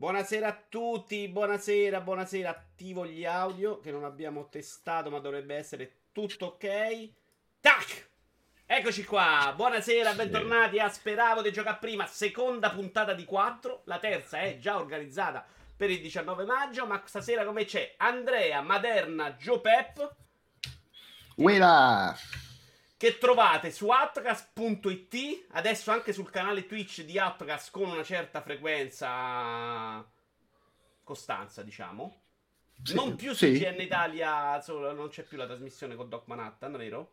Buonasera a tutti, buonasera, buonasera. Attivo gli audio che non abbiamo testato, ma dovrebbe essere tutto ok. Tac! Eccoci qua, buonasera, bentornati a Speravo di giocare prima, seconda puntata di 4, la terza è già organizzata per il 19 maggio, ma stasera come c'è Andrea, Maderna, Joe Pep. Uela! Che trovate su outcast.it, adesso anche sul canale Twitch di Outcast con una certa frequenza costanza, diciamo. Sì, non più su sì. GN Italia, solo, non c'è più la trasmissione con Doc Manhattan, vero?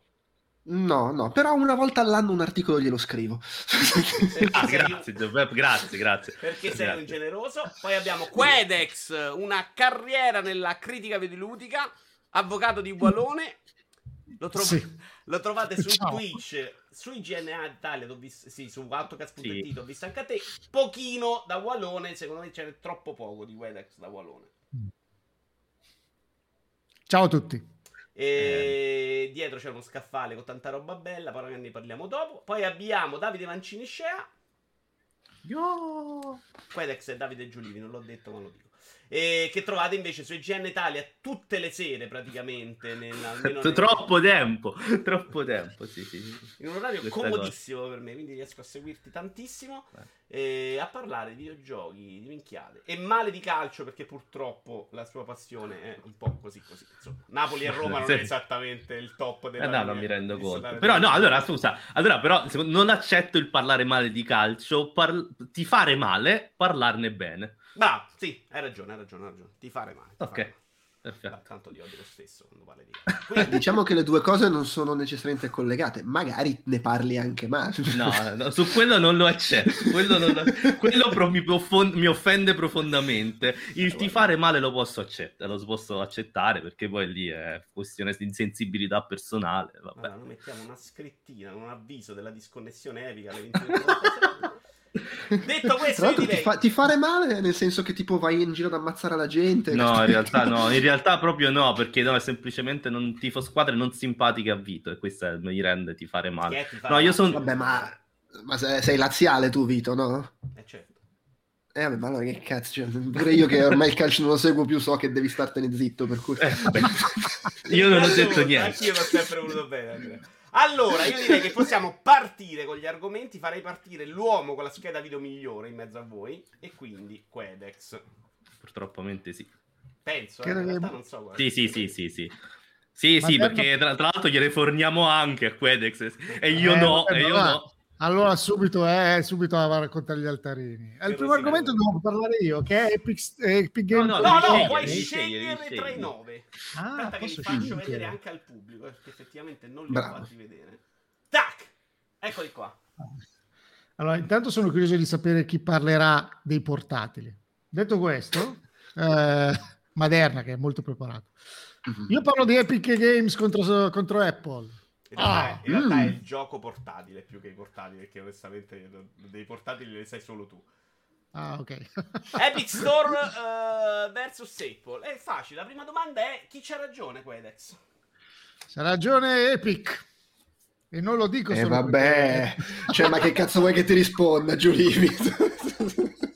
No, no, però una volta all'anno un articolo glielo scrivo. ah, grazie, un... grazie, grazie. Perché sei grazie. un generoso. Poi abbiamo Quedex, una carriera nella critica videoludica, avvocato di Wallone. Lo trovo... Sì lo trovate su Ciao. Twitch, su IGNA Italia, visto, sì, su autocast.it, sì. ho visto anche a te. Pochino da Wallone, secondo me c'è troppo poco di Wedex da Wallone. Ciao a tutti. Eh. dietro c'è uno scaffale con tanta roba bella, poi ne parliamo dopo. Poi abbiamo Davide Mancini Scea. Yo! Quedex e Davide Giulivi, non l'ho detto ma lo dico e che trovate invece su IGN Italia tutte le sere praticamente. Nella, troppo nel... tempo, troppo tempo, sì, sì, sì. In un orario Questa comodissimo cosa. per me, quindi riesco a seguirti tantissimo e a parlare di videogiochi, di minchiate e male di calcio perché purtroppo la sua passione è un po' così così. Insomma, Napoli e Roma non è esattamente il top della eh no, non mi rendo conto. Però no, allora scusa, allora però non accetto il parlare male di calcio, par... ti fare male, parlarne bene. Bravo, sì, hai ragione, hai ragione, hai ragione. Ti fare male. Ti ok. Fare male. Perfetto. Tanto di odio lo stesso quando parli di Quindi... diciamo che le due cose non sono necessariamente collegate, magari ne parli anche male. No, no su quello non lo accetto, quello, non lo... quello pro- mi, profond- mi, offende profondamente. Il ti fare male lo posso accettare, lo posso accettare perché poi lì è questione di sensibilità personale. Vabbè. Allora, noi mettiamo una scrittina, un avviso della disconnessione epica alle 22.46 Detto questo, direi... ti, fa, ti, fare male nel senso che tipo vai in giro ad ammazzare la gente? No, in realtà no, in realtà proprio no, perché no, è semplicemente non tifo squadre non simpatiche a Vito e questo mi rende ti fare male. Ti no, io sono... Vabbè, ma, ma sei, sei, laziale tu, Vito, no? Eh certo. Eh, vabbè, ma allora che cazzo, cioè, pure io che ormai il calcio non lo seguo più so che devi startene zitto, per cui... Eh, io non ho detto niente. Anch'io l'ho sempre voluto bene, Andrea. Allora, io direi che possiamo partire con gli argomenti. Farei partire l'uomo con la scheda video migliore in mezzo a voi. E quindi Quedex. Purtroppo sì. Penso, eh, in realtà non so. Sì, sì, sì, sì, sì. Sì, sì, perché tra, tra, l'altro gliele forniamo anche a Quedex. E io eh, no, e io no. Allora subito, eh, subito a raccontare gli altarini. Il primo argomento devo parlare io, che è Epic, Epic Game. No, no, no, no puoi scegliere tra i nove. Ah, Aspetta che li faccio scegliere. vedere anche al pubblico, eh, perché effettivamente non li Bravo. ho fatti vedere. Tac! Eccoli qua. Allora, intanto sono curioso di sapere chi parlerà dei portatili. Detto questo, eh, Maderna, che è molto preparato. Mhm. Io parlo di Epic Games contro, contro Apple. In realtà, ah, in realtà mm. è il gioco portatile più che i portatili, perché onestamente dei portatili li sai solo tu. Ah, ok. Epic Store uh, versus Apple. È facile. La prima domanda è: chi c'ha ragione, Quedex? C'ha ragione Epic. E non lo dico eh, vabbè, perché... cioè, ma che cazzo vuoi che ti risponda, Giulimi?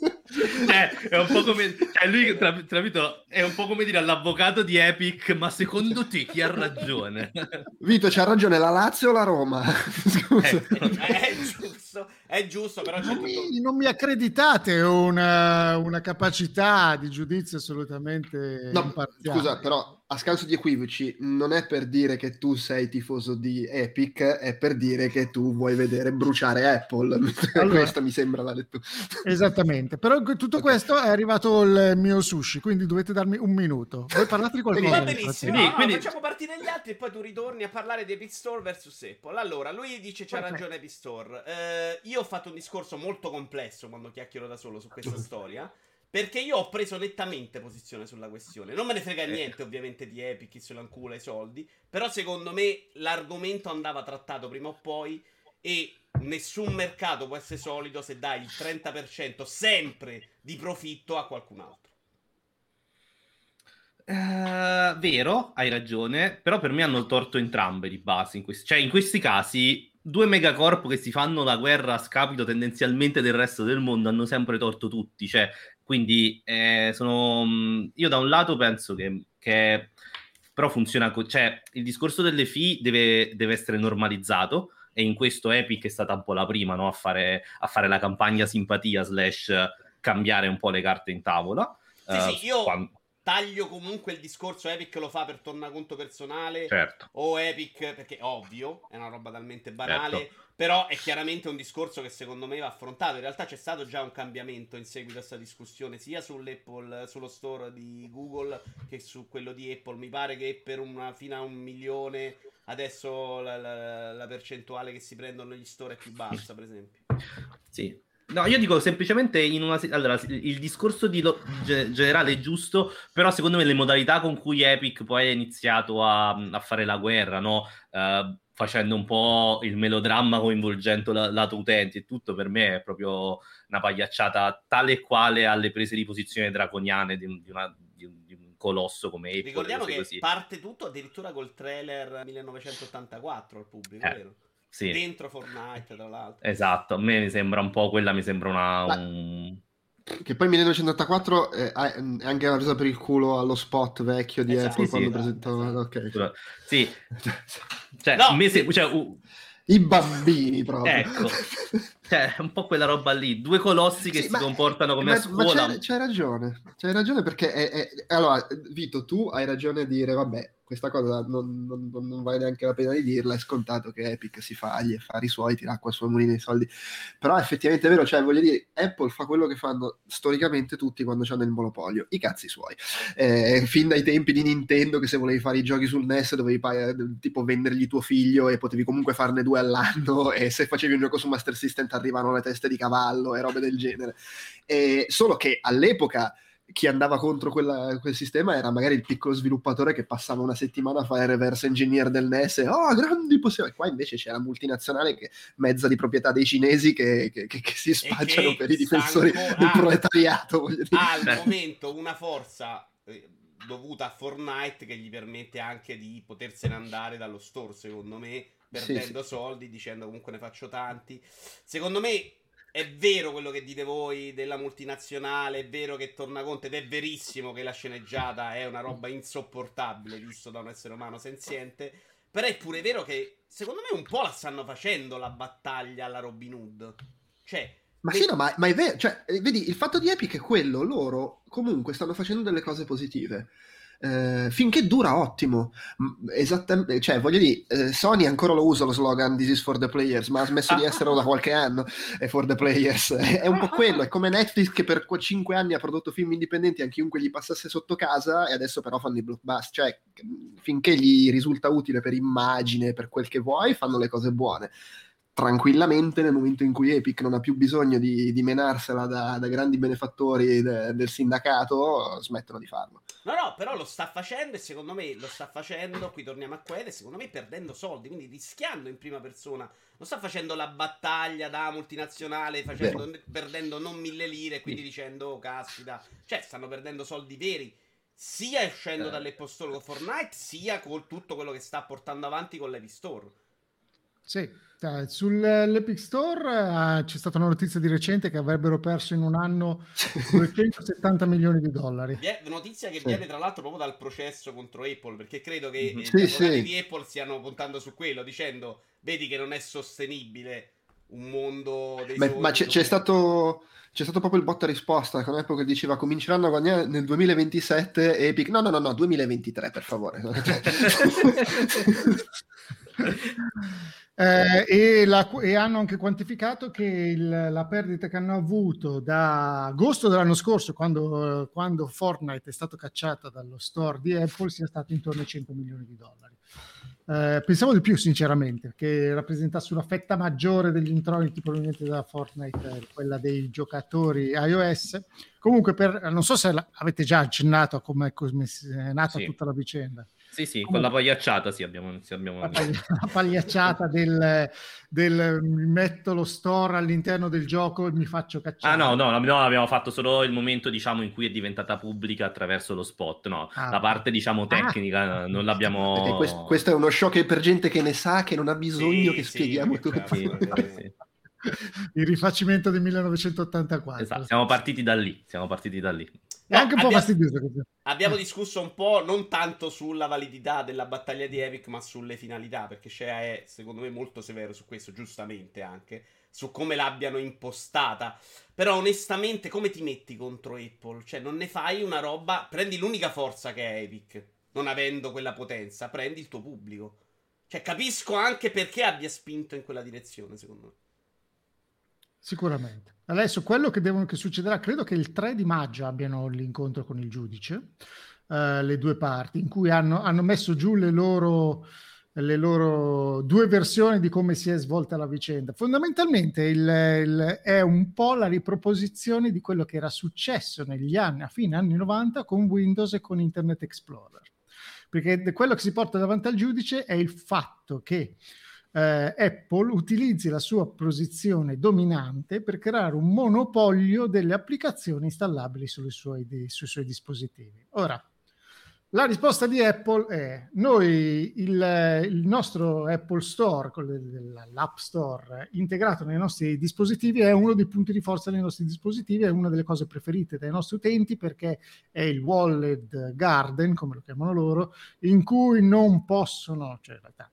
cioè, è un po' come cioè, lui tra, tra è un po' come dire all'avvocato di Epic, ma secondo te chi ha ragione? Vito, c'ha ragione la Lazio o la Roma? Scusa. Ecco. È, giusto, è giusto, però non, mi, non mi accreditate una, una, capacità di giudizio assolutamente no. Scusa, però a scanso di equivoci, non è per dire che tu sei tifoso di Epic, è per dire che tu vuoi vedere bruciare Apple. Allora, questo mi sembra la lettura. Esattamente, però tutto okay. questo è arrivato il mio sushi, quindi dovete darmi un minuto. Vuoi parlare di qualcosa? Va benissimo, no, no, quindi... facciamo partire gli altri e poi tu ritorni a parlare di Epic Store versus Apple. Allora, lui dice c'ha okay. ragione Epic Store. Eh, io ho fatto un discorso molto complesso quando chiacchiero da solo su questa storia. Perché io ho preso nettamente posizione sulla questione. Non me ne frega eh. niente, ovviamente, di Epic, chi se lo ancula i soldi. Però secondo me l'argomento andava trattato prima o poi. E nessun mercato può essere solido se dai il 30% sempre di profitto a qualcun altro. Uh, vero, hai ragione, però per me hanno torto entrambe di base. In questi, cioè, in questi casi due megacorp che si fanno la guerra a scapito tendenzialmente del resto del mondo hanno sempre torto tutti. Cioè, quindi eh, sono, mm, io da un lato penso che, che però funziona, cioè il discorso delle fee deve, deve, essere normalizzato e in questo Epic è stata un po' la prima no? a, fare, a, fare, la campagna simpatia slash cambiare un po' le carte in tavola. Sì, uh, sì, io... Quando taglio comunque il discorso Epic lo fa per tornaconto personale certo. o Epic perché ovvio è una roba talmente banale certo. Però è chiaramente un discorso che secondo me va affrontato. In realtà c'è stato già un cambiamento in seguito a questa discussione sia sull'Apple sullo store di Google che su quello di Apple. Mi pare che per una fino a un milione adesso la, la, la percentuale che si prendono gli store è più bassa per esempio. Sì. No, io dico semplicemente in una... Allora, il discorso di lo... generale è giusto, però secondo me le modalità con cui Epic poi ha iniziato a, a fare la guerra, no? Uh, facendo un po' il melodramma coinvolgendo la, lato utenti e tutto, per me è proprio una pagliacciata tale e quale alle prese di posizione draconiane di, di, una, di, un, di un, colosso come Apple. Ricordiamo che così. parte tutto addirittura col trailer 1984 al pubblico, eh. vero? sì. dentro Fortnite, tra l'altro. Esatto, a me mi sembra un po' quella, mi sembra una... Un... Che poi 1984 è anche una presa per il culo allo spot vecchio di esatto, Apple sì, quando sì, presentavano... Esatto. Ok. Sì. cioè, no, mese, cioè, uh, i bambini proprio. Ecco, cioè, un po' quella roba lì, due colossi che sì, si ma, comportano come ma, a scuola. Ma c'hai, c'hai, ragione, c'hai ragione perché è, è... allora, Vito, tu hai ragione a dire, vabbè, questa cosa non, non, non, vale neanche la pena di dirla, è scontato che Epic si fa gli affari suoi, tira acqua sui mulini dei soldi, però effettivamente è vero, cioè voglio dire, Apple fa quello che fanno storicamente tutti quando hanno il monopolio, i cazzi suoi, eh, fin dai tempi di Nintendo che se volevi fare i giochi sul NES dovevi tipo vendergli tuo figlio e potevi comunque farne due all'anno e se facevi un gioco su Master System arrivano le teste di cavallo e robe del genere, e solo che all'epoca chi andava contro quella, quel sistema era magari il piccolo sviluppatore che passava una settimana a fare reverse engineer del NES e oh, grandi possibilità. Qua invece c'è la multinazionale che mezza di proprietà dei cinesi che, che, che, che si spacciano per i difensori ancora, del proletariato. Ha al momento una forza eh, dovuta a Fortnite che gli permette anche di potersene andare dallo store, secondo me, perdendo sì, soldi, dicendo comunque ne faccio tanti. Secondo me è vero quello che dite voi della multinazionale, è vero che torna Conte ed è verissimo che la sceneggiata è una roba insopportabile visto da un essere umano senziente, però è pure vero che secondo me un po' la stanno facendo la battaglia alla Robin Hood. Cioè, ma sì, no, ma, ma è vero, cioè, vedi, il fatto di Epic è quello, loro comunque stanno facendo delle cose positive eh, finché dura ottimo. Esattamente, cioè, voglio dire, eh, Sony ancora lo usa lo slogan This is for the players, ma ha smesso di esserlo da qualche anno. È for the players, è un po' quello. È come Netflix che per 5 anni ha prodotto film indipendenti a chiunque gli passasse sotto casa e adesso però fanno i blockbuster. Cioè, finché gli risulta utile per immagine, per quel che vuoi, fanno le cose buone tranquillamente nel momento in cui Epic non ha più bisogno di, di menarsela da, da, grandi benefattori de, del sindacato, smettono di farlo. No, no, però lo sta facendo e secondo me lo sta facendo, qui torniamo a quello, e secondo me perdendo soldi, quindi rischiando in prima persona. Non sta facendo la battaglia da multinazionale, facendo, perdendo non mille lire, quindi dicendo, oh, caspita, cioè stanno perdendo soldi veri sia uscendo eh. Store con Fortnite, sia con tutto quello che sta portando avanti con l'Epic Store. Sì, sull'Epic Store uh, c'è stata una notizia di recente che avrebbero perso in un anno 270 milioni di dollari. Notizia che sì. viene tra l'altro proprio dal processo contro Apple, perché credo che mm-hmm. sì, i sì. di Apple stiano puntando su quello, dicendo vedi che non è sostenibile un mondo dei Ma, ma c'è, c'è, stato, c'è stato proprio il botta risposta con Apple che diceva cominceranno a guadagnare nel 2027 Epic no no no no 2023 per favore Eh, e, la, e, hanno anche quantificato che il, la perdita che hanno avuto da agosto dell'anno scorso, quando, quando, Fortnite è stato cacciata dallo store di Apple, sia stato intorno ai 100 milioni di dollari. Eh, pensavo di più, sinceramente, che rappresentasse una fetta maggiore degli introiti provenienti da Fortnite, quella dei giocatori iOS. Comunque, per, non so se avete già accennato a come è nata sì. tutta la vicenda. Sì, sì, con la pagliacciata sì abbiamo... Sì, abbiamo... La, paglia, la, pagliacciata del, del, metto lo store all'interno del gioco e mi faccio cacciare. Ah no, no, no, abbiamo fatto solo il momento diciamo in cui è diventata pubblica attraverso lo spot, no, ah, la parte diciamo tecnica ah, non l'abbiamo... Questo, questo, è uno shock per gente che ne sa, che non ha bisogno sì, che spieghiamo sì, tutto. Sì, il rifacimento del 1984. Esatto, siamo partiti da lì, siamo partiti da lì. È anche un po' abbiamo, fastidioso. Abbiamo discusso un po' non tanto sulla validità della battaglia di Epic, ma sulle finalità, perché Shea è secondo me molto severo su questo, giustamente anche, su come l'abbiano impostata. Però onestamente come ti metti contro Apple? Cioè non ne fai una roba, prendi l'unica forza che è Epic, non avendo quella potenza, prendi il tuo pubblico. Cioè capisco anche perché abbia spinto in quella direzione, secondo me. Sicuramente. Adesso quello che, devono, che succederà, credo che il 3 di maggio abbiano l'incontro con il giudice, uh, le due parti, in cui hanno, hanno messo giù le loro, le loro, due versioni di come si è svolta la vicenda. Fondamentalmente il, il, è un po' la riproposizione di quello che era successo negli anni, a fine anni 90, con Windows e con Internet Explorer. Perché quello che si porta davanti al giudice è il fatto che eh, Apple utilizzi la sua posizione dominante per creare un monopolio delle applicazioni installabili suoi, sui suoi dispositivi. Ora, la risposta di Apple è: noi il, il nostro Apple Store, l'App Store integrato nei nostri dispositivi, è uno dei punti di forza dei nostri dispositivi, è una delle cose preferite dai nostri utenti perché è il wallet garden, come lo chiamano loro, in cui non possono, cioè in realtà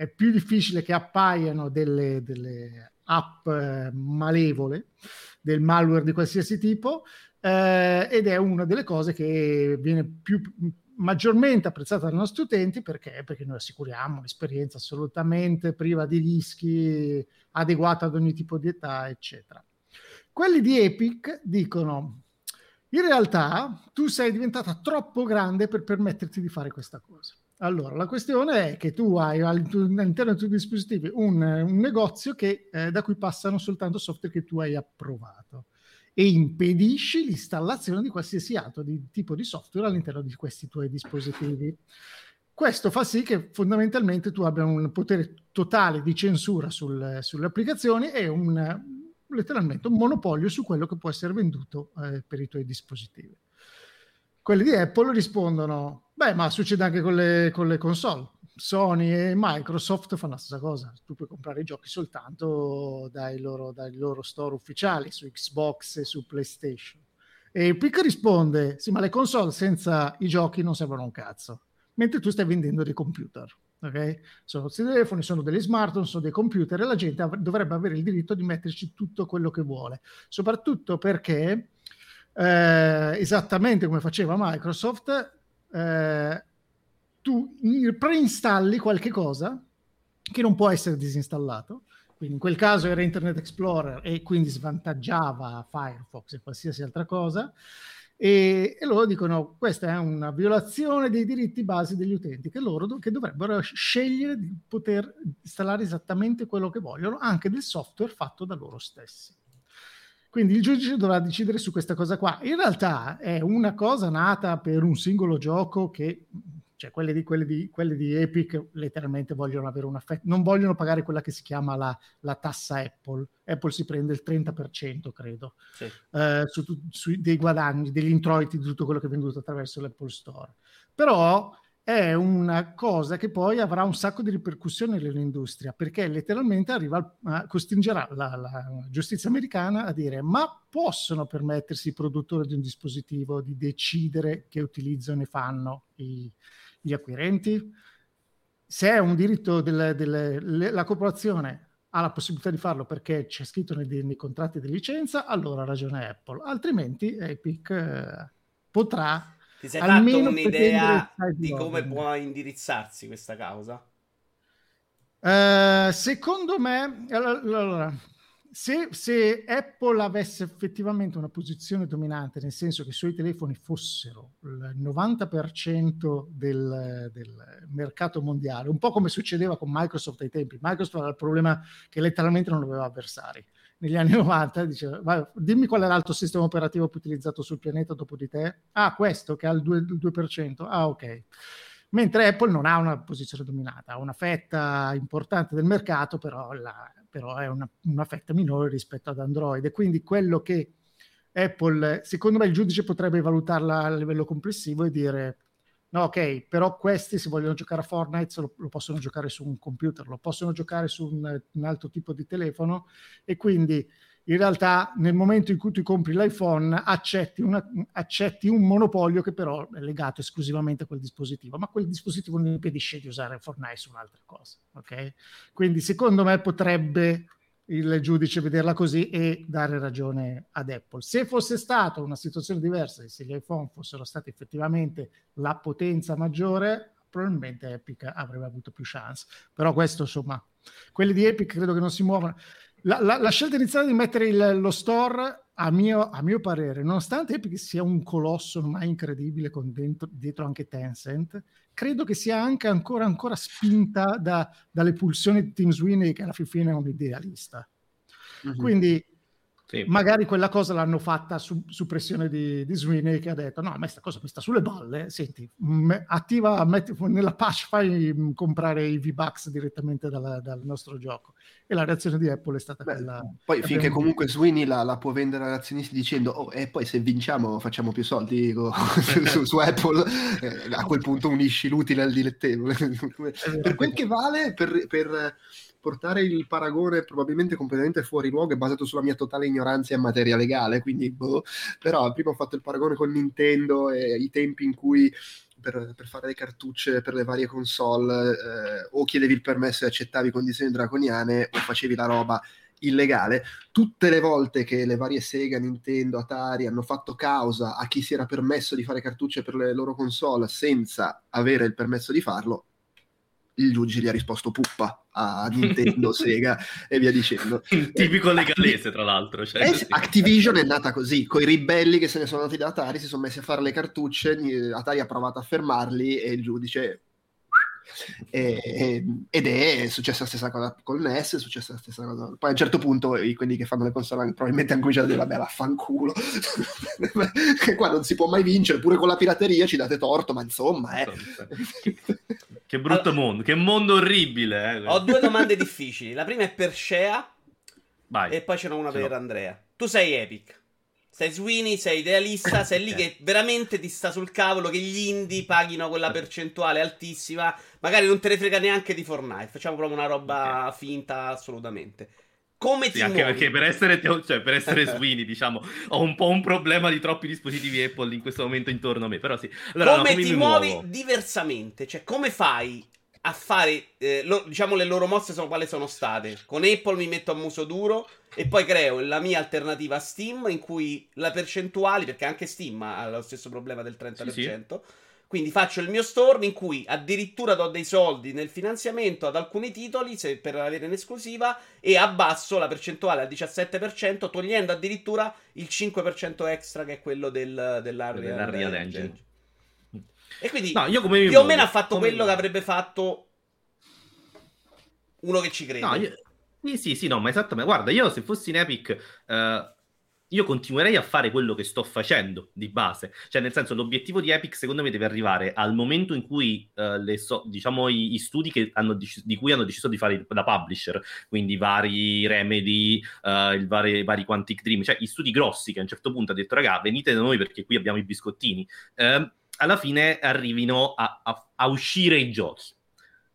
è più difficile che appaiano delle, delle app eh, malevole, del malware di qualsiasi tipo, eh, ed è una delle cose che viene più, maggiormente apprezzata dai nostri utenti perché? perché noi assicuriamo un'esperienza assolutamente priva di rischi, adeguata ad ogni tipo di età, eccetera. Quelli di Epic dicono in realtà tu sei diventata troppo grande per permetterti di fare questa cosa. Allora, la questione è che tu hai all'interno dei tuoi dispositivi un, un negozio che, eh, da cui passano soltanto software che tu hai approvato e impedisci l'installazione di qualsiasi altro di, tipo di software all'interno di questi tuoi dispositivi. Questo fa sì che fondamentalmente tu abbia un potere totale di censura sul, sulle applicazioni e un, letteralmente un monopolio su quello che può essere venduto eh, per i tuoi dispositivi. Quelli di Apple rispondono Beh, ma succede anche con le, con le, console. Sony e Microsoft fanno la stessa cosa. Tu puoi comprare i giochi soltanto dai loro, dai loro store ufficiali su Xbox e su PlayStation. E Epic risponde: Sì, ma le console senza i giochi non servono un cazzo. Mentre tu stai vendendo dei computer. Okay? Sono dei telefoni, sono degli smartphone, sono dei computer e la gente av- dovrebbe avere il diritto di metterci tutto quello che vuole. Soprattutto perché, eh, esattamente come faceva Microsoft, eh, tu preinstalli qualche cosa che non può essere disinstallato. Quindi in quel caso era Internet Explorer e quindi svantaggiava Firefox e qualsiasi altra cosa. E, e, loro dicono questa è una violazione dei diritti base degli utenti che loro che dovrebbero scegliere di poter installare esattamente quello che vogliono anche del software fatto da loro stessi quindi il giudice dovrà decidere su questa cosa qua. In realtà è una cosa nata per un singolo gioco che, cioè quelle di, quelle di, quelle di Epic letteralmente vogliono avere un affetto, non vogliono pagare quella che si chiama la, la tassa Apple. Apple si prende il 30%, credo, sì. eh, su, su, dei guadagni, degli introiti di tutto quello che è venduto attraverso l'Apple Store. Però è una cosa che poi avrà un sacco di ripercussioni nell'industria perché letteralmente arriva costringerà la, la, giustizia americana a dire ma possono permettersi i produttori di un dispositivo di decidere che utilizzo ne fanno i, gli acquirenti? Se è un diritto della corporazione ha la possibilità di farlo perché c'è scritto nei, nei, contratti di licenza, allora ragione Apple, altrimenti Epic eh, potrà ti sei Almeno fatto un'idea di come può indirizzarsi questa causa? Uh, secondo me, allora, se, se, Apple avesse effettivamente una posizione dominante, nel senso che i suoi telefoni fossero il 90% del, del, mercato mondiale, un po' come succedeva con Microsoft ai tempi, Microsoft aveva il problema che letteralmente non aveva avversari negli anni 90 diceva vai, dimmi qual è l'altro sistema operativo più utilizzato sul pianeta dopo di te ah questo che ha il 2%, il 2%. ah ok mentre Apple non ha una posizione dominata, ha una fetta importante del mercato, però, la, però è una, una, fetta minore rispetto ad Android. E quindi quello che Apple, secondo me il giudice potrebbe valutarla a livello complessivo e dire no ok, però questi se vogliono giocare a Fortnite lo, lo possono giocare su un computer, lo possono giocare su un, un altro tipo di telefono e quindi in realtà nel momento in cui tu compri l'iPhone accetti, una, accetti, un monopolio che però è legato esclusivamente a quel dispositivo, ma quel dispositivo non impedisce di usare Fortnite su un'altra cosa. Okay? Quindi secondo me potrebbe il giudice vederla così e dare ragione ad Apple. Se fosse stata una situazione diversa, se gli iPhone fossero stati effettivamente la potenza maggiore, probabilmente Epic avrebbe avuto più chance. Però questo, insomma, quelli di Epic credo che non si muovano. La, la, la scelta iniziale di mettere il, lo store, a mio, a mio, parere, nonostante Epic sia un colosso ormai incredibile con dentro, dietro anche Tencent, credo che sia anche ancora, ancora spinta da, dalle pulsioni di Tim Sweeney, che alla fine è un idealista. Mm-hmm. Quindi sì. Magari quella cosa l'hanno fatta su, su pressione di, di, Sweeney che ha detto no, a me questa cosa mi sta sulle balle, senti, me, attiva, metti, nella patch fai m, comprare i V-Bucks direttamente dal, dal, nostro gioco. E la reazione di Apple è stata Beh, quella... Poi finché abbiamo... comunque Sweeney la, la, può vendere agli azionisti dicendo oh, e poi se vinciamo facciamo più soldi su, su, Apple, eh, a quel punto unisci l'utile al dilettevole. per quel che vale, per... per portare il paragone probabilmente completamente fuori luogo è basato sulla mia totale ignoranza in materia legale, quindi boh. però prima ho fatto il paragone con Nintendo e i tempi in cui per, per, fare le cartucce per le varie console eh, o chiedevi il permesso e accettavi condizioni draconiane o facevi la roba illegale. Tutte le volte che le varie Sega, Nintendo, Atari hanno fatto causa a chi si era permesso di fare cartucce per le loro console senza avere il permesso di farlo, il giudice gli ha risposto puppa a Nintendo, Sega e via dicendo. Il tipico legalese, tra l'altro. Cioè, eh, Activision è nata così, con i ribelli che se ne sono andati da Atari, si sono messi a fare le cartucce, Atari ha provato a fermarli e il giudice e, ed è successa la stessa cosa col NES, è successa la stessa cosa. Poi a un certo punto quelli che fanno le console probabilmente hanno cominciato a dire vabbè vaffanculo, qua non si può mai vincere, pure con la pirateria ci date torto, ma insomma... Eh. che brutto mondo, che mondo orribile. Eh. Ho due domande difficili, la prima è per Shea Vai. e poi ce n'è una per Andrea. Tu sei Epic. Sei Sweeney, sei idealista, sei lì che veramente ti sta sul cavolo che gli indie paghino quella percentuale altissima. Magari non te ne frega neanche di Fortnite. Facciamo proprio una roba okay. finta assolutamente. Come sì, ti anche muovi? perché per essere, cioè, per essere Sweeney, diciamo, ho un po' un problema di troppi dispositivi Apple in questo momento intorno a me. Però sì. Allora, come, no, come ti muovi muovo? diversamente? Cioè, come fai a fare, eh, lo, diciamo, le loro mosse sono quali sono state. Con Apple mi metto a muso duro e poi creo la mia alternativa a Steam in cui la percentuale, perché anche Steam ha lo stesso problema del 30%. Sì, sì. Quindi faccio il mio store in cui addirittura do dei soldi nel finanziamento ad alcuni titoli se, per avere in esclusiva e abbasso la percentuale al 17%, togliendo addirittura il 5% extra che è quello del, dell'Unreal Engine. Engine. E quindi no, io come più o meno ha fatto come quello che avrebbe fatto uno che ci crede. No, io... Sì, sì, sì, no, ma esattamente. Guarda, io se fossi in Epic, eh, io continuerei a fare quello che sto facendo di base. Cioè, nel senso, l'obiettivo di Epic, secondo me, deve arrivare al momento in cui, eh, le so, diciamo, i, i studi dec- di cui hanno deciso di fare da publisher, quindi vari Remedy, eh, il vari, vari Quantic Dream, cioè i studi grossi che a un certo punto hanno detto, raga, venite da noi perché qui abbiamo i biscottini. Eh, alla fine arrivino a, a, a uscire i giochi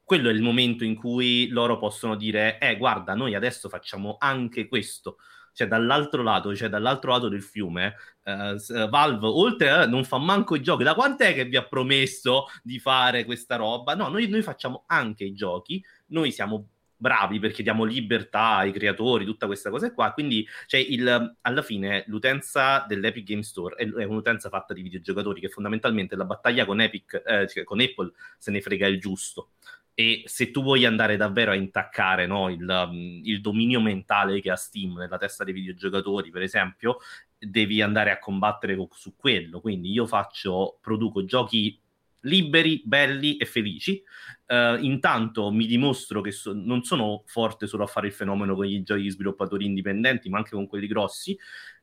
quello è il momento in cui loro possono dire, eh, guarda, noi adesso facciamo anche questo. Cioè, dall'altro lato, cioè dall'altro lato del fiume, eh, Valve, oltre a non fa manco i giochi, da quant'è che vi ha promesso di fare questa roba? No, noi, noi facciamo anche i giochi, noi siamo bravi perché diamo libertà ai creatori, tutta questa cosa qua. Quindi, cioè, il, alla fine, l'utenza dell'Epic Game Store è, è, un'utenza fatta di videogiocatori che fondamentalmente la battaglia con Epic, eh, cioè, con Apple, se ne frega il giusto. E se tu vuoi andare davvero a intaccare no, il, um, il, dominio mentale che ha Steam nella testa dei videogiocatori, per esempio, devi andare a combattere su quello. Quindi io faccio, produco giochi liberi, belli e felici. Uh, intanto mi dimostro che so- non sono forte solo a fare il fenomeno con i giochi sviluppatori indipendenti, ma anche con quelli grossi.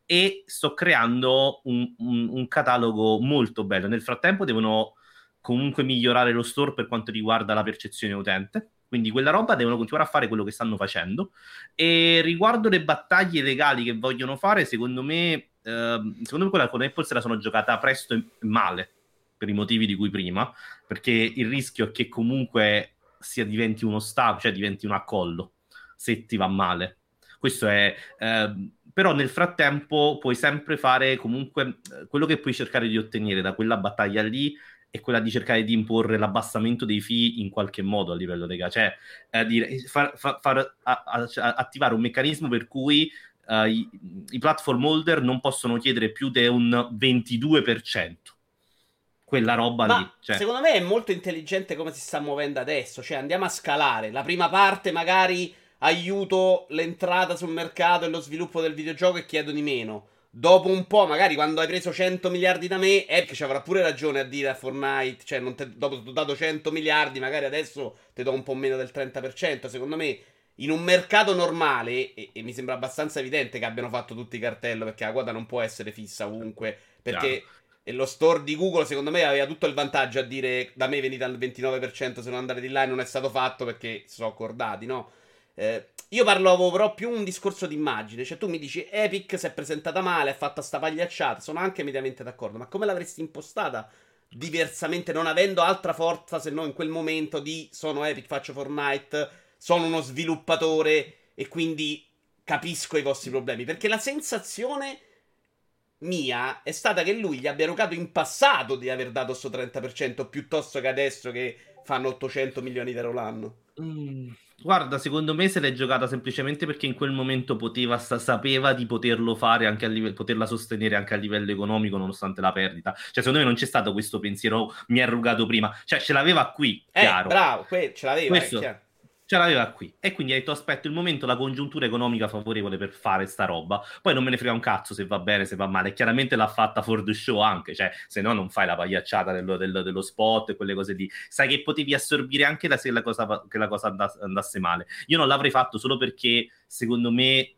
E sto creando un, un, un catalogo molto bello. Nel frattempo devono comunque migliorare lo store per quanto riguarda la percezione utente. Quindi quella roba devono continuare a fare quello che stanno facendo. E riguardo le battaglie legali che vogliono fare, secondo me, eh, secondo me quella con Apple se la sono giocata presto e male, per i motivi di cui prima, perché il rischio è che comunque sia diventi uno staff, cioè diventi un accollo, se ti va male. Questo è... Eh, però nel frattempo puoi sempre fare comunque eh, quello che puoi cercare di ottenere da quella battaglia lì è quella di cercare di imporre l'abbassamento dei fee in qualche modo a livello legale, cioè eh, dire, far, far, far a, a, a, attivare un meccanismo per cui uh, i, i, platform holder non possono chiedere più di un 22%. Quella roba Ma lì. Cioè. Secondo me è molto intelligente come si sta muovendo adesso. Cioè, andiamo a scalare. La prima parte, magari aiuto l'entrata sul mercato e lo sviluppo del videogioco e chiedo di meno dopo un po', magari quando hai preso 100 miliardi da me, Epic ci avrà pure ragione a dire a Fortnite, cioè non te, dopo ti ho dato 100 miliardi, magari adesso ti do un po' meno del 30%. Secondo me, in un mercato normale, e, e mi sembra abbastanza evidente che abbiano fatto tutti i cartello, perché la quota non può essere fissa ovunque, perché... E lo store di Google, secondo me, aveva tutto il vantaggio a dire da me venite al 29% se non andate di là e non è stato fatto perché sono accordati, no? Eh, io parlavo però più un discorso di immagine. Cioè, tu mi dici Epic si è presentata male, ha fatto sta pagliacciata. Sono anche mediamente d'accordo. Ma come l'avresti impostata diversamente, non avendo altra forza se no in quel momento di sono Epic, faccio Fortnite, sono uno sviluppatore e quindi capisco i vostri problemi? Perché la sensazione mia è stata che lui gli abbia erogato in passato di aver dato sto 30% piuttosto che adesso che fanno 800 milioni di euro l'anno. Mm. Guarda, secondo me se l'è giocata semplicemente perché in quel momento poteva, sapeva di poterlo fare anche a livello, poterla sostenere anche a livello economico nonostante la perdita. Cioè, secondo me non c'è stato questo pensiero, mi è rugato prima. Cioè, ce l'aveva qui, eh, chiaro. bravo, que- ce l'aveva, Questo, ce l'aveva qui. E quindi ha detto: aspetto il momento, la congiuntura economica favorevole per fare sta roba. Poi non me ne frega un cazzo se va bene, se va male. Chiaramente l'ha fatta for the show anche, cioè, se no non fai la pagliacciata dello, dello, dello spot e quelle cose lì. Sai che potevi assorbire anche da se la cosa, che la cosa andasse male. Io non l'avrei fatto solo perché, secondo me,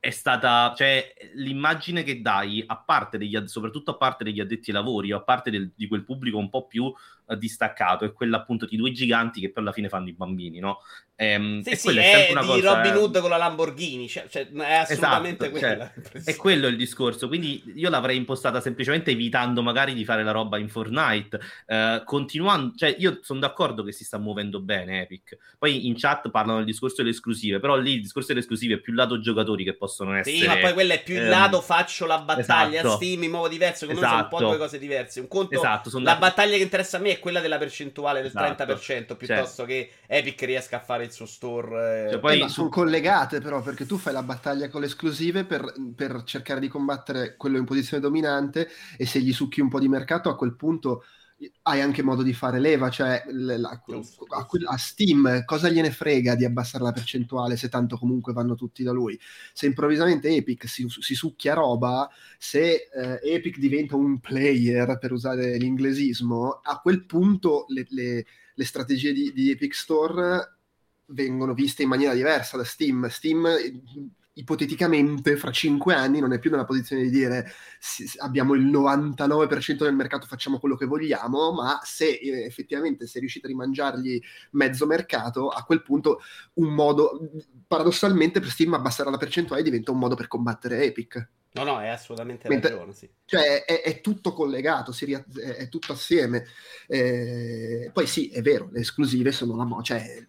è stata, cioè, l'immagine che dai, a parte degli, soprattutto a parte degli addetti ai lavori, a parte del, di quel pubblico un po' più distaccato, è quella appunto di due giganti che poi alla fine fanno i bambini, no? Ehm, sì, sì, è, è di cosa, Robin Hood eh... con la Lamborghini, cioè, cioè è assolutamente esatto, quella. Cioè, è quello il discorso, quindi io l'avrei impostata semplicemente evitando magari di fare la roba in Fortnite, eh, continuando, cioè io sono d'accordo che si sta muovendo bene Epic, poi in chat parlano del discorso delle esclusive, però lì il discorso delle esclusive è più lato giocatori che possono essere... Sì, ma poi quello è più il ehm, lato faccio la battaglia esatto, Steam in modo diverso, come esatto, sono un po' due cose diverse, un conto, esatto, la battaglia che interessa a me è quella della percentuale del 30%, esatto. piuttosto cioè. che Epic riesca a fare il suo store cioè, eh, poi... Eh, sono collegate però perché tu fai la battaglia con le esclusive per, per, cercare di combattere quello in posizione dominante e se gli succhi un po' di mercato a quel punto hai anche modo di fare leva, cioè la, a, a, Steam cosa gliene frega di abbassare la percentuale se tanto comunque vanno tutti da lui. Se improvvisamente Epic si, si succhia roba, se eh, Epic diventa un player, per usare l'inglesismo, a quel punto le, le, le strategie di, di Epic Store vengono viste in maniera diversa da Steam. Steam ipoteticamente fra cinque anni non è più nella posizione di dire abbiamo il 99% del mercato, facciamo quello che vogliamo, ma se eh, effettivamente sei riuscito a rimangiargli mezzo mercato, a quel punto un modo, paradossalmente per Steam abbassare la percentuale diventa un modo per combattere Epic. No, no, è assolutamente Mentre, ragione, sì. Cioè è, è, tutto collegato, ria- è, tutto assieme. Eh, poi sì, è vero, le esclusive sono la mo- cioè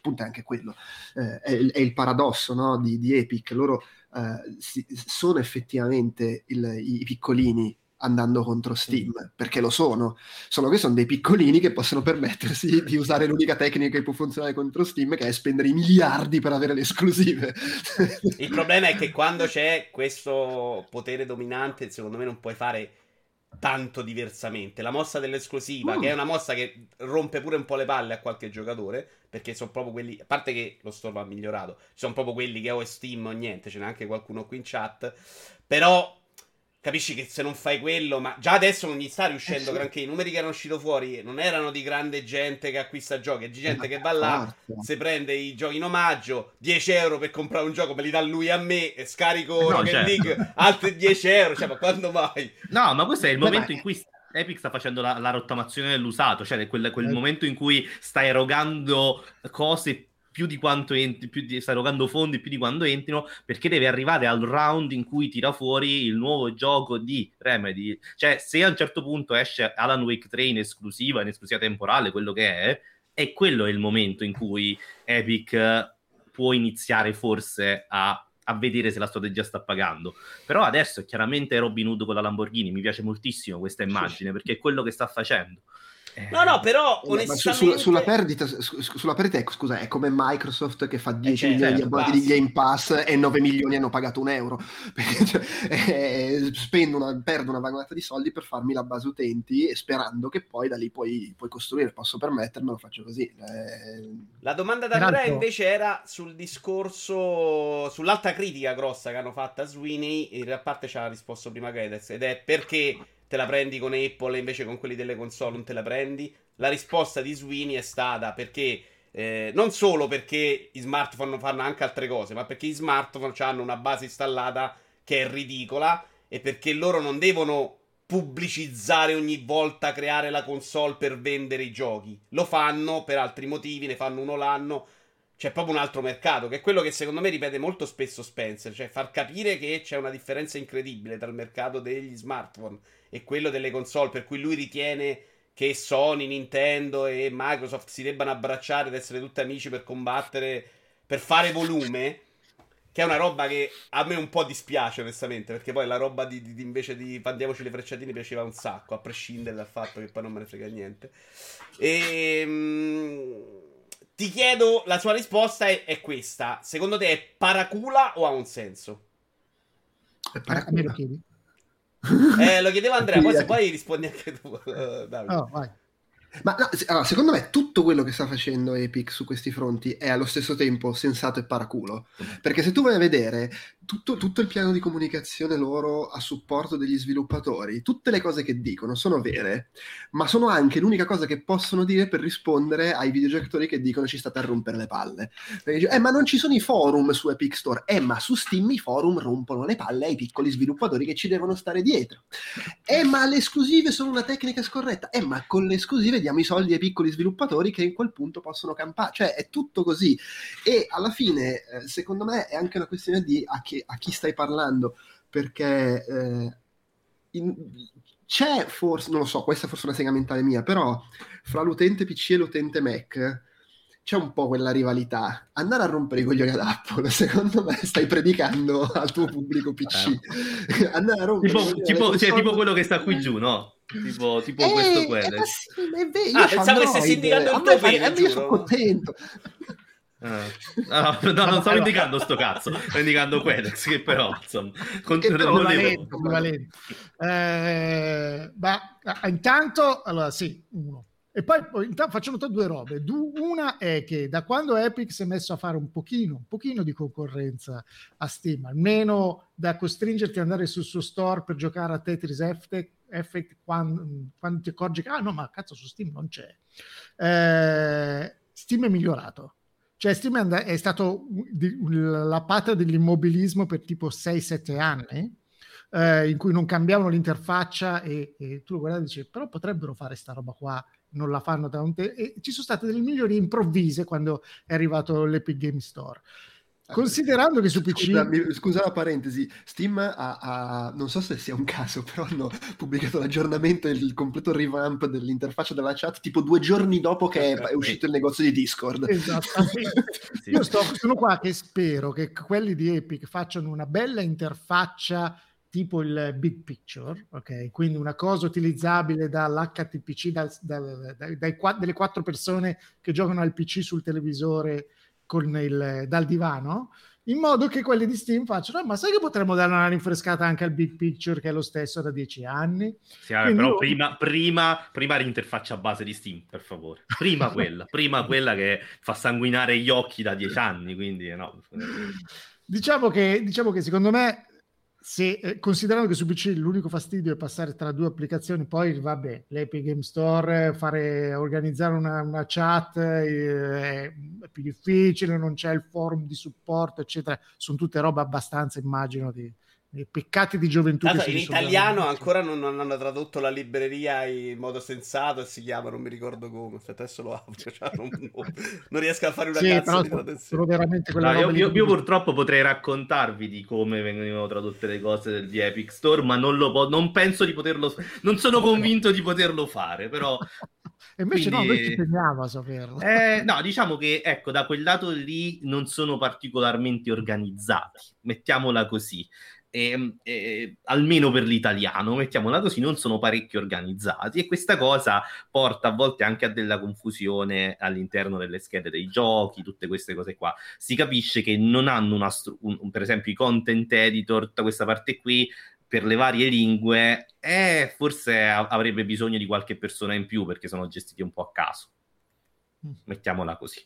punto è anche quello, eh, è, è, il paradosso no? di, di, Epic, loro eh, si, sono effettivamente il, i, piccolini andando contro Steam, mm. perché lo sono, solo che sono dei piccolini che possono permettersi di usare l'unica tecnica che può funzionare contro Steam, che è spendere i miliardi per avere le esclusive. Il problema è che quando c'è questo potere dominante, secondo me non puoi fare tanto diversamente. La mossa dell'esclusiva, mm. che è una mossa che rompe pure un po' le palle a qualche giocatore, perché sono proprio quelli, a parte che lo store va migliorato, sono proprio quelli che ho Steam o niente, ce n'è anche qualcuno qui in chat, però Capisci che se non fai quello, ma già adesso non gli sta riuscendo eh sì. granché. I numeri che erano usciti fuori non erano di grande gente che acquista giochi, è di gente che va là, si prende i giochi in omaggio, 10 euro per comprare un gioco, me li dà lui a me, e scarico no, Rocket certo. League, altri 10 euro, cioè ma quando mai? No, ma questo è il Beh, momento in cui Epic sta facendo la, la rottamazione dell'usato, cioè quel, quel eh. momento in cui sta erogando cose più di quanto entri, più di, sta erogando fondi più di quanto entrino, perché deve arrivare al round in cui tira fuori il nuovo gioco di Remedy. Cioè, se a un certo punto esce Alan Wake 3 in esclusiva, in esclusiva temporale, quello che è, e quello è il momento in cui Epic può iniziare forse a a vedere se la strategia sta pagando. Però adesso è chiaramente Robin Hood con la Lamborghini, mi piace moltissimo questa immagine perché è quello che sta facendo. No, no, però onestamente... Su, sulla, perdita, su, sulla perdita, scusa, è come Microsoft che fa 10 eh, milioni di abbonati di Game Pass e 9 milioni hanno pagato un euro. Cioè, eh, spendo una, perdo una vagonata di soldi per farmi la base utenti sperando che poi da lì puoi, puoi costruire. Posso permettermelo, faccio così. Eh... La domanda da Andrea invece era sul discorso, sull'alta critica grossa che hanno fatto a Sweeney. In parte ci ha risposto prima Gates ed è perché te la prendi con Apple e invece con quelli delle console non te la prendi? La risposta di Sweeney è stata perché eh, non solo perché i smartphone fanno anche altre cose, ma perché i smartphone hanno una base installata che è ridicola e perché loro non devono pubblicizzare ogni volta, creare la console per vendere i giochi. Lo fanno per altri motivi, ne fanno uno l'anno. C'è proprio un altro mercato, che è quello che secondo me ripete molto spesso Spencer, cioè far capire che c'è una differenza incredibile tra il mercato degli smartphone e quello delle console, per cui lui ritiene che Sony, Nintendo e Microsoft si debbano abbracciare ed essere tutti amici per combattere, per fare volume. Che è una roba che a me un po' dispiace, onestamente. Perché poi la roba di, di, invece di Pandiamoci le frecciatine piaceva un sacco, a prescindere dal fatto che poi non me ne frega niente. E. Ehm, ti chiedo, la sua risposta è, è, questa. Secondo te è paracula o ha un senso? È paracula. Eh, lo chiedevo Andrea, poi se poi rispondi anche tu. Uh, oh, vai. Ma no, allora, secondo me tutto quello che sta facendo Epic su questi fronti è allo stesso tempo sensato e paraculo. Perché se tu vai a vedere tutto, tutto, il piano di comunicazione loro a supporto degli sviluppatori, tutte le cose che dicono sono vere, ma sono anche l'unica cosa che possono dire per rispondere ai videogiocatori che dicono ci state a rompere le palle. Dice, eh, ma non ci sono i forum su Epic Store. Eh, ma su Steam i forum rompono le palle ai piccoli sviluppatori che ci devono stare dietro. Eh, ma le esclusive sono una tecnica scorretta. Eh, ma con le esclusive diamo i soldi ai piccoli sviluppatori che in quel punto possono campare. Cioè, è tutto così. E alla fine, eh, secondo me, è anche una questione di a che a chi stai parlando, perché eh, in, c'è forse, non lo so, questa è forse una sega mentale mia, però fra l'utente PC e l'utente Mac c'è un po' quella rivalità. Andare a rompere i coglioni ad Apple, secondo me stai predicando al tuo pubblico PC. Eh. Andare a rompere tipo, tipo, cioè, tipo quello che sta qui giù, no? Tipo, tipo eh, questo quello. Eh, sì, è vero, ah, pensavo che stessi indicando il tuo bene, io sono contento. Ah. No, no, no, non stavo indicando sto cazzo, sto indicando Quedex, che però insomma. Eh, ma intanto, allora sì, uno. E poi intanto faccio notare due robe. Una è che da quando Epic si è messo a fare un pochino, un pochino di concorrenza a Steam, almeno da costringerti ad andare sul suo store per giocare a Tetris Effect, Effect quando, quando, ti accorgi che ah no, ma cazzo su Steam non c'è. Eh, Steam è migliorato cioè, Steam è stato la patria dell'immobilismo per tipo 6-7 anni, eh, in cui non cambiavano l'interfaccia e, e tu lo guardavi e dicevi, però potrebbero fare sta roba qua, non la fanno da un tempo. E ci sono state delle migliori improvvise quando è arrivato l'Epic Game Store. Considerando che su PC... Scusa, mi, scusa la parentesi, Steam ha, ha, non so se sia un caso, però hanno pubblicato l'aggiornamento e il completo revamp dell'interfaccia della chat tipo due giorni dopo che è, uscito il negozio di Discord. Esattamente. sì. Io sto, sono qua che spero che quelli di Epic facciano una bella interfaccia tipo il big picture, ok? Quindi una cosa utilizzabile dall'HTPC, dal, dal, dai, dai, delle quattro persone che giocano al PC sul televisore il, dal divano, in modo che quelli di Steam facciano, ma sai che potremmo dare una rinfrescata anche al Big Picture che è lo stesso da dieci anni? Sì, vabbè, però io... prima, prima, prima l'interfaccia base di Steam, per favore. Prima quella, prima quella che fa sanguinare gli occhi da dieci anni, quindi no. Diciamo che, diciamo che secondo me se, eh, considerando che su PC l'unico fastidio è passare tra due applicazioni, poi vabbè, l'Epic Game Store, fare, organizzare una, una chat eh, è più difficile, non c'è il forum di supporto, eccetera, sono tutte robe abbastanza, immagino, di, peccati di gioventù. Allora, in italiano ancora non, non, hanno tradotto la libreria in modo sensato e si chiama, non mi ricordo come. Aspetta, adesso lo apro. Cioè, non, non, riesco a fare una sì, cazzo di traduzione. Veramente no, io, io, io, purtroppo potrei raccontarvi di come venivano tradotte le cose di Epic Store, ma non, lo po- non penso di poterlo. Non sono convinto di poterlo fare, però. E invece Quindi... no, noi ci teniamo a saperlo. Eh, no, diciamo che ecco, da quel lato lì non sono particolarmente organizzati, mettiamola così e, e, almeno per l'italiano, mettiamola così, non sono parecchio organizzati e questa cosa porta a volte anche a della confusione all'interno delle schede dei giochi, tutte queste cose qua. Si capisce che non hanno una stru- un, per esempio i content editor, tutta questa parte qui per le varie lingue, eh, forse avrebbe bisogno di qualche persona in più perché sono gestiti un po' a caso. Mm. Mettiamola così.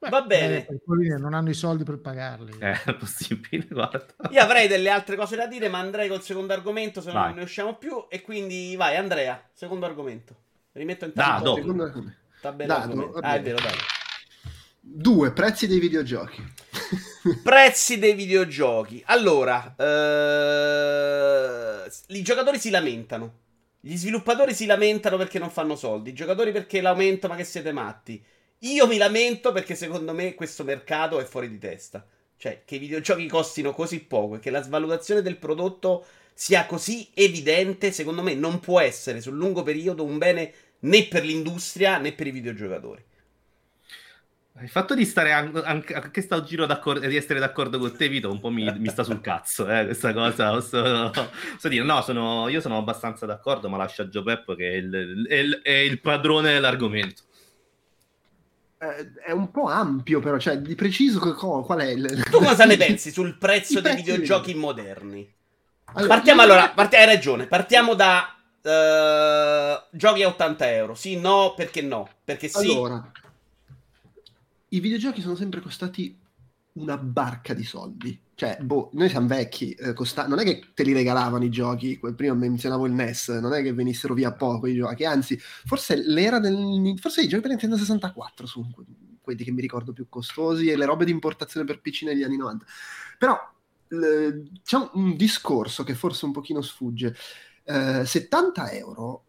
Beh, Va bene. Eh, non hanno i soldi per pagarli. Eh, è possibile, guarda. Io avrei delle altre cose da dire, ma andrei col secondo argomento, se no non ne usciamo più. E quindi vai, Andrea, secondo argomento. Rimetto in Dado. Secondo bene. Dado, ah, è vero, dai. Due, prezzi dei videogiochi. prezzi dei videogiochi. Allora, eh... i giocatori si lamentano. Gli sviluppatori si lamentano perché non fanno soldi. I giocatori perché l'aumento, ma che siete matti. Io mi lamento perché secondo me questo mercato è fuori di testa. Cioè, che i videogiochi costino così poco e che la svalutazione del prodotto sia così evidente, secondo me non può essere sul lungo periodo un bene né per l'industria né per i videogiocatori. Il fatto di stare anche, anche sto giro di essere d'accordo con te, Vito, un po' mi, mi sta sul cazzo, eh, questa cosa. Posso, posso dire, no, sono, io sono abbastanza d'accordo, ma lascia Gio Peppo che è il, è il, è il padrone dell'argomento. Eh, è un po' ampio, però, cioè di preciso qual è il... Tu cosa ne pensi sul prezzo dei videogiochi moderni? Allora, partiamo allora, part- hai ragione, partiamo da uh, giochi a 80 euro. Sì, no, perché no? Perché sì. Allora, i videogiochi sono sempre costati una barca di soldi. Cioè, boh, noi siamo vecchi, eh, costa- non è che te li regalavano i giochi, prima menzionavo il NES, non è che venissero via poco i giochi, anzi, forse l'era del... forse i giochi per Nintendo 64 sono quelli che mi ricordo più costosi e le robe di importazione per PC negli anni 90. Però l- c'è un, un, discorso che forse un pochino sfugge. Eh, 70 euro,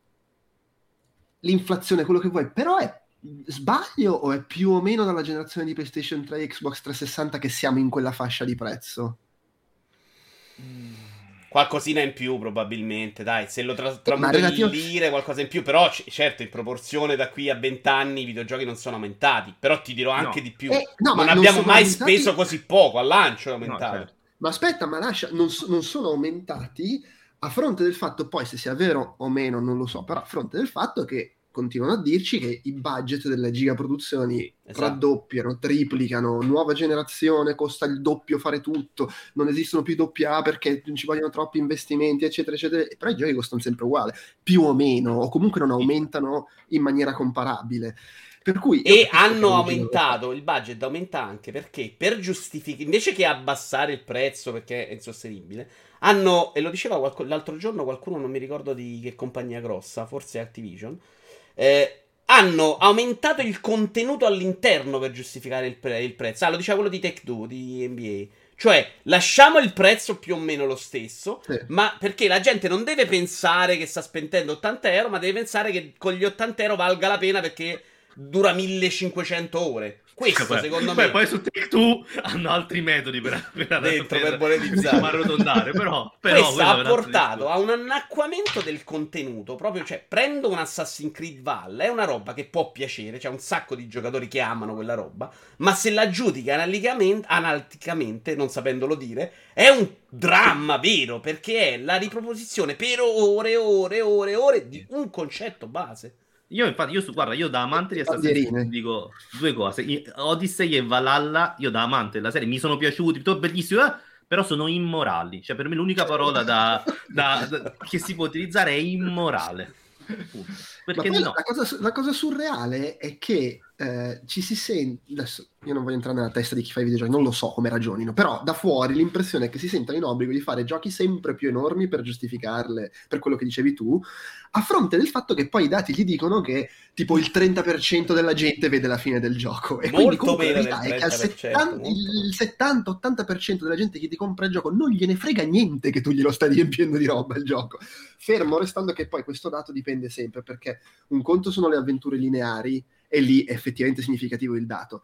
l'inflazione, quello che vuoi, però è Sbaglio o è più o meno dalla generazione di PlayStation 3 e Xbox 360 che siamo in quella fascia di prezzo? Qualcosina in più probabilmente, dai, se lo tra- tramuto relativo... in lire qualcosa in più, però c- certo in proporzione da qui a 20 anni i videogiochi non sono aumentati, però ti dirò anche no. di più, eh, no, non abbiamo non mai aumentati... speso così poco, al lancio è aumentato. No, certo. Ma aspetta, ma lascia, non, non sono aumentati a fronte del fatto, poi se sia vero o meno non lo so, però a fronte del fatto che continuano a dirci che i budget delle gigaproduzioni esatto. raddoppiano, triplicano, nuova generazione costa il doppio fare tutto, non esistono più doppia A perché non ci vogliono troppi investimenti, eccetera, eccetera, però i giochi costano sempre uguale, più o meno, o comunque non aumentano in maniera comparabile. Per cui e hanno aumentato il budget, aumenta anche perché per giustificare, invece che abbassare il prezzo perché è insostenibile, hanno, e lo diceva qualco, l'altro giorno qualcuno, non mi ricordo di che compagnia grossa, forse Activision, eh, hanno aumentato il contenuto all'interno per giustificare il, pre- il prezzo. Ah, lo diceva quello di Tech 2 di NBA. Cioè, lasciamo il prezzo più o meno lo stesso, sì. ma perché la gente non deve pensare che sta spendendo 80 euro, ma deve pensare che con gli 80 euro valga la pena perché dura 1500 ore. Questo poi, secondo poi, me. Poi su Take-Two hanno altri metodi per, per, Dentro, per, per arrotondare. Però, però Questo ha portato a un annacquamento del contenuto. Proprio, cioè, prendo un Assassin's Creed Val, è una roba che può piacere. C'è un sacco di giocatori che amano quella roba. Ma se la giudica analiticamente, analiticamente non sapendolo dire, è un dramma vero. Perché è la riproposizione per ore, ore, ore, ore di un concetto base. Io infatti, io, guarda, io da amante di Assassin's Creed dico due cose. Odyssey e Valhalla, io da amante della serie mi sono piaciuti, tutto bellissimo, eh, però sono immorali. Cioè, per me l'unica parola da, da, da, che si può utilizzare è immorale. Perché no? la, cosa, la, cosa, surreale è che eh, ci si sente... Adesso, io non voglio entrare nella testa di chi fa i videogiochi, non lo so come ragionino, però da fuori l'impressione è che si sentano in obbligo di fare giochi sempre più enormi per giustificarle, per quello che dicevi tu, a fronte del fatto che poi i dati gli dicono che tipo il 30% della gente vede la fine del gioco. E molto quindi meno è che 70, il 70-80% della gente che ti compra il gioco non gliene frega niente che tu glielo stai riempiendo di roba il gioco. Fermo restando che poi questo dato dipende sempre, perché un conto sono le avventure lineari e lì è effettivamente significativo il dato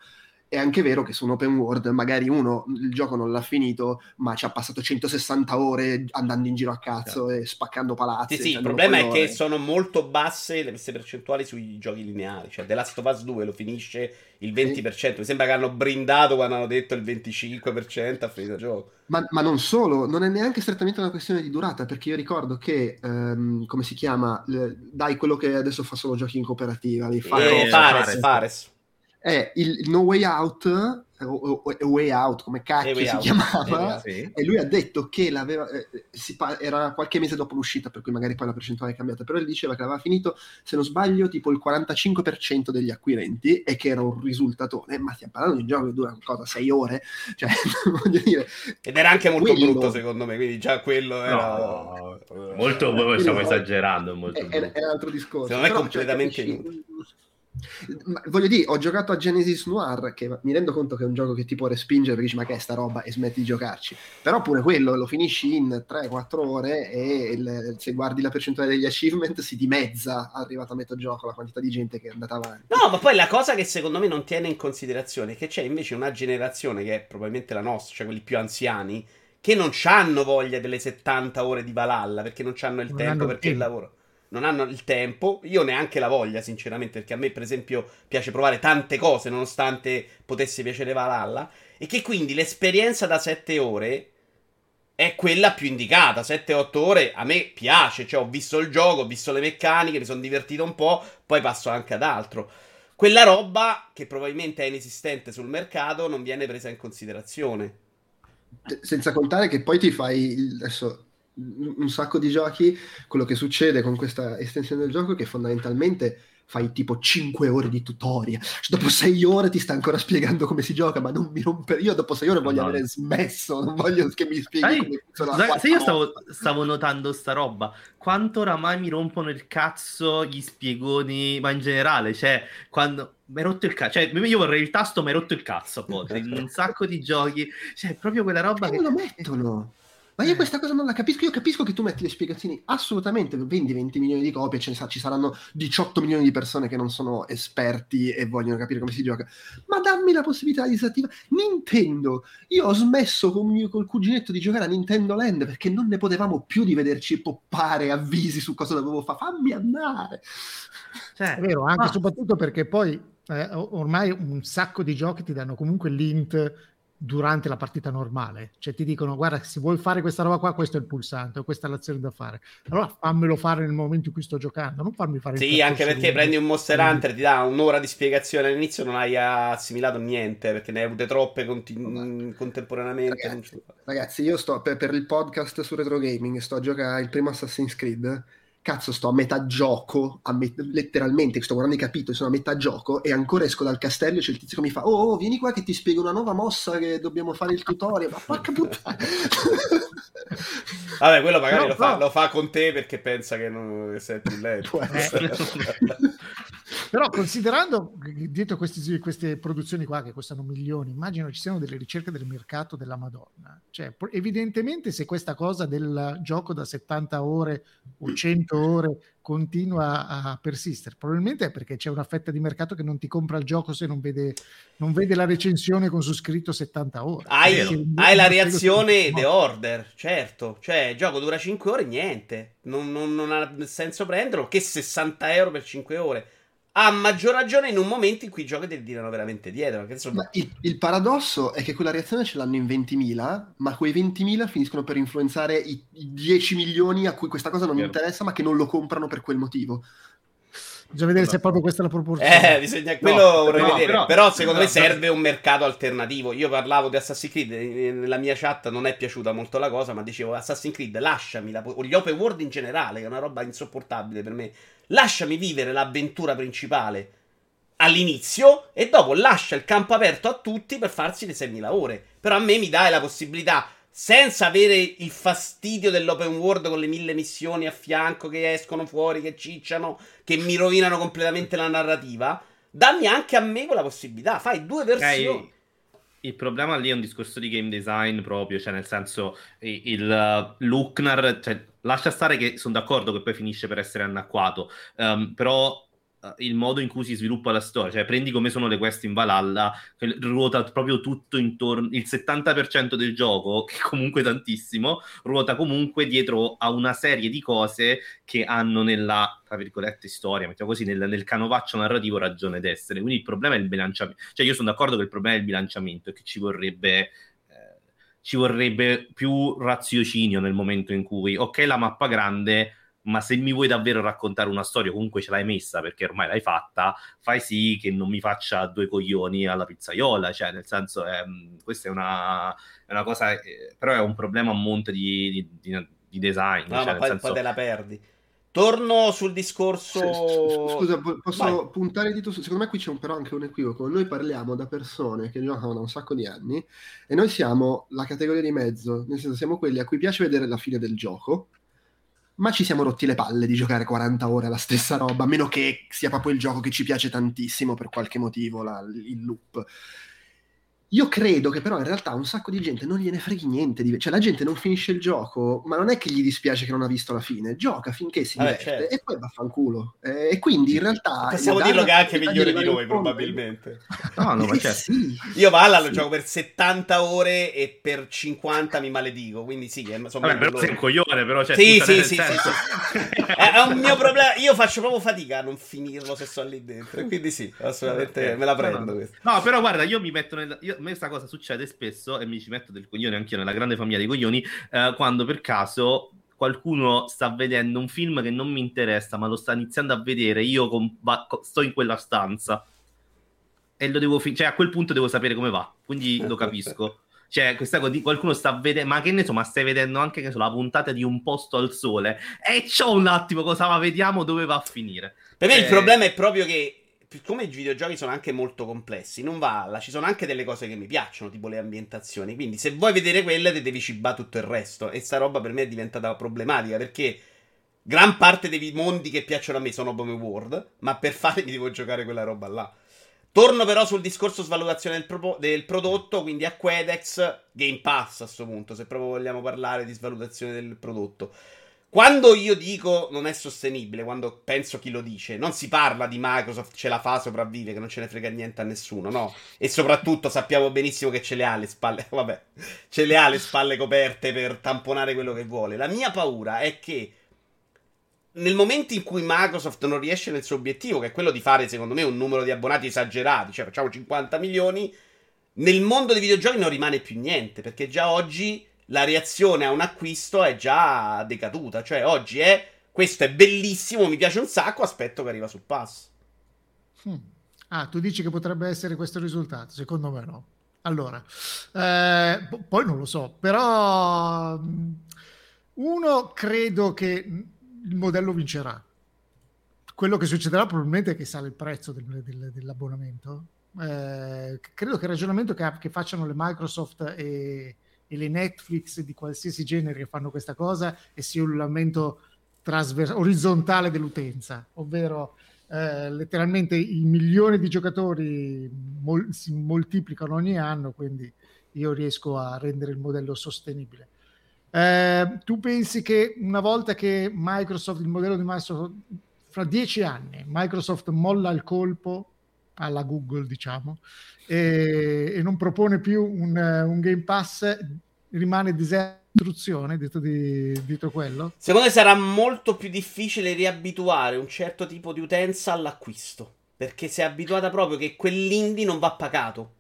è anche vero che su un open world magari uno il gioco non l'ha finito, ma ci ha passato 160 ore andando in giro a cazzo certo. e spaccando palazzi. Sì, sì, il problema è che sono molto basse le queste percentuali sui giochi lineari. Cioè, The Last of Us 2 lo finisce il 20%. Sì. Mi sembra che hanno brindato quando hanno detto il 25% a finire il gioco. Ma, ma, non solo, non è neanche strettamente una questione di durata, perché io ricordo che, um, come si chiama, dai, quello che adesso fa solo giochi in cooperativa, li fa eh, Fares, Fares è il No Way Out o, o, Way Out come cacchio si out. chiamava sì. e lui ha detto che l'aveva eh, pa- era qualche mese dopo l'uscita per cui magari poi la percentuale è cambiata però lui diceva che aveva finito se non sbaglio tipo il 45% degli acquirenti e che era un risultatone ma stiamo parlando di un gioco che dura cosa 6 ore cioè voglio dire ed era anche molto quello... brutto secondo me quindi già quello era no, molto voi stiamo esagerando molto è, è, è, un altro discorso secondo me è cioè, completamente cioè, voglio dire, ho giocato a Genesis Noir, che mi rendo conto che è un gioco che ti può respingere perché dici ma che è sta roba e smetti di giocarci. Però pure quello lo finisci in 3-4 ore e il, se guardi la percentuale degli achievement si dimezza arrivata a metà gioco la quantità di gente che è andata avanti. No, ma poi la cosa che secondo me non tiene in considerazione è che c'è invece una generazione che è probabilmente la nostra, cioè quelli più anziani, che non hanno voglia delle 70 ore di Valhalla perché non hanno il non tempo perché il lavoro non hanno il tempo, io neanche la voglia, sinceramente, perché a me, per esempio, piace provare tante cose, nonostante potesse piacere Valhalla, e che quindi l'esperienza da 7 ore è quella più indicata. 7-8 ore a me piace, cioè ho visto il gioco, ho visto le meccaniche, mi sono divertito un po', poi passo anche ad altro. Quella roba, che probabilmente è inesistente sul mercato, non viene presa in considerazione. Senza contare che poi ti fai, adesso un sacco di giochi, quello che succede con questa estensione del gioco è che fondamentalmente fai tipo 5 ore di tutorial. Cioè, dopo 6 ore ti sta ancora spiegando come si gioca, ma non mi rompere. Io dopo 6 ore voglio no. avere smesso, non voglio che mi spieghi Sai, come funziona. Se io stavo, stavo, notando sta roba, quanto oramai mi rompono il cazzo gli spiegoni, ma in generale, cioè, quando mi hai rotto il cazzo, cioè, io vorrei il tasto, mi hai rotto il cazzo, poi, in un sacco di giochi, cioè, proprio quella roba che... che... lo mettono? Ma io questa cosa non la capisco. Io capisco che tu metti le spiegazioni assolutamente, vendi 20 milioni di copie, ce ne sa, ci saranno 18 milioni di persone che non sono esperti e vogliono capire come si gioca. Ma dammi la possibilità di disattivare. Nintendo, io ho smesso con mio, col cuginetto di giocare a Nintendo Land perché non ne potevamo più di vederci poppare avvisi su cosa dovevo fare. Fammi andare. Cioè, è vero, anche e soprattutto perché poi eh, ormai un sacco di giochi ti danno comunque l'int durante la partita normale, cioè ti dicono guarda se vuoi fare questa roba qua questo è il pulsante o questa è l'azione da fare. Allora fammelo fare nel momento in cui sto giocando non farmi fare sì anche perché prendi un Monster Hunter ti dà un'ora di spiegazione all'inizio non hai assimilato niente perché ne hai avute troppe conti- contemporaneamente ragazzi, ragazzi, io sto per, per il podcast su retro gaming sto a giocare il primo Assassin's Creed cazzo sto a metà gioco, a me- letteralmente sto guardando i capitoli, sono a metà gioco e ancora esco dal castello e c'è il tizio che mi fa oh, oh vieni qua che ti spiego una nuova mossa che dobbiamo fare il tutorial, ma porca puttana. Vabbè quello magari no, lo, fa, no. lo, fa, con te perché pensa che non sei più lento Però considerando dietro questi, queste produzioni qua che costano milioni, immagino ci siano delle ricerche del mercato della Madonna. Cioè, evidentemente se questa cosa del gioco da 70 ore o 100 ore continua a persistere, probabilmente è perché c'è una fetta di mercato che non ti compra il gioco se non vede, non vede la recensione con su scritto 70 ore. Hai, hai la reazione The Order, certo. Cioè, il gioco dura 5 ore, niente. Non, non, non ha senso prenderlo. Che 60 euro per 5 ore a maggior ragione in un momento in cui i giochi ti tirano veramente dietro. Insomma... Il, il, paradosso è che quella reazione ce l'hanno in 20.000, ma quei 20.000 finiscono per influenzare i, i 10 milioni a cui questa cosa non interessa, ma che non lo comprano per quel motivo. Bisogna vedere se è proprio questa la proporzione. Eh, bisogna, quello no, vorrei no, vedere. Però, però secondo no, me serve un mercato alternativo. Io parlavo di Assassin's Creed, nella mia chat non è piaciuta molto la cosa, ma dicevo Assassin's Creed, lasciami, la, o gli open world in generale, che è una roba insopportabile per me Lasciami vivere l'avventura principale. all'inizio e dopo lascia il campo aperto a tutti per farsi le 6.000 ore. Però a me mi dai la possibilità, senza avere il fastidio dell'open world con le mille missioni a fianco che escono fuori, che cicciano, che mi rovinano completamente la narrativa, dammi anche a me quella possibilità. Fai due versioni. Okay. Il problema lì è un discorso di game design proprio, cioè nel senso il uh, Luknar, cioè, lascia stare che sono d'accordo che poi finisce per essere anacquato, um, però il modo in cui si sviluppa la storia, cioè prendi come sono le quest in Valhalla, ruota proprio tutto intorno, il 70% del gioco, che comunque tantissimo, ruota comunque dietro a una serie di cose che hanno nella, tra virgolette, storia, mettiamo così, nel, nel canovaccio narrativo ragione d'essere, quindi il problema è il bilanciamento, cioè io sono d'accordo che il problema è il bilanciamento e che ci vorrebbe eh, ci vorrebbe più raziocinio nel momento in cui, ok, la mappa grande, ma se mi vuoi davvero raccontare una storia, comunque ce l'hai messa perché ormai l'hai fatta, fai sì che non mi faccia due coglioni alla pizzaiola, cioè nel senso, è, ehm, questa è una, è una, cosa, eh, però è un problema a monte di, di, di design. No, cioè, ma poi, senso... poi te la perdi. Torno sul discorso. Scusa, posso Vai. puntare di tutto? Secondo me qui c'è un, però anche un equivoco. Noi parliamo da persone che giocano da un sacco di anni e noi siamo la categoria di mezzo, nel senso siamo quelli a cui piace vedere la fine del gioco ma ci siamo rotti le palle di giocare 40 ore alla stessa roba, a meno che sia proprio il gioco che ci piace tantissimo per qualche motivo, la, il loop. Io credo che però in realtà un sacco di gente non gliene freghi niente, di... cioè la gente non finisce il gioco, ma non è che gli dispiace che non ha visto la fine, gioca finché si diverte certo. e poi vaffanculo. Eh, e quindi in realtà... Possiamo dirlo che è anche migliore di noi probabilmente. No, no, ma eh, certo. sì. Io Valhalla sì. lo gioco per 70 ore e per 50 mi maledico, quindi sì, insomma... Vabbè, però sei un coglione, però... Cioè, sì, sì, sì, sì, sì, È un mio problema, io faccio proprio fatica a non finirlo se sto lì dentro, quindi sì, assolutamente me la prendo. No, no. no però guarda, io mi metto nel... Io a me questa cosa succede spesso e mi ci metto del coglione anch'io nella grande famiglia dei coglioni eh, quando per caso qualcuno sta vedendo un film che non mi interessa ma lo sta iniziando a vedere io con, va, sto in quella stanza. E lo devo fi- cioè a quel punto devo sapere come va quindi lo capisco. Cioè questa cosa di qualcuno sta vedendo ma che ne so ma stai vedendo anche che so, la puntata di un posto al sole e c'ho un attimo cosa ma vediamo dove va a finire. Per me eh... il problema è proprio che siccome i videogiochi sono anche molto complessi, non va alla, ci sono anche delle cose che mi piacciono, tipo le ambientazioni. Quindi, se vuoi vedere quelle, te devi cibare tutto il resto. E sta roba per me è diventata problematica perché gran parte dei mondi che piacciono a me sono open world, ma per fare mi devo giocare quella roba là. Torno però sul discorso svalutazione del, pro- del prodotto, quindi a Quedex, Game Pass a questo punto, se proprio vogliamo parlare di svalutazione del prodotto. Quando io dico non è sostenibile, quando penso chi lo dice, non si parla di Microsoft ce la fa sopravvive, che non ce ne frega niente a nessuno, no? E soprattutto sappiamo benissimo che ce le ha le spalle, vabbè, ce le ha le spalle coperte per tamponare quello che vuole. La mia paura è che nel momento in cui Microsoft non riesce nel suo obiettivo, che è quello di fare, secondo me, un numero di abbonati esagerati, cioè facciamo 50 milioni, nel mondo dei videogiochi non rimane più niente, perché già oggi la reazione a un acquisto è già decaduta. Cioè, oggi è questo è bellissimo, mi piace un sacco, aspetto che arriva sul pass. Hmm. Ah, tu dici che potrebbe essere questo il risultato? Secondo me no. Allora, eh, poi non lo so, però mm, uno credo che il modello vincerà. Quello che succederà probabilmente è che sale il prezzo del, del, dell'abbonamento. Eh, credo che il ragionamento che, che facciano le Microsoft e, e le Netflix di qualsiasi genere che fanno questa cosa e sia un lamento trasver- orizzontale dell'utenza, ovvero eh, letteralmente i milioni di giocatori mol- si moltiplicano ogni anno, quindi io riesco a rendere il modello sostenibile. Eh, tu pensi che una volta che Microsoft, il modello di Microsoft, fra dieci anni, Microsoft molla il colpo alla Google, diciamo, e, e non propone più un, un Game Pass, rimane distruzione dietro, di, dietro quello? Secondo me sarà molto più difficile riabituare un certo tipo di utenza all'acquisto, perché si è abituata proprio che quell'indie non va pagato.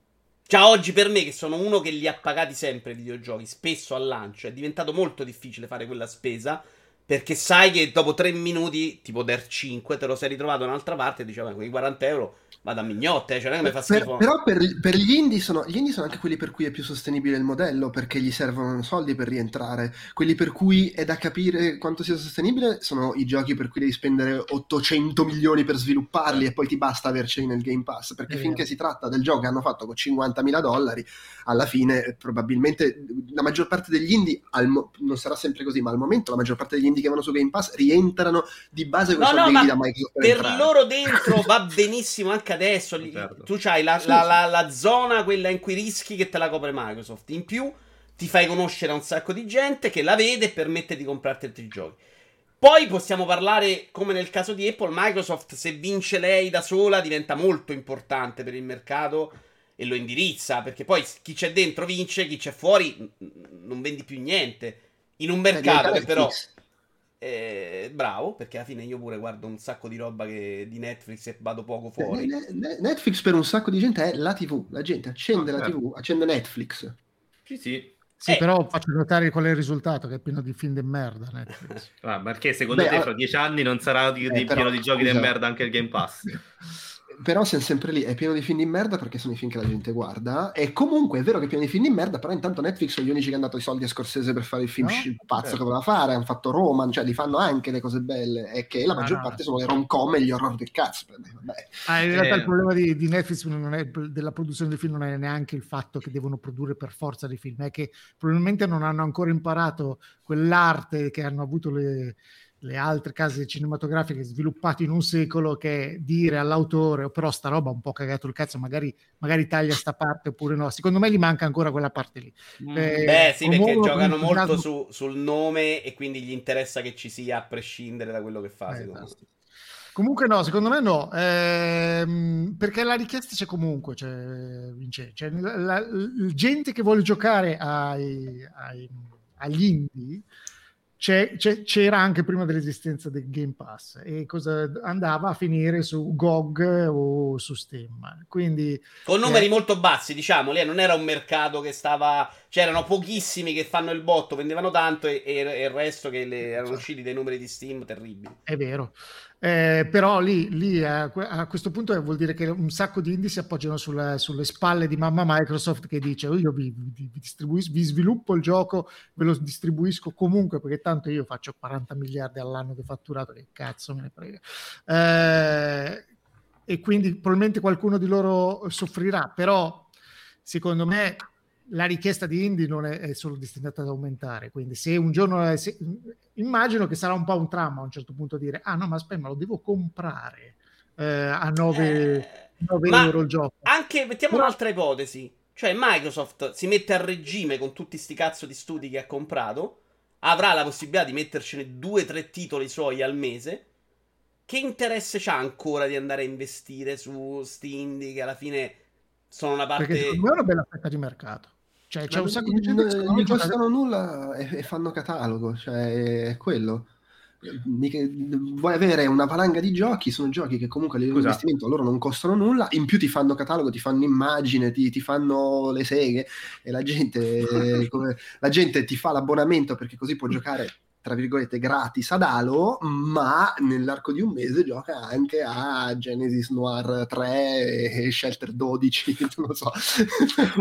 Già oggi per me, che sono uno che li ha pagati sempre i videogiochi, spesso al lancio, è diventato molto difficile fare quella spesa Perché sai che dopo tre minuti, tipo der 5, te lo sei ritrovato da un'altra parte e dici, con i 40 euro vado a mignotte, cioè non è che mi fa schifo. Per, però per, per, gli indie sono, gli indie sono anche quelli per cui è più sostenibile il modello, perché gli servono soldi per rientrare. Quelli per cui è da capire quanto sia sostenibile sono i giochi per cui devi spendere 800 milioni per svilupparli e poi ti basta averceli nel Game Pass, perché è finché si tratta del gioco che hanno fatto con 50 mila dollari, alla fine probabilmente la maggior parte degli indie, mo- non sarà sempre così, ma al momento la maggior parte degli indie che vanno su Game Pass rientrano di base con no, no, ma da Microsoft. Per, loro dentro va benissimo anche adesso. Certo. Tu hai la, la, la, la, zona, quella in cui rischi che te la copre Microsoft. In più ti fai conoscere a un sacco di gente che la vede e permette di comprarti altri giochi. Poi possiamo parlare, come nel caso di Apple, Microsoft se vince lei da sola diventa molto importante per il mercato e lo indirizza, perché poi chi c'è dentro vince, chi c'è fuori non vendi più niente. In un mercato che però... Eh, bravo, perché alla fine io pure guardo un sacco di roba che, di Netflix e vado poco fuori. Netflix per un sacco di gente è la TV, la gente accende la certo. TV, accende Netflix. Sì, sì. Sì, eh. però faccio notare qual è il risultato, che è pieno di film di merda Netflix. ah, perché secondo Beh, te fra dieci anni non sarà di, eh, di però, pieno di giochi di merda anche il Game Pass? però siamo sempre lì, è pieno di film di merda perché sono i film che la gente guarda. E comunque è vero che è pieno di film di merda, però intanto Netflix sono gli unici che hanno dato i soldi a Scorsese per fare il film no? pazzo certo. che voleva fare. Hanno fatto Roman, cioè li fanno anche le cose belle. E che la maggior ah, parte sono le rom-com e gli horror del cazzo. Ah, in realtà eh. il problema di, di Netflix è, della produzione del film non è neanche il fatto che devono produrre per forza dei film, è che probabilmente non hanno ancora imparato quell'arte che hanno avuto le le altre case cinematografiche sviluppate in un secolo che dire all'autore oh, però sta roba un po' cagato il cazzo magari, magari taglia sta parte oppure no secondo me gli manca ancora quella parte lì mm. eh, beh sì perché giocano molto caso... su, sul nome e quindi gli interessa che ci sia a prescindere da quello che fa eh, esatto. Comunque no, secondo me no, ehm, perché la richiesta c'è comunque, c'è, Vince, c'è la, la, la, gente che vuole giocare ai, ai, agli indie c'è, c'è, c'era anche prima dell'esistenza del Game Pass e cosa andava a finire su GOG o su Steam. Quindi, Con numeri eh, molto bassi, diciamo, lì non era un mercato che stava... C'erano pochissimi che fanno il botto, vendevano tanto e, e, e il resto che le, erano usciti dei numeri di Steam terribili. È vero. Eh, però lì, lì a, a, questo punto vuol dire che un sacco di indie si appoggiano sulle, sulle spalle di mamma Microsoft che dice io vi, vi, vi, vi, sviluppo il gioco, ve lo distribuisco comunque perché tanto io faccio 40 miliardi all'anno di fatturato, che cazzo me ne frega. Eh, e quindi probabilmente qualcuno di loro soffrirà, però secondo me la richiesta di indie non è, è, solo destinata ad aumentare. Quindi, se un giorno se, immagino che sarà un po' un tramma a un certo punto dire: Ah, no, ma aspetta, ma lo devo comprare eh, a 9, eh, 9 euro il gioco. Anche mettiamo Però... un'altra ipotesi: cioè, Microsoft si mette a regime con tutti sti cazzo di studi che ha comprato. Avrà la possibilità di mettercene due o tre titoli suoi al mese. Che interesse c'ha ancora di andare a investire su sti indie che alla fine sono una parte. Perché secondo me è una bella fetta di mercato. Cioè, c'è un sacco di gente che non costano nulla e, e, fanno catalogo, cioè è quello. Vuoi avere una valanga di giochi, sono giochi che comunque l'investimento loro non costano nulla, in più ti fanno catalogo, ti fanno immagine, ti, ti fanno le seghe e la gente, come, la gente ti fa l'abbonamento perché così può giocare tra virgolette gratis ad Halo, ma nell'arco di un mese gioca anche a Genesis Noir 3 e Shelter 12, non lo so.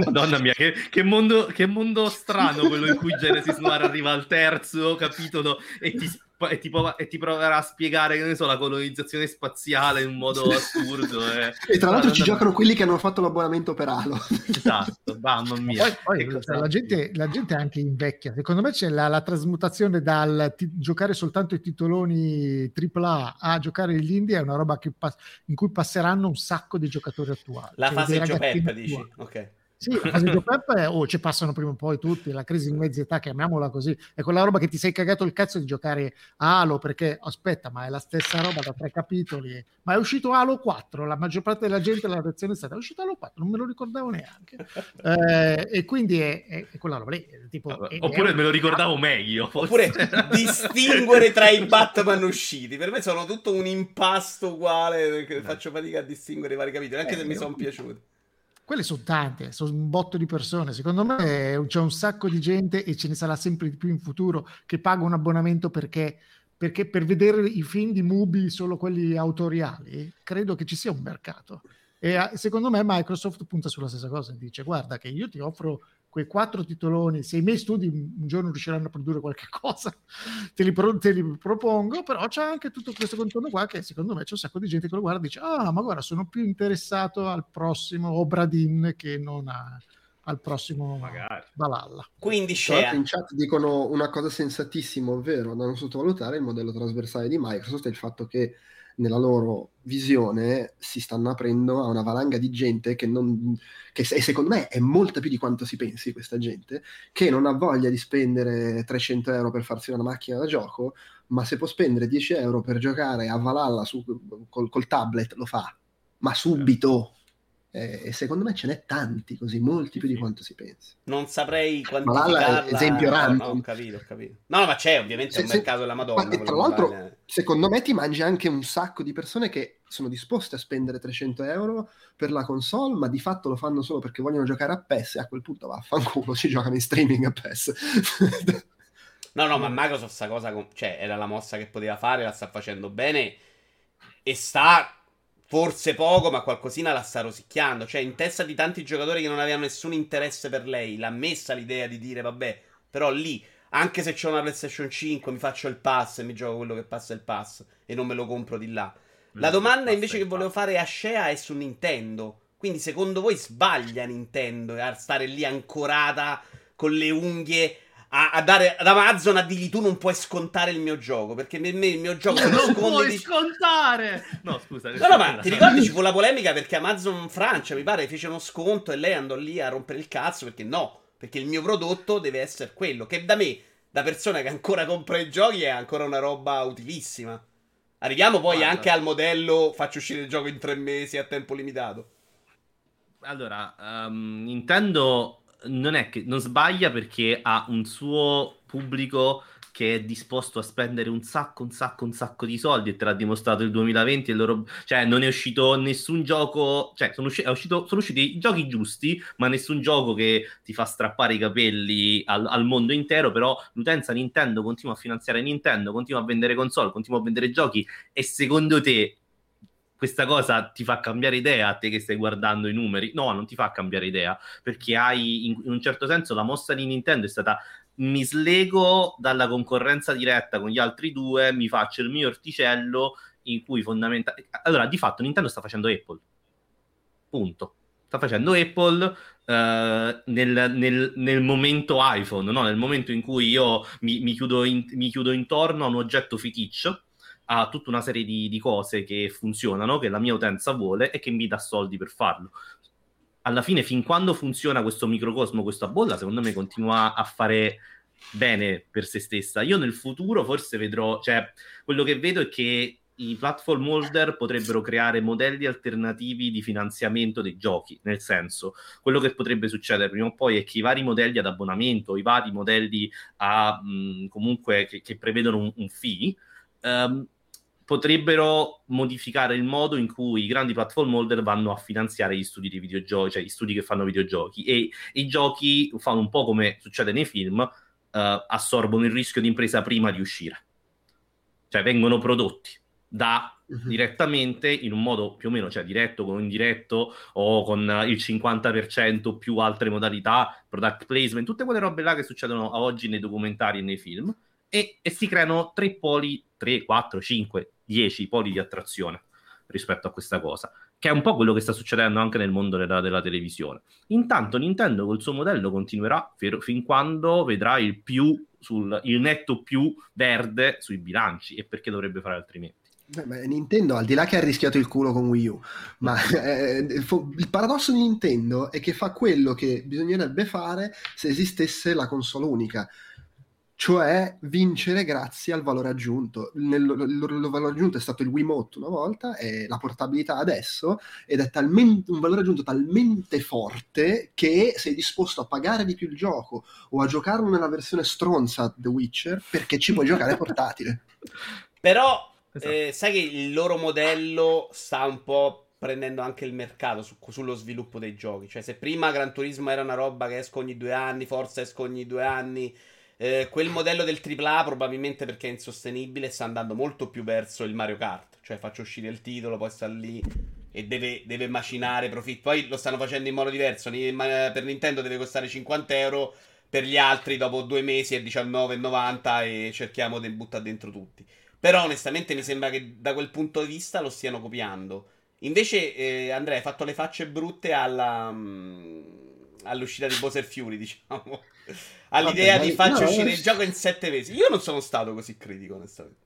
Madonna mia, che, che, mondo, che mondo strano quello in cui Genesis Noir arriva al terzo capitolo e ti e ti, prova, e ti, proverà a spiegare, che ne so, la colonizzazione spaziale in un modo assurdo. Eh. e tra l'altro ci giocano quelli che hanno fatto l'abbonamento per Halo. esatto, mamma mia. Poi, poi la, gente, la, gente, anche invecchia. Secondo me c'è la, la trasmutazione dal ti, giocare soltanto i titoloni AAA a giocare gli indie è una roba pass- in cui passeranno un sacco di giocatori attuali. La cioè, fase Gio Peppa, dici? Ok. Sì, la fase Pep è, oh, ci passano prima o poi tutti, la crisi di mezza età, chiamiamola così, è quella roba che ti sei cagato il cazzo di giocare a Halo perché, aspetta, ma è la stessa roba da tre capitoli, ma è uscito Halo 4, la maggior parte della gente la reazione è stata, è uscito Halo 4, non me lo ricordavo neanche. eh, e quindi è, è, è, quella roba lì. Tipo, è, Oppure me lo ricordavo meglio. Forse. Oppure distinguere tra i Batman usciti, per me sono tutto un impasto uguale, perché faccio fatica a distinguere i vari capitoli, anche eh, se mi sono piaciuti. Quelle sono tante, sono un botto di persone. Secondo me c'è un sacco di gente e ce ne sarà sempre di più in futuro che paga un abbonamento perché, perché per vedere i film di Mubi, solo quelli autoriali, credo che ci sia un mercato. E secondo me Microsoft punta sulla stessa cosa, dice guarda che io ti offro quei quattro titoloni, se i miei studi un giorno riusciranno a produrre qualche cosa, te li, pro- te li propongo, però c'è anche tutto questo contorno qua che secondo me c'è un sacco di gente che lo guarda e dice, ah, ma guarda, sono più interessato al prossimo Obradin che non a, al prossimo Magari. Valhalla. Quindi c'è. In chat dicono una cosa sensatissima, ovvero da non sottovalutare il modello trasversale di Microsoft e il fatto che nella loro visione si stanno aprendo a una valanga di gente che, non, che secondo me è molta più di quanto si pensi questa gente, che non ha voglia di spendere 300 euro per farsi una macchina da gioco, ma se può spendere 10 euro per giocare a Valhalla su, col, col tablet lo fa, ma subito. Eh, e secondo me ce n'è tanti così, molti più di quanto si pensi. Non saprei quantificarla. esempio random. No, ho capito, ho capito. No, ma c'è ovviamente se, un mercato della Madonna. Ma tra l'altro, vale. Secondo me ti mangi anche un sacco di persone che sono disposte a spendere 300 euro per la console, ma di fatto lo fanno solo perché vogliono giocare a PES e a quel punto vaffanculo, si giocano in streaming a PES. no, no, ma Microsoft sta cosa, cioè, era la mossa che poteva fare, la sta facendo bene e sta forse poco, ma qualcosina la sta rosicchiando. Cioè, in testa di tanti giocatori che non avevano nessun interesse per lei, l'ha messa l'idea di dire, vabbè, però lì, anche se c'è una PlayStation 5, mi faccio il pass e mi gioco quello che passa il pass e non me lo compro di là. La domanda invece che volevo fare a Shea è su Nintendo. Quindi, secondo voi sbaglia Nintendo a stare lì ancorata con le unghie a, a, dare ad Amazon a dirgli tu non puoi scontare il mio gioco perché per me il mio gioco non lo puoi di... scontare no scusa no no ma ti ricordi ci fu la polemica perché Amazon Francia mi pare fece uno sconto e lei andò lì a rompere il cazzo perché no perché il mio prodotto deve essere quello che da me da persona che ancora compra i giochi è ancora una roba utilissima arriviamo poi Guarda. anche al modello faccio uscire il gioco in tre mesi a tempo limitato allora um, Nintendo non è che non sbaglia perché ha un suo pubblico che è disposto a spendere un sacco, un sacco, un sacco di soldi e te l'ha dimostrato il 2020 e loro... cioè non è uscito nessun gioco, cioè sono, usci... uscito... sono usciti i giochi giusti, ma nessun gioco che ti fa strappare i capelli al, al, mondo intero, però l'utenza Nintendo continua a finanziare Nintendo, continua a vendere console, continua a vendere giochi e secondo te questa cosa ti fa cambiare idea a te che stai guardando i numeri? No, non ti fa cambiare idea, perché hai in, in un certo senso la mossa di Nintendo è stata mi slego dalla concorrenza diretta con gli altri due, mi faccio il mio orticello in cui fondamentalmente... Allora, di fatto Nintendo sta facendo Apple. Punto. Sta facendo Apple uh, nel, nel, nel, momento iPhone, no? nel momento in cui io mi, mi, chiudo in, mi chiudo intorno a un oggetto fiticcio ha tutta una serie di, di, cose che funzionano, che la mia utenza vuole e che mi dà soldi per farlo. Alla fine, fin quando funziona questo microcosmo, questa bolla, secondo me continua a fare bene per se stessa. Io nel futuro forse vedrò, cioè, quello che vedo è che i platform holder potrebbero creare modelli alternativi di finanziamento dei giochi, nel senso, quello che potrebbe succedere prima o poi è che i vari modelli ad abbonamento, i vari modelli a, mh, comunque che, che, prevedono un, un fee, um, potrebbero modificare il modo in cui i grandi platform holder vanno a finanziare gli studi di videogiochi, cioè gli studi che fanno videogiochi e i giochi fanno un po' come succede nei film, uh, assorbono il rischio di impresa prima di uscire. Cioè vengono prodotti da uh-huh. direttamente in un modo più o meno, cioè diretto con indiretto o con il 50% più altre modalità, product placement, tutte quelle robe là che succedono oggi nei documentari e nei film e, e si creano tre poli, 3, 4, 5, 10 poli di attrazione rispetto a questa cosa, che è un po' quello che sta succedendo anche nel mondo della, della televisione. Intanto Nintendo col suo modello continuerà fer- fin quando vedrà il più sul, il netto più verde sui bilanci e perché dovrebbe fare altrimenti. Beh, Nintendo, al di là che ha rischiato il culo con Wii U, ma eh, il paradosso di Nintendo è che fa quello che bisognerebbe fare se esistesse la console unica cioè vincere grazie al valore aggiunto. Nel, il, il, valore aggiunto è stato il Wiimote una volta e la portabilità adesso ed è talmente, un valore aggiunto talmente forte che sei disposto a pagare di più il gioco o a giocarlo nella versione stronza The Witcher perché ci puoi giocare portatile. Però esatto. eh, sai che il loro modello sta un po' prendendo anche il mercato su, sullo sviluppo dei giochi. Cioè, se prima Gran Turismo era una roba che esco ogni due anni, Forza esco ogni due anni, eh, quel modello del AAA probabilmente perché è insostenibile sta andando molto più verso il Mario Kart. Cioè, faccio uscire il titolo, poi sta lì e deve, deve macinare profitto. Poi lo stanno facendo in modo diverso. Per Nintendo deve costare 50 euro. Per gli altri, dopo due mesi è 19,90 e cerchiamo di buttare dentro tutti. Però, onestamente, mi sembra che da quel punto di vista lo stiano copiando. Invece, eh, Andrea, hai fatto le facce brutte alla, um, all'uscita di Bowser Fury, diciamo. All'idea Vabbè, di faccio no, uscire il gioco in sette mesi. Io non sono stato così critico, onestamente.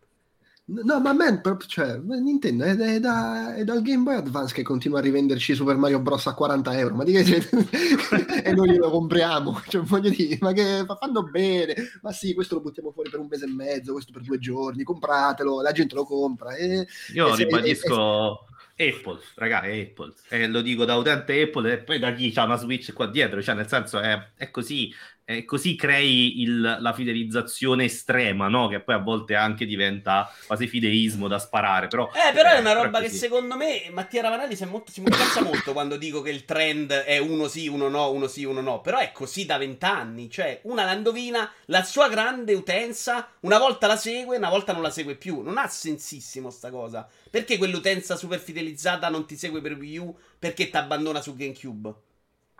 No, ma a me, cioè, Nintendo è, è, da, è, dal Game Boy Advance che continua a rivenderci Super Mario Bros. a 40 euro. Ma di che e noi lo compriamo? Cioè, voglio dire, ma che fanno bene? Ma sì, questo lo buttiamo fuori per un mese e mezzo, questo per due giorni, compratelo, la gente lo compra. E, Io e, ribadisco. Apple, raga, è Apple. E lo dico da utente Apple e poi da chi ha una Switch qua dietro, cioè nel senso è, è così eh, così crei il, la fidelizzazione estrema, no? Che poi a volte anche diventa quasi fideismo da sparare. Però, eh, però eh, è una roba che secondo me Mattia Ravanelli si, molto, si incazza molto quando dico che il trend è uno sì, uno no, uno sì, uno no. Però è così da vent'anni. Cioè, una landovina, la sua grande utenza, una volta la segue, una volta non la segue più. Non ha sensissimo sta cosa. Perché quell'utenza super fidelizzata non ti segue per Wii U? Perché ti abbandona su GameCube?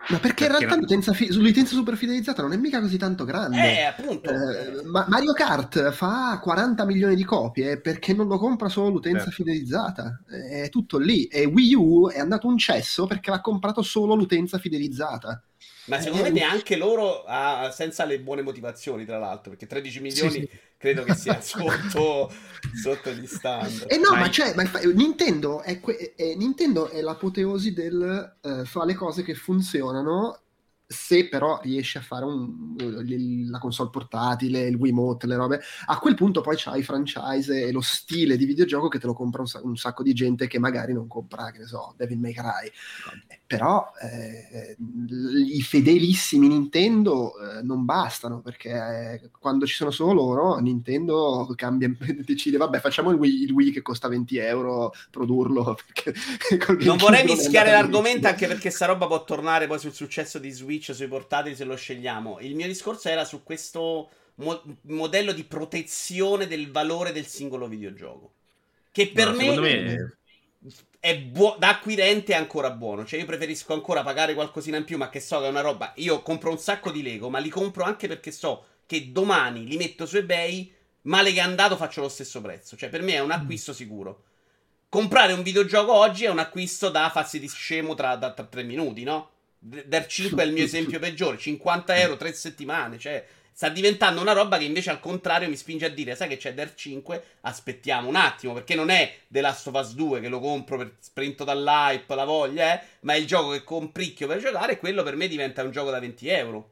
Ma perché, in realtà l'utenza, fi- l'utenza, super fidelizzata non è mica così tanto grande. Eh, appunto. Eh, ma Mario Kart fa 40 milioni di copie perché non lo compra solo l'utenza eh. fidelizzata. È tutto lì. E Wii U è andato un cesso perché l'ha comprato solo l'utenza fidelizzata. Ma secondo me neanche loro, ah, senza le buone motivazioni, tra l'altro, perché 13 milioni sì, sì. credo che sia sotto, sotto gli standard. E eh no, ma, cioè, ma Nintendo, è que- è, Nintendo è l'apoteosi del uh, fa le cose che funzionano se però riesci a fare un, la console portatile, il Wiimote, le robe, a quel punto poi c'hai i franchise e lo stile di videogioco che te lo compra un, un sacco di gente che magari non compra, che ne so, Devil May Cry. Eh, però eh, i fedelissimi Nintendo eh, non bastano perché eh, quando ci sono solo loro, Nintendo cambia, decide, vabbè, facciamo il Wii, il Wii che costa 20 euro produrrlo. non vorrei mischiare l'argomento anche perché sta roba può tornare poi sul successo di Switch Switch, sui portatili se lo scegliamo. Il mio discorso era su questo mo- modello di protezione del valore del singolo videogioco. Che per no, me, me, è buo- da acquirente è ancora buono. Cioè, io preferisco ancora pagare qualcosina in più, ma che so che è una roba. Io compro un sacco di Lego, ma li compro anche perché so che domani li metto su eBay. Male che è andato, faccio lo stesso prezzo. Cioè, per me è un acquisto sicuro. Comprare un videogioco oggi è un acquisto da farsi di scemo tra, tra, tra tre minuti, no? Der 5 è il mio esempio peggiore, 50 euro, 3 settimane, cioè sta diventando una roba che invece al contrario mi spinge a dire, sai che c'è Der 5, aspettiamo un attimo, perché non è The Last of Us 2 che lo compro per sprinto dall'hype, la voglia, eh, ma è il gioco che compricchio per giocare e quello per me diventa un gioco da 20 euro.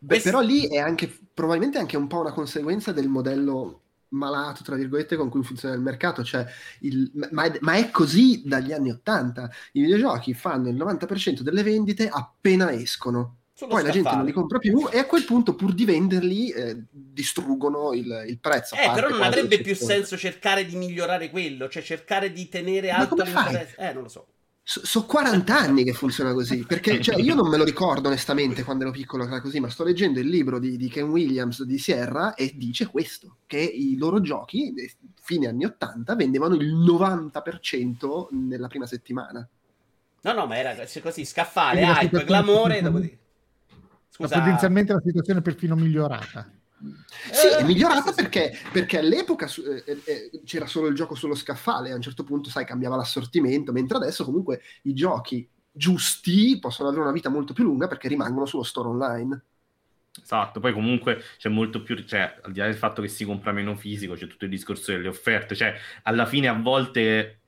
Beh, Questo... però lì è anche, probabilmente anche un po' una conseguenza del modello malato, tra virgolette, con cui funziona il mercato. Cioè il, ma, è, ma, è, così dagli anni 80. I videogiochi fanno il 90% delle vendite appena escono. Sono Poi scaffali. la gente non li compra più e a quel punto, pur di venderli, eh, distruggono il, il prezzo. Eh, però non avrebbe più senso cercare di migliorare quello, cioè cercare di tenere alto l'interesse. Eh, non lo so. Sono so 40 anni che funziona così, perché cioè, io non me lo ricordo onestamente quando ero piccolo era così, ma sto leggendo il libro di, di, Ken Williams di Sierra e dice questo, che i loro giochi, fine anni 80, vendevano il 90% nella prima settimana. No, no, ma era così, scaffale, hype, clamore, dopo di... Scusa. Potenzialmente la situazione è perfino migliorata. Sì, è eh, migliorata perché, perché all'epoca eh, eh, eh, c'era solo il gioco sullo scaffale, a un certo punto, sai, cambiava l'assortimento, mentre adesso comunque i giochi giusti possono avere una vita molto più lunga perché rimangono sullo store online. Esatto, poi comunque c'è molto più, cioè, al di là del fatto che si compra meno fisico, c'è tutto il discorso delle offerte, cioè, alla fine a volte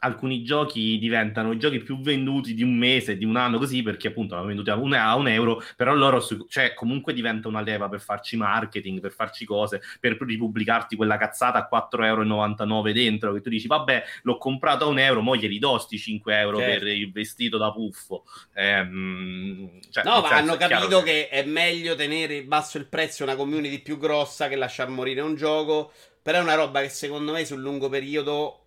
alcuni giochi diventano i giochi più venduti di un mese, di un anno, così perché appunto hanno venduti a un, a un euro, però loro cioè, comunque diventa una leva per farci marketing, per farci cose, per ripubblicarti quella cazzata a 4,99 euro dentro, che tu dici vabbè l'ho comprato a un euro, mo glieli do sti 5 euro certo. per il vestito da puffo. Ehm, cioè, no, ma hanno capito che... che è meglio tenere basso il prezzo una community più grossa che lasciar morire un gioco, però è una roba che secondo me sul lungo periodo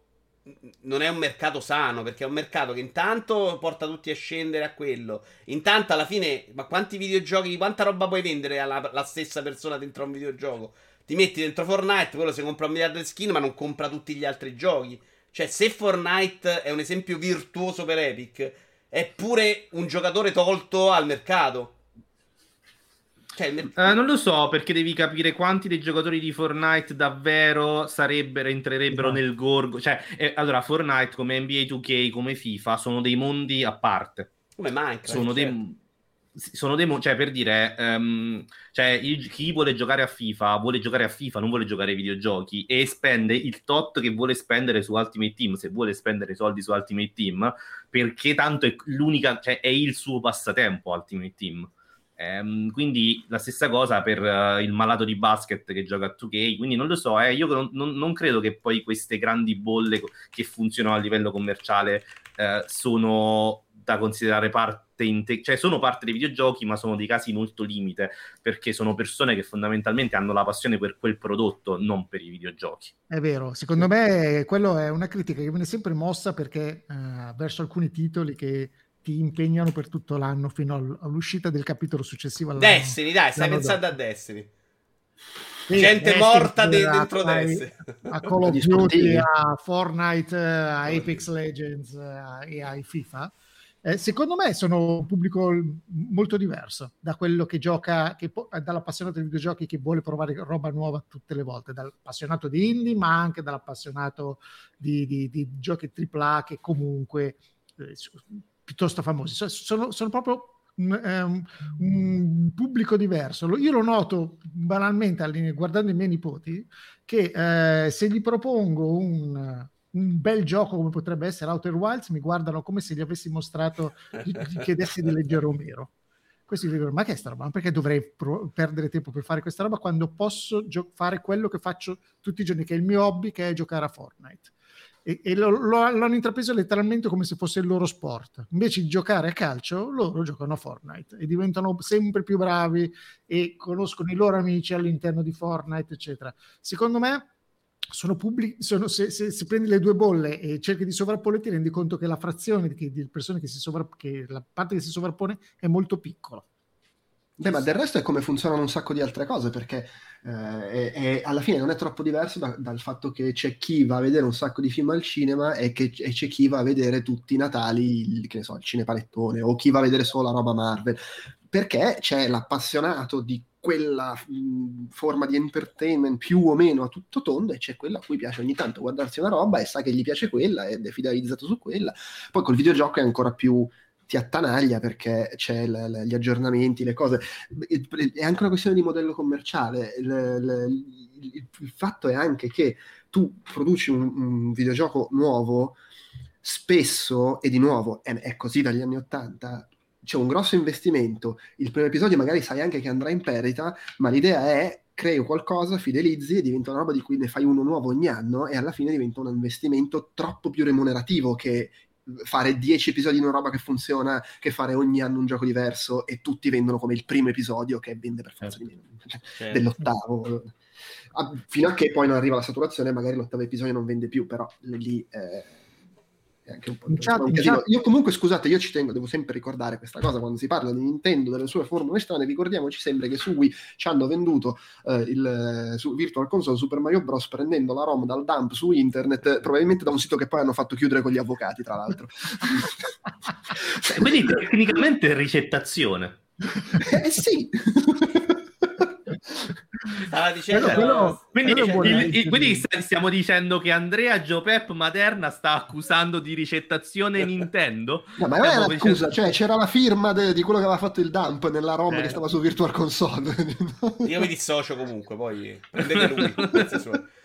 non è un mercato sano, perché è un mercato che intanto porta tutti a scendere a quello. Intanto alla fine, ma quanti videogiochi, quanta roba puoi vendere alla, stessa persona dentro un videogioco? Ti metti dentro Fortnite, quello si compra un miliardo di skin, ma non compra tutti gli altri giochi. Cioè, se Fortnite è un esempio virtuoso per Epic, è pure un giocatore tolto al mercato. Cioè, mer- uh, non lo so perché devi capire quanti dei giocatori di Fortnite davvero sarebbero, entrerebbero no. nel gorgo. Cioè, eh, allora, Fortnite come NBA 2K, come FIFA sono dei mondi a parte. Come Minecraft. Sono certo. dei sono dei cioè per dire um, cioè, il, chi vuole giocare a FIFA vuole giocare a FIFA non vuole giocare ai videogiochi e spende il tot che vuole spendere su Ultimate Team se vuole spendere soldi su Ultimate Team perché tanto è l'unica cioè è il suo passatempo Ultimate Team Um, quindi la stessa cosa per uh, il malato di basket che gioca a 2K, quindi non lo so, eh, io non, non, non, credo che poi queste grandi bolle che funzionano a livello commerciale uh, sono da considerare parte, inte- cioè sono parte dei videogiochi, ma sono dei casi molto limite, perché sono persone che fondamentalmente hanno la passione per quel prodotto, non per i videogiochi. È vero, secondo me quello è una critica che viene sempre mossa perché uh, verso alcuni titoli che ti impegnano per tutto l'anno fino all'uscita del capitolo successivo. All'anno, Destiny, dai, stai pensando dopo. a Destiny. Sì, Gente Destiny, morta de- dentro a, Destiny. A Call of Duty, a Fortnite, a Apex Legends e ai FIFA. Eh, secondo me sono un pubblico molto diverso da quello che gioca, che po- dall'appassionato di videogiochi che vuole provare roba nuova tutte le volte, dall'appassionato di indie, ma anche dall'appassionato di, di, di giochi AAA che comunque eh, piuttosto famosi. Sono, sono proprio un, un, pubblico diverso. Io lo noto banalmente guardando i miei nipoti che eh, se gli propongo un, un, bel gioco come potrebbe essere Outer Wilds mi guardano come se gli avessi mostrato, gli, gli chiedessi di leggere Romero. Questi dicono, ma che è sta roba? Perché dovrei pro- perdere tempo per fare questa roba quando posso gio- fare quello che faccio tutti i giorni, che è il mio hobby, che è giocare a Fortnite e, e lo, lo, l'hanno intrapreso letteralmente come se fosse il loro sport. Invece di giocare a calcio, loro giocano a Fortnite e diventano sempre più bravi e conoscono i loro amici all'interno di Fortnite, eccetera. Secondo me sono pubblici, sono, se, se, se, prendi le due bolle e cerchi di sovrapporre, ti rendi conto che la frazione di, di persone che si sovrappone, la parte che si sovrappone è molto piccola. Beh, ma del resto è come funzionano un sacco di altre cose, perché eh, è, è, alla fine non è troppo diverso da, dal fatto che c'è chi va a vedere un sacco di film al cinema e, che, e c'è chi va a vedere tutti i Natali, il, che ne so, il cinepanettone, o chi va a vedere solo la roba Marvel, perché c'è l'appassionato di quella mh, forma di entertainment più o meno a tutto tondo e c'è quella a cui piace ogni tanto guardarsi una roba e sa che gli piace quella ed è fidelizzato su quella. Poi col videogioco è ancora più ti attanaglia perché c'è l- l- gli aggiornamenti, le cose. È anche una questione di modello commerciale. Il, il fatto è anche che tu produci un, un, videogioco nuovo, spesso, e di nuovo è, è così dagli anni Ottanta, c'è un grosso investimento. Il primo episodio magari sai anche che andrà in perdita, ma l'idea è crei qualcosa, fidelizzi e diventa una roba di cui ne fai uno nuovo ogni anno e alla fine diventa un investimento troppo più remunerativo che fare 10 episodi di una roba che funziona che fare ogni anno un gioco diverso e tutti vendono come il primo episodio che vende per forza certo. di meno certo. dell'ottavo ah, fino a che poi non arriva la saturazione magari l'ottavo episodio non vende più però lì eh, anche un chat. Io comunque, scusate, io ci tengo, devo sempre ricordare questa cosa quando si parla di Nintendo, delle sue formule strane, ricordiamoci sempre che su Wii ci hanno venduto eh, il su Virtual Console Super Mario Bros. prendendo la ROM dal dump su internet, probabilmente da un sito che poi hanno fatto chiudere con gli avvocati, tra l'altro. Quindi tecnicamente ricettazione. eh sì. Stava dicendo quello, quindi, quello il, il, quindi, stiamo dicendo che Andrea Giopep Materna sta accusando di ricettazione Nintendo no, ma non è un'accusa dicendo... cioè c'era la firma de, di quello che aveva fatto il dump nella ROM eh. che stava su Virtual Console io mi dissocio comunque poi prendete lui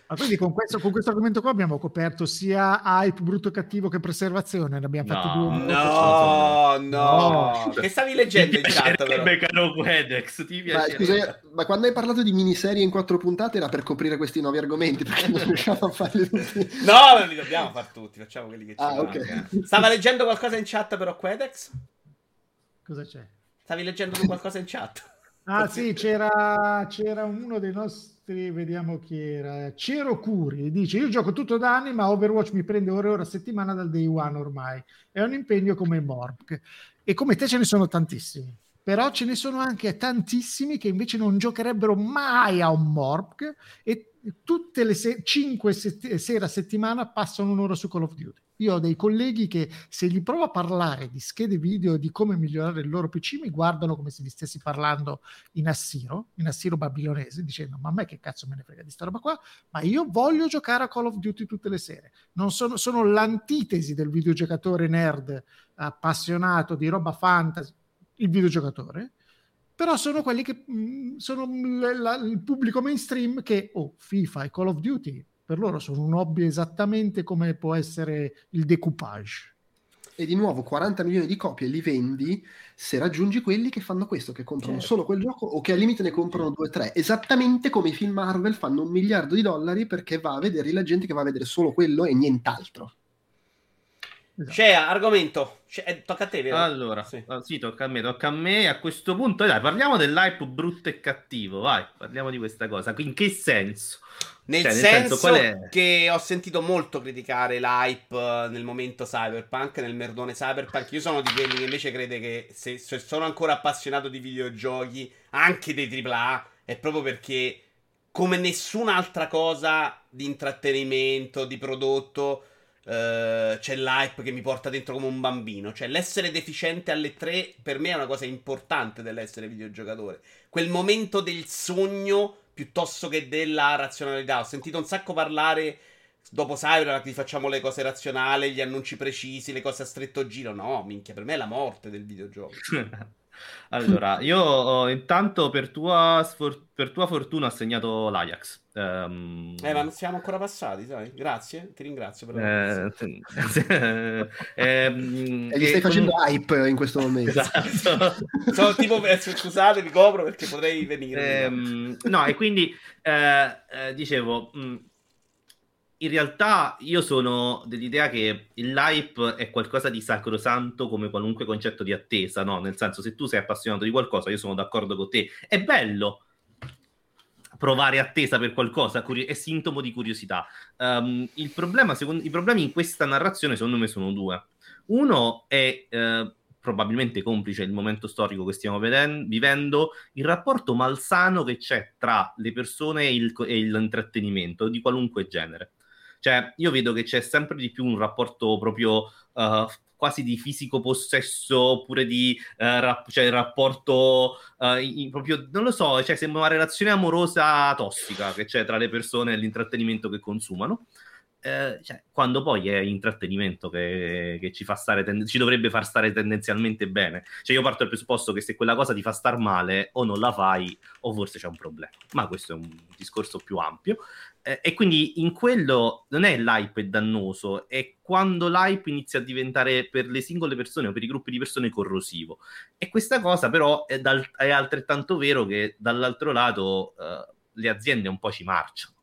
ma quindi con questo, con questo, argomento qua abbiamo coperto sia hype brutto cattivo che preservazione. Ne abbiamo no, fatti due. No, no, no. Che stavi leggendo in chat? Però? Quedex, ti ma, scusa, ma quando hai parlato di miniserie in quattro puntate era per coprire questi nuovi argomenti perché non riusciamo a farli tutti. No, non li dobbiamo fare tutti, facciamo quelli che ci ah, okay. Stava leggendo qualcosa in chat però Quedex? Cosa c'è? Stavi leggendo qualcosa in chat? Ah sì, c'era, c'era uno dei nostri, vediamo chi era, Cero Curi, dice io gioco tutto da anni ma Overwatch mi prende ore e ore a settimana dal day one ormai, è un impegno come Mork. E come te ce ne sono tantissimi, però ce ne sono anche tantissimi che invece non giocherebbero mai a un Mork e tutte le se- 5 set- sere a settimana passano un'ora su Call of Duty. Io ho dei colleghi che se gli provo a parlare di schede video e di come migliorare il loro PC mi guardano come se vi stessi parlando in assiro, in assiro babilonese, dicendo ma a me che cazzo me ne frega di sta roba qua, ma io voglio giocare a Call of Duty tutte le sere. Sono, sono l'antitesi del videogiocatore nerd appassionato di roba fantasy, il videogiocatore, però sono quelli che mh, mm, sono l- la, il pubblico mainstream che, oh, FIFA e Call of Duty, per loro sono un hobby esattamente come può essere il decoupage. E di nuovo 40 milioni di copie li vendi se raggiungi quelli che fanno questo, che comprano certo. solo quel gioco o che al limite ne comprano due o tre. Esattamente come i film Marvel fanno un miliardo di dollari perché va a vedere la gente che va a vedere solo quello e nient'altro. Esatto. C'è argomento. C'è, eh, tocca a te, vero? Allora, sì. Ah, sì. tocca a me, tocca a me. A questo punto, dai, parliamo dell'hype brutto e cattivo. Vai, parliamo di questa cosa. In che senso? Nel, cioè, nel senso, senso che ho sentito molto criticare l'hype eh, nel momento cyberpunk, nel merdone cyberpunk. Io sono di quelli che invece crede che se, se sono ancora appassionato di videogiochi, anche dei AAA, è proprio perché come nessun'altra cosa di intrattenimento, di prodotto Uh, c'è l'hype che mi porta dentro come un bambino. Cioè, l'essere deficiente alle tre per me è una cosa importante dell'essere videogiocatore. Quel momento del sogno piuttosto che della razionalità. Ho sentito un sacco parlare dopo Cyberpunk facciamo le cose razionali, gli annunci precisi, le cose a stretto giro. No, minchia, per me è la morte del videogioco. allora, io oh, intanto per tua, sfor- per tua fortuna ho segnato l'Ajax. Um... Eh, ma non siamo ancora passati, sai? Grazie, ti ringrazio per la eh, ehm, E gli stai facendo com... hype in questo momento. Esatto. Sono tipo, eh, scusate, mi copro perché potrei venire. Ehm, no, e quindi eh, eh, dicevo, mh, mm, in realtà io sono dell'idea che il hype è qualcosa di sacrosanto come qualunque concetto di attesa, no? Nel senso, se tu sei appassionato di qualcosa, io sono d'accordo con te, è bello provare attesa per qualcosa, è sintomo di curiosità. Um, il problema, secondo, I problemi in questa narrazione, secondo me, sono due. Uno è eh, probabilmente complice il momento storico che stiamo veden- vivendo, il rapporto malsano che c'è tra le persone e, il, e l'intrattenimento di qualunque genere. Cioè, io vedo che c'è sempre di più un rapporto proprio uh, quasi di fisico possesso oppure di uh, rap- cioè, rapporto uh, in, proprio non lo so, cioè sembra una relazione amorosa tossica che c'è tra le persone e l'intrattenimento che consumano. Eh, cioè, quando poi è intrattenimento che, che ci, fa stare ten- ci dovrebbe far stare tendenzialmente bene. Cioè, io parto dal presupposto che se quella cosa ti fa star male, o non la fai, o forse c'è un problema. Ma questo è un discorso più ampio. Eh, e quindi in quello non è l'hype dannoso, è quando l'hype inizia a diventare per le singole persone o per i gruppi di persone corrosivo. E questa cosa però è, dal- è altrettanto vero che dall'altro lato eh, le aziende un po' ci marciano.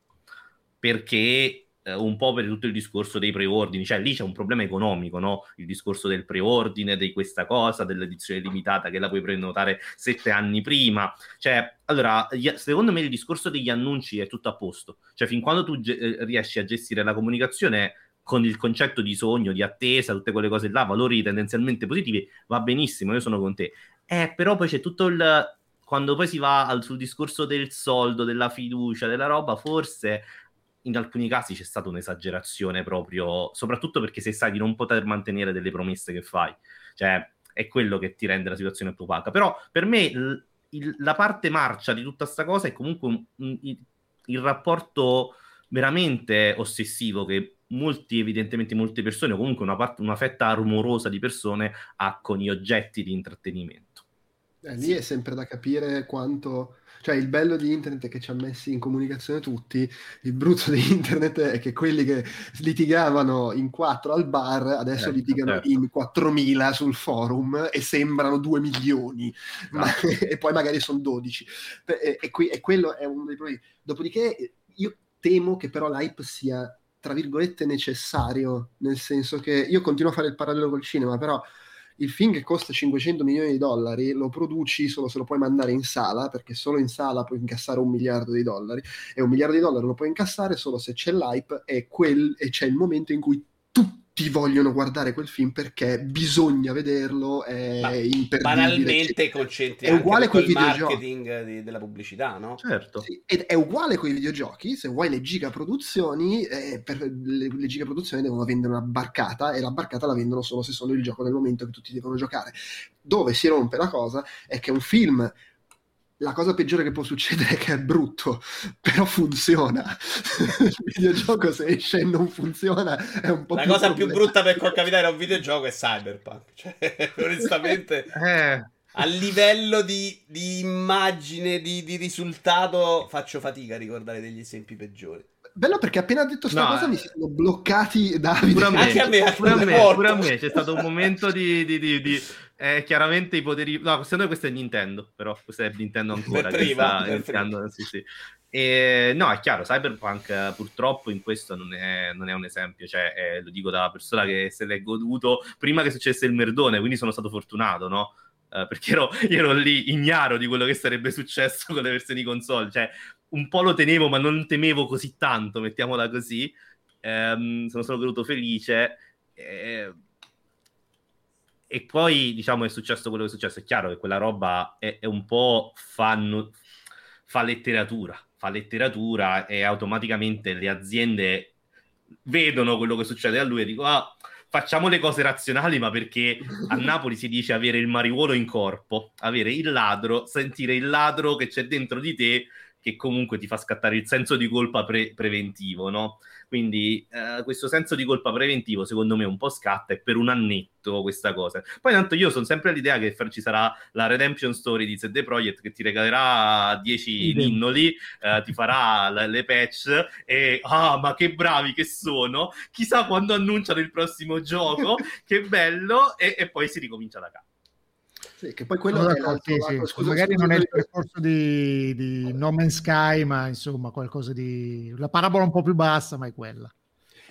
Perché eh, un po' per tutto il discorso dei preordini, cioè lì c'è un problema economico, no? Il discorso del preordine, di questa cosa, dell'edizione limitata che la puoi prenotare sette anni prima. Cioè, allora, secondo me il discorso degli annunci è tutto a posto. Cioè, fin quando tu ge- eh, riesci a gestire la comunicazione con il concetto di sogno, di attesa, tutte quelle cose là, valori tendenzialmente positivi, va benissimo, io sono con te. Eh, però poi c'è tutto il... Quando poi si va al, sul discorso del soldo, della fiducia, della roba, forse in alcuni casi c'è stata un'esagerazione proprio, soprattutto perché se sai di non poter mantenere delle promesse che fai, cioè è quello che ti rende la situazione più opaca. Però per me il, il, la parte marcia di tutta questa cosa è comunque un, un, il, il rapporto veramente ossessivo che molti, evidentemente molte persone, o comunque una, parte, una fetta rumorosa di persone ha con gli oggetti di intrattenimento. Eh, lì è sempre da capire quanto cioè, il bello di internet è che ci ha messi in comunicazione tutti, il brutto di internet è che quelli che litigavano in quattro al bar adesso eh, litigano certo. in 4.000 sul forum e sembrano 2 milioni, ma, esatto. e poi magari sono 12. E, e, qui, e quello è uno dei problemi. Dopodiché io temo che però l'hype sia tra virgolette necessario, nel senso che io continuo a fare il parallelo col cinema, però il film che costa 500 milioni di dollari lo produci solo se lo puoi mandare in sala, perché solo in sala puoi incassare un miliardo di dollari, e un miliardo di dollari lo puoi incassare solo se c'è l'hype e, quel, e c'è il momento in cui tutti vogliono guardare quel film perché bisogna vederlo, è Ma imperdibile. Banalmente concentri è uguale con il marketing di, della pubblicità, no? Certo. Sì, ed è uguale con i videogiochi, se vuoi le gigaproduzioni, eh, per le, le gigaproduzioni devono vendere una barcata e la barcata la vendono solo se sono il gioco nel momento che tutti devono giocare. Dove si rompe la cosa è che un film la cosa peggiore che può succedere è che è brutto, però funziona. il videogioco se esce e non funziona è un po' La cosa problema. più brutta per capitare a un videogioco è Cyberpunk. Cioè, onestamente, eh. a livello di, di immagine, di, di, risultato, faccio fatica a ricordare degli esempi peggiori. Bello perché appena detto questa no, cosa eh. mi si sono bloccati Davide. Pure a me, anche a me, pure a me, pure a me. c'è stato un momento di, di, di, di eh, chiaramente i poteri. No, secondo me questo è Nintendo, però questo è Nintendo ancora. per prima, per prima. Sì, sì. E, no, è chiaro, Cyberpunk purtroppo in questo non è, non è un esempio, cioè, eh, lo dico da persona che se l'è goduto prima che successe il merdone, quindi sono stato fortunato, no? Uh, perché ero, ero, lì ignaro di quello che sarebbe successo con le versioni console, cioè un po' lo tenevo ma non temevo così tanto, mettiamola così, um, sono solo venuto felice. Eh, e poi, diciamo, è successo quello che è successo. È chiaro che quella roba è, è un po' fan, fa letteratura, fa letteratura e automaticamente le aziende vedono quello che succede a lui e dicono, ah, facciamo le cose razionali, ma perché a Napoli si dice avere il mariuolo in corpo, avere il ladro, sentire il ladro che c'è dentro di te che comunque ti fa scattare il senso di colpa pre- preventivo, no? Quindi eh, questo senso di colpa preventivo secondo me un po' scatta e per un annetto questa cosa. Poi tanto io sono sempre all'idea che ci sarà la redemption story di CD Projekt che ti regalerà 10 ninnoli, eh, ti farà le, le patch e ah ma che bravi che sono, chissà quando annunciano il prossimo gioco, che bello e, e poi si ricomincia da capo. Sì, che poi quello è l'altro, sì, sì. Scusa, magari scusa, non è il percorso di, di, No Man's Sky, ma insomma qualcosa di... La parabola un po' più bassa, ma è quella.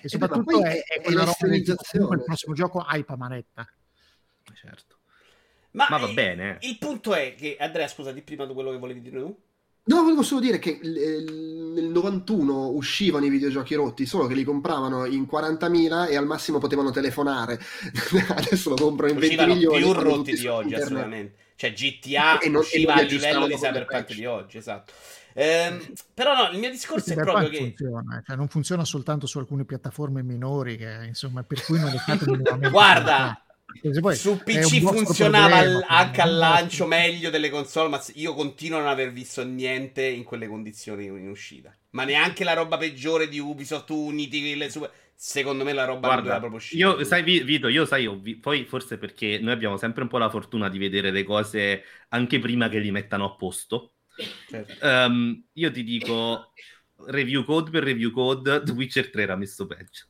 E eh, soprattutto è, è, quella roba che il prossimo gioco hype a manetta. Certo. Ma, ma va eh, bene. Il punto è che, Andrea, scusa, di prima di quello che volevi dire tu? No, volevo solo dire che nel 91 uscivano i videogiochi rotti, solo che li compravano in 40.000 e al massimo potevano telefonare. Adesso lo comprano in Uscivano 20 milioni. più rotti di oggi, internet. assolutamente. Cioè GTA e non, usciva a livello di Cyberpunk di oggi, esatto. Ehm, però no, il mio discorso è proprio che funziona, cioè non funziona soltanto su alcune piattaforme minori che insomma per cui non le fate Guarda, su PC funzionava problema, anche al lancio meglio delle console, ma io continuo a non aver visto niente in quelle condizioni in uscita. Ma neanche la roba peggiore di Ubisoft Unity, le super... Secondo me la roba Guarda, non proprio uscire. Io, sai, Vito, io sai, vi... poi forse perché noi abbiamo sempre un po' la fortuna di vedere le cose anche prima che li mettano a posto. Certo. Um, io ti dico, review code per review code, The Witcher 3 era messo peggio.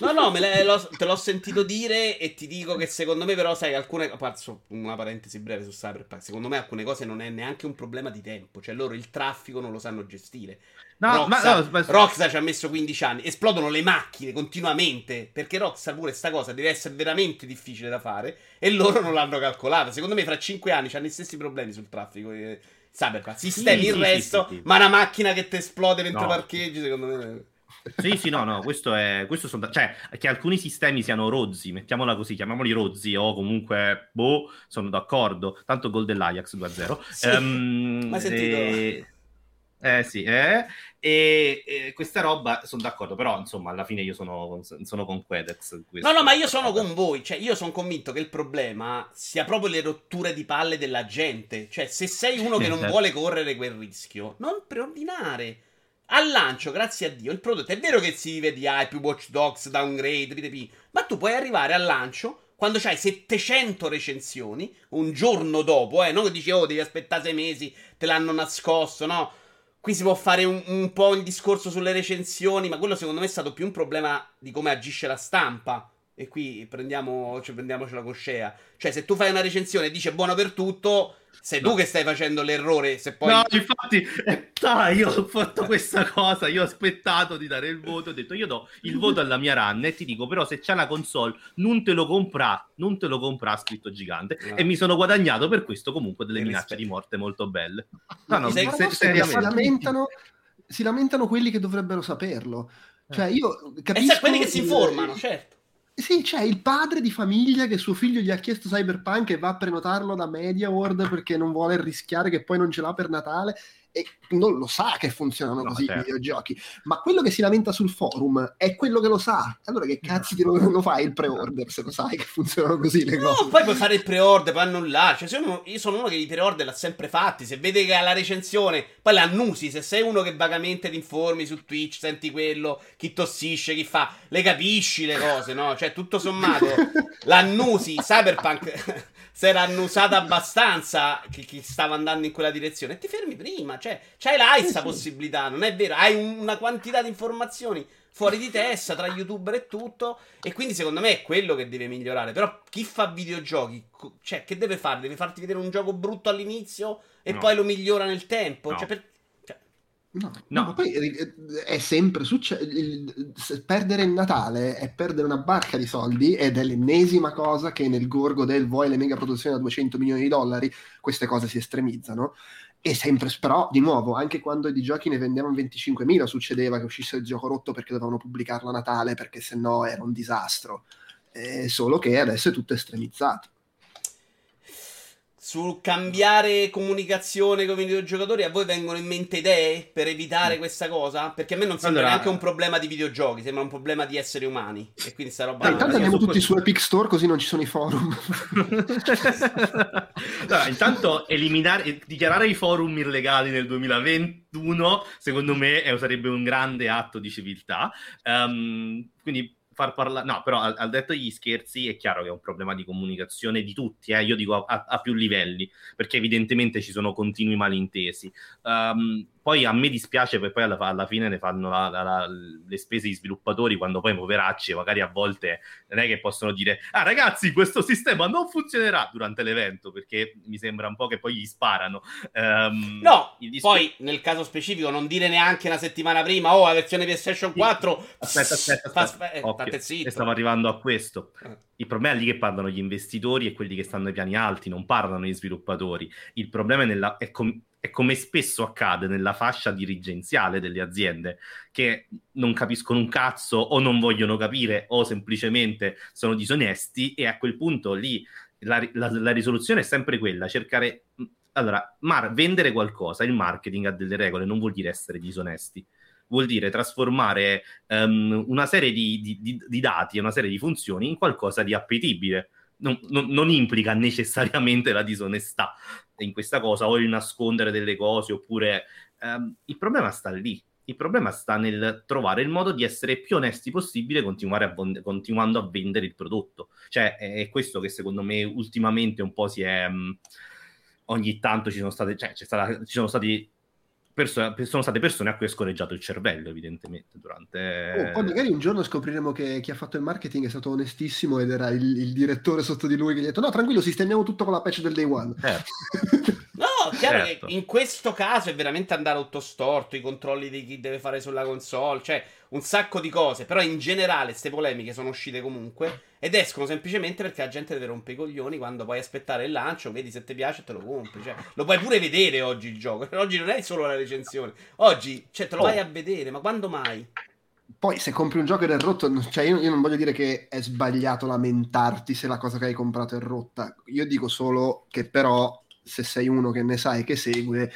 No, no, me l'ho, te l'ho sentito dire e ti dico che secondo me però, sai, alcune... Parzo una parentesi breve su Cyberpunk. Secondo me alcune cose non è neanche un problema di tempo. Cioè loro il traffico non lo sanno gestire. No, ma, no, Rockstar ci ha messo 15 anni. Esplodono le macchine continuamente. Perché Rockstar pure sta cosa deve essere veramente difficile da fare. E loro non l'hanno calcolata. Secondo me fra 5 anni hanno gli stessi problemi sul traffico. Eh, Cyberpunk. Sistemi sì, il sì, resto, sì, ma una macchina che ti esplode mentre no. parcheggi, secondo me... Sì, sì, no, no, questo è, questo sono, cioè, che alcuni sistemi siano rozzi, mettiamola così, chiamiamoli rozzi o comunque, boh, sono d'accordo, tanto gol dell'Ajax 2-0. Sì, um, ma sentito... E... Eh sì, eh? E, e, questa roba sono d'accordo, però insomma alla fine io sono, sono con Quedex. No, no, ma io sono con voi, cioè io sono convinto che il problema sia proprio le rotture di palle della gente. Cioè se sei uno che non certo. vuole correre quel rischio, non preordinare. Al lancio, grazie a Dio, il prodotto è vero che si vive di hype, Watch Dogs, downgrade, PDP, ma tu puoi arrivare al lancio quando c'hai 700 recensioni, un giorno dopo, eh, non che dici, oh, devi aspettare sei mesi, te l'hanno nascosto, no? Qui si può fare un, un po' il discorso sulle recensioni, ma quello secondo me è stato più un problema di come agisce la stampa E qui prendiamo, cioè, prendiamocela con. Cioè, se tu fai una recensione e dice buono per tutto, sei tu che stai facendo l'errore. Se poi... No, infatti, eh, dai, io ho fatto questa cosa. Io ho aspettato di dare il voto. Ho detto, io do il voto alla mia run. E ti dico, però, se c'è la console, non te lo compra, non te lo compra scritto gigante. No. E mi sono guadagnato per questo, comunque, delle minacce di morte molto belle. No, no, se, se, se, si, lamentano, si lamentano quelli che dovrebbero saperlo. Cioè, io capisco. E quelli che si informano, certo. Sì, c'è il padre di famiglia che suo figlio gli ha chiesto Cyberpunk e va a prenotarlo da MediaWorld perché non vuole rischiare che poi non ce l'ha per Natale e non lo sa che funzionano no, così certo. i videogiochi, ma quello che si lamenta sul forum è quello che lo sa. Allora che cazzo ti lo, lo fai il pre-order se lo sai che funzionano così le no, cose? No, poi puoi fare il pre-order, puoi annullare. Cioè, io sono uno che i pre-order l'ha sempre fatti. Se vede che ha la recensione, poi l'annusi. Se sei uno che vagamente ti informi su Twitch, senti quello, chi tossisce, chi fa, le capisci le cose, no? Cioè, tutto sommato, l'annusi, Cyberpunk si era annusata abbastanza che, che, stava andando in quella direzione e ti fermi prima, cioè c'hai l'hai questa sì, possibilità, non è vero, hai una quantità di informazioni fuori di testa tra youtuber e tutto e quindi secondo me è quello che deve migliorare, però chi fa videogiochi, cioè che deve fare? Deve farti vedere un gioco brutto all'inizio e no. poi lo migliora nel tempo, no. cioè per No, no. no poi eh, è sempre successo. Perdere il Natale è perdere una barca di soldi ed è l'ennesima cosa che nel gorgo del vuoi le mega produzioni da 200 milioni di dollari queste cose si estremizzano. E sempre, però, di nuovo, anche quando di giochi ne vendevano 25.000 succedeva che uscisse il gioco rotto perché dovevano pubblicarlo a Natale perché sennò era un disastro. Eh, solo che adesso è tutto estremizzato sul cambiare comunicazione con i videogiocatori, a voi vengono in mente idee per evitare mm. questa cosa? Perché a me non sembra allora... neanche un problema di videogiochi, sembra un problema di esseri umani. E quindi sta roba. Intanto andiamo tutti su Epic Store, così non ci sono i forum. allora, intanto eliminare, dichiarare i forum illegali nel 2021, secondo me, è, sarebbe un grande atto di civiltà. Um, quindi far parlare, no, però al, al, detto gli scherzi è chiaro che è un problema di comunicazione di tutti, eh? io dico a, a, più livelli, perché evidentemente ci sono continui malintesi. Um, poi a me dispiace perché poi alla, alla fine ne fanno la, la, la, le spese gli sviluppatori quando poi poveracci magari a volte non è che possono dire ah ragazzi questo sistema non funzionerà durante l'evento perché mi sembra un po' che poi gli sparano. Um, no disp- poi nel caso specifico non dire neanche una settimana prima oh la versione PlayStation 4 aspetta aspetta, aspetta. Fa, eh, Occhio, e stavo arrivando a questo. Eh. il problema è lì che parlano gli investitori e quelli che stanno ai piani alti non parlano gli sviluppatori. Il problema è, nella, è com- è come spesso accade nella fascia dirigenziale delle aziende, che non capiscono un cazzo o non vogliono capire o semplicemente sono disonesti e a quel punto lì la, la, la risoluzione è sempre quella, cercare... Allora, mar- vendere qualcosa, il marketing ha delle regole, non vuol dire essere disonesti. Vuol dire trasformare um, una serie di, di, di, dati una serie di funzioni in qualcosa di appetibile non, non, implica necessariamente la disonestà in questa cosa o il nascondere delle cose oppure ehm, il problema sta lì. Il problema sta nel trovare il modo di essere più onesti possibile a vond- continuando a vendere il prodotto. Cioè è questo che secondo me ultimamente un po' si è mh, ogni tanto ci sono state cioè, stata, ci sono stati perso- sono state persone a cui è scorreggiato il cervello, evidentemente. Durante... Oh, poi magari un giorno scopriremo che chi ha fatto il marketing è stato onestissimo ed era il, il direttore sotto di lui che gli ha detto: No, tranquillo, sistemiamo tutto con la patch del day one. Certo. no, chiaro certo. che in questo caso è veramente andare tutto storto. I controlli di chi deve fare sulla console, cioè un sacco di cose. Però in generale queste polemiche sono uscite comunque. Ed escono semplicemente perché la gente deve rompere i coglioni quando puoi aspettare il lancio, vedi se ti piace e te lo compri. Cioè, lo puoi pure vedere oggi il gioco. Oggi non è solo la recensione. Oggi cioè, te lo oh. vai a vedere, ma quando mai? Poi se compri un gioco ed è rotto, cioè io, io, non voglio dire che è sbagliato lamentarti se la cosa che hai comprato è rotta. Io dico solo che però se sei uno che ne sai che segue,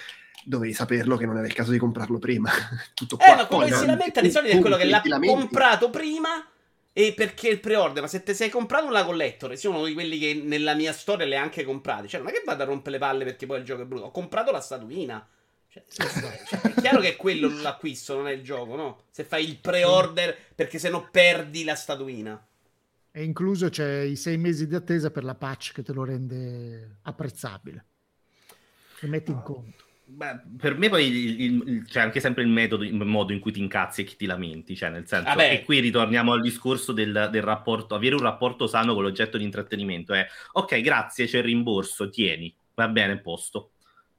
dovevi saperlo che non era il caso di comprarlo prima. Tutto qua. Eh, ma quello che si lamenta di solito è quello che l'ha comprato prima e perché il pre-order? Ma se ti sei comprato una collector, io sono uno di quelli che nella mia storia le ha anche comprate. Cioè, non è che vado a rompere le palle perché poi il gioco è brutto. Ho comprato la statuina. Cioè, cioè, è chiaro che è quello l'acquisto, non è il gioco, no? Se fai il pre-order perché se no perdi la statuina. E incluso c'è i sei mesi di attesa per la patch che te lo rende apprezzabile. Che metti in conto. Beh, per me poi il, il, il, c'è anche sempre il metodo, il modo in cui ti incazzi e chi ti lamenti, cioè nel senso, Vabbè. e qui ritorniamo al discorso del, del, rapporto, avere un rapporto sano con l'oggetto di intrattenimento è, ok, grazie, c'è il rimborso, tieni, va bene, posto.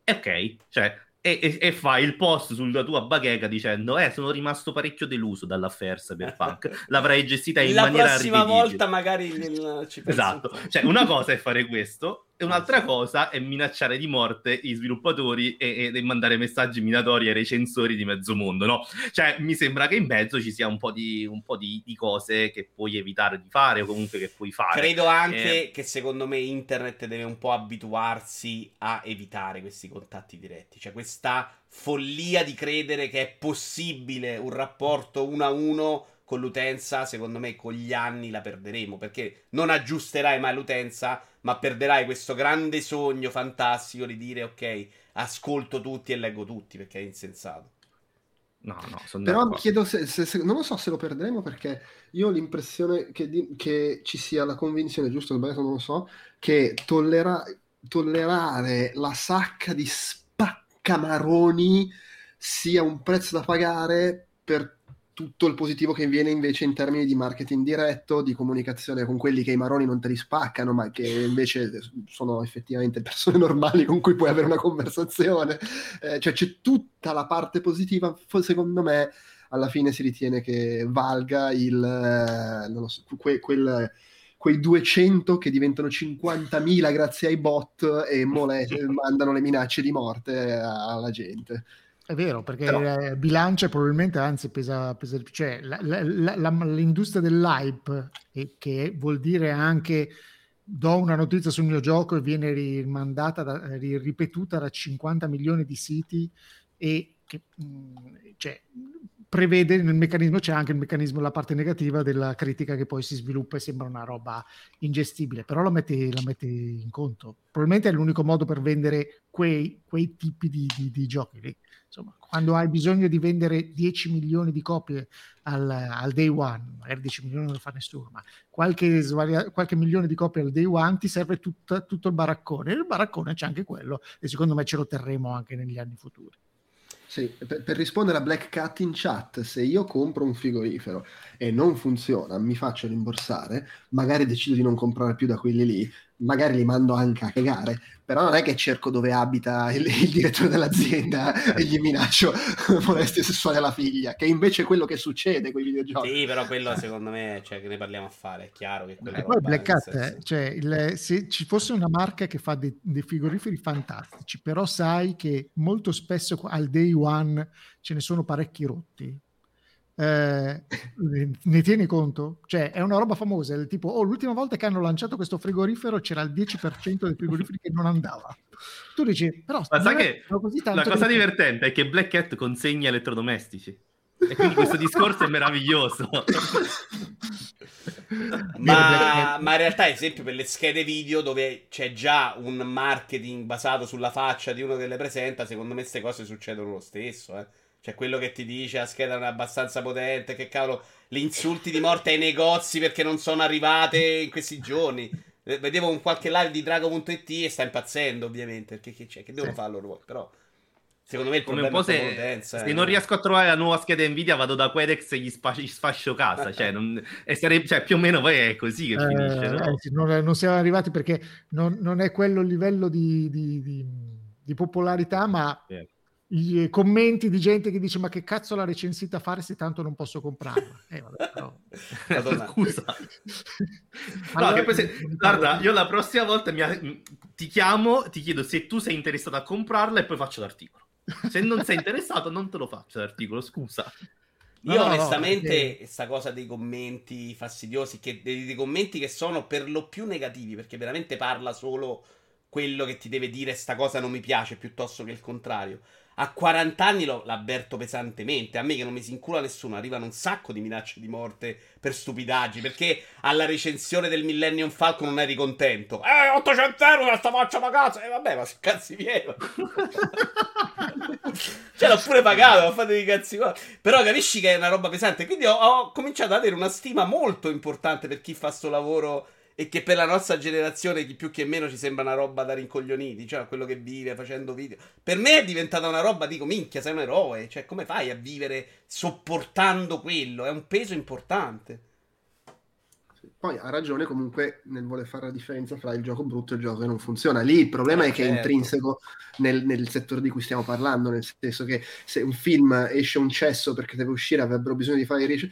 E ok, cioè, e, e, e, fai il post sulla tua bacheca dicendo eh sono rimasto parecchio deluso dall'affair Cyberpunk l'avrei gestita in la maniera la prossima volta magari ci esatto cioè una cosa è fare questo e un'altra cosa è minacciare di morte i sviluppatori e, e, mandare messaggi minatori ai recensori di mezzo mondo, no? Cioè, mi sembra che in mezzo ci sia un po' di, un po di, di cose che puoi evitare di fare o comunque che puoi fare. Credo anche eh... che secondo me internet deve un po' abituarsi a evitare questi contatti diretti. Cioè, questa follia di credere che è possibile un rapporto uno a uno con l'utenza, secondo me con gli anni la perderemo, perché non aggiusterai mai l'utenza, ma perderai questo grande sogno fantastico di dire ok, ascolto tutti e leggo tutti, perché è insensato. No, no, sono Però mi chiedo se, se, se, non lo so se lo perderemo perché io ho l'impressione che, di, che ci sia la convinzione, giusto o sbagliato, non lo so, che tollera, tollerare la sacca di spaccamaroni sia un prezzo da pagare per tutto il positivo che viene invece in termini di marketing diretto, di comunicazione con quelli che i maroni non te li spaccano, ma che invece sono effettivamente persone normali con cui puoi avere una conversazione. Eh, cioè c'è tutta la parte positiva, secondo me alla fine si ritiene che valga il, eh, so, que, quel, quei 200 che diventano 50.000 grazie ai bot e mole- mandano le minacce di morte alla gente. È vero, perché Però... bilancia probabilmente, anzi, pesa, pesa cioè la, la, la, l'industria dell'hype, che vuol dire anche do una notizia sul mio gioco e viene rimandata, da, ripetuta da 50 milioni di siti e che, cioè, prevede nel meccanismo, c'è anche il meccanismo, la parte negativa della critica che poi si sviluppa e sembra una roba ingestibile, però la metti, la metti in conto. Probabilmente è l'unico modo per vendere quei, quei tipi di, di, di giochi lì insomma, quando hai bisogno di vendere 10 milioni di copie al, al day one, magari 10 milioni non lo fa nessuno, ma qualche, qualche milione di copie al day one ti serve tutta, tutto il baraccone. E il baraccone c'è anche quello e secondo me ce lo terremo anche negli anni futuri. Sì, per, per, rispondere a Black Cat in chat, se io compro un frigorifero e non funziona, mi faccio rimborsare, magari decido di non comprare più da quelli lì, magari li mando anche a cagare, però non è che cerco dove abita il, il direttore dell'azienda e gli minaccio molestie sessuali alla figlia, che invece è quello che succede con i videogiochi. Sì, però quello secondo me, cioè, che ne parliamo a fare, è chiaro che quella E poi Black Hat, eh, cioè, il, se ci fosse una marca che fa dei, dei frigoriferi fantastici, però sai che molto spesso al day one ce ne sono parecchi rotti, eh, ne tieni conto? Cioè, è una roba famosa, è tipo, oh, l'ultima volta che hanno lanciato questo frigorifero c'era il 10% dei frigoriferi che non andava. Tu dici, però... Ma sai che la cosa divertente è che Black Hat consegna elettrodomestici. E quindi questo discorso è meraviglioso. ma, ma, in realtà, ad esempio, per le schede video dove c'è già un marketing basato sulla faccia di uno che le presenta, secondo me queste cose succedono lo stesso, eh. Cioè, quello che ti dice la scheda non è abbastanza potente, che cavolo, gli insulti di morte ai negozi perché non sono arrivate in questi giorni. Vedevo un qualche live di Drago.it e sta impazzendo, ovviamente, perché che, c'è, che devono sì. farlo loro, però... Secondo me il problema Come un po' se, potenza, se eh. non riesco a trovare la nuova scheda Nvidia vado da Quedex e gli, spa- gli sfascio casa, cioè, non, sarebbe, cioè, più o meno poi è così che eh, finisce. No? Eh, non, non, siamo arrivati perché non, non, è quello il livello di, di, di, di popolarità, ma yeah i commenti di gente che dice ma che cazzo l'ha recensita a fare se tanto non posso comprarla? Eh, vabbè, però... scusa. Allora, no, se... guarda io la prossima volta mi... ti chiamo ti chiedo se tu sei interessato a comprarla e poi faccio l'articolo. Se non sei interessato non te lo faccio l'articolo scusa. Io no, onestamente, questa no, cosa dei commenti fastidiosi, che, dei, dei, commenti che sono per lo più negativi, perché veramente parla solo quello che ti deve dire sta cosa non mi piace, piuttosto che il contrario a 40 anni lo, l'avverto pesantemente. A me che non mi si incula nessuno, arrivano un sacco di minacce di morte per stupidaggini. Perché alla recensione del Millennium Falcon non eri contento. Eh, 800 euro per sta faccia pagata. E eh, vabbè, ma cazzi miei. cioè, l'ho pure pagato, ho fatto dei cazzi qua. Però capisci che è una roba pesante. Quindi ho, ho cominciato ad avere una stima molto importante per chi fa sto lavoro e che per la nostra generazione chi più che meno ci sembra una roba da rincoglioniti, cioè quello che vive facendo video. Per me è diventata una roba, dico, minchia, sei un eroe, cioè come fai a vivere sopportando quello? È un peso importante. Poi ha ragione comunque nel voler fare la differenza fra il gioco brutto e il gioco che non funziona. Lì il problema eh, è che certo. è intrinseco nel, nel, settore di cui stiamo parlando, nel senso che se un film esce un cesso perché deve uscire, avrebbero bisogno di fare riesce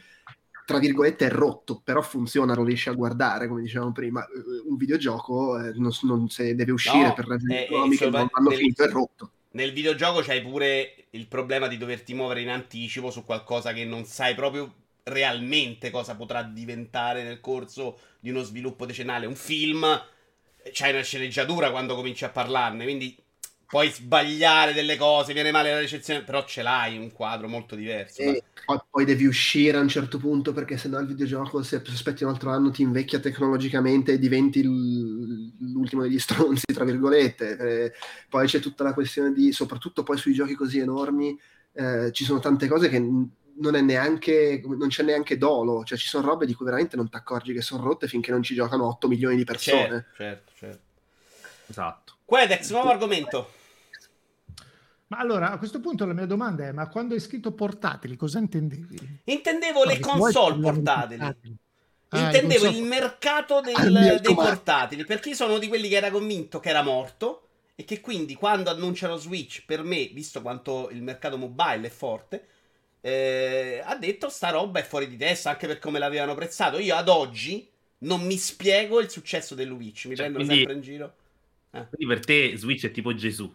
tra virgolette è rotto, però funziona, lo riesci a guardare, come dicevamo prima. Un videogioco eh, non, non se deve uscire no, per ragioni eh, economiche, non hanno finito, è rotto. Nel videogioco c'hai pure il problema di doverti muovere in anticipo su qualcosa che non sai proprio realmente cosa potrà diventare nel corso di uno sviluppo decennale. Un film, c'hai una sceneggiatura quando cominci a parlarne, quindi puoi sbagliare delle cose, viene male la recensione, però ce l'hai un quadro molto diverso. E poi, poi, devi uscire a un certo punto perché sennò il videogioco, se aspetti un altro anno, ti invecchia tecnologicamente e diventi l'ultimo degli stronzi, tra virgolette. Eh, poi c'è tutta la questione di, soprattutto poi sui giochi così enormi, eh, ci sono tante cose che non, è neanche, non c'è neanche dolo, cioè ci sono robe di cui veramente non ti accorgi che sono rotte finché non ci giocano 8 milioni di persone. Certo, certo, certo. Esatto. Quedex, nuovo argomento. Ma allora, a questo punto la mia domanda è, ma quando hai scritto portatili, cosa intendevi? Intendevo no, le console portatili. Ah, Intendevo il mercato del, dei portatili, perché io sono di quelli che era convinto che era morto e che quindi quando annunciano Switch, per me, visto quanto il mercato mobile è forte, eh, ha detto sta roba è fuori di testa anche per come l'avevano prezzato. Io ad oggi non mi spiego il successo dell'Uwitch, mi cioè, prendono quindi, sempre in giro. Eh. Quindi per te Switch è tipo Gesù.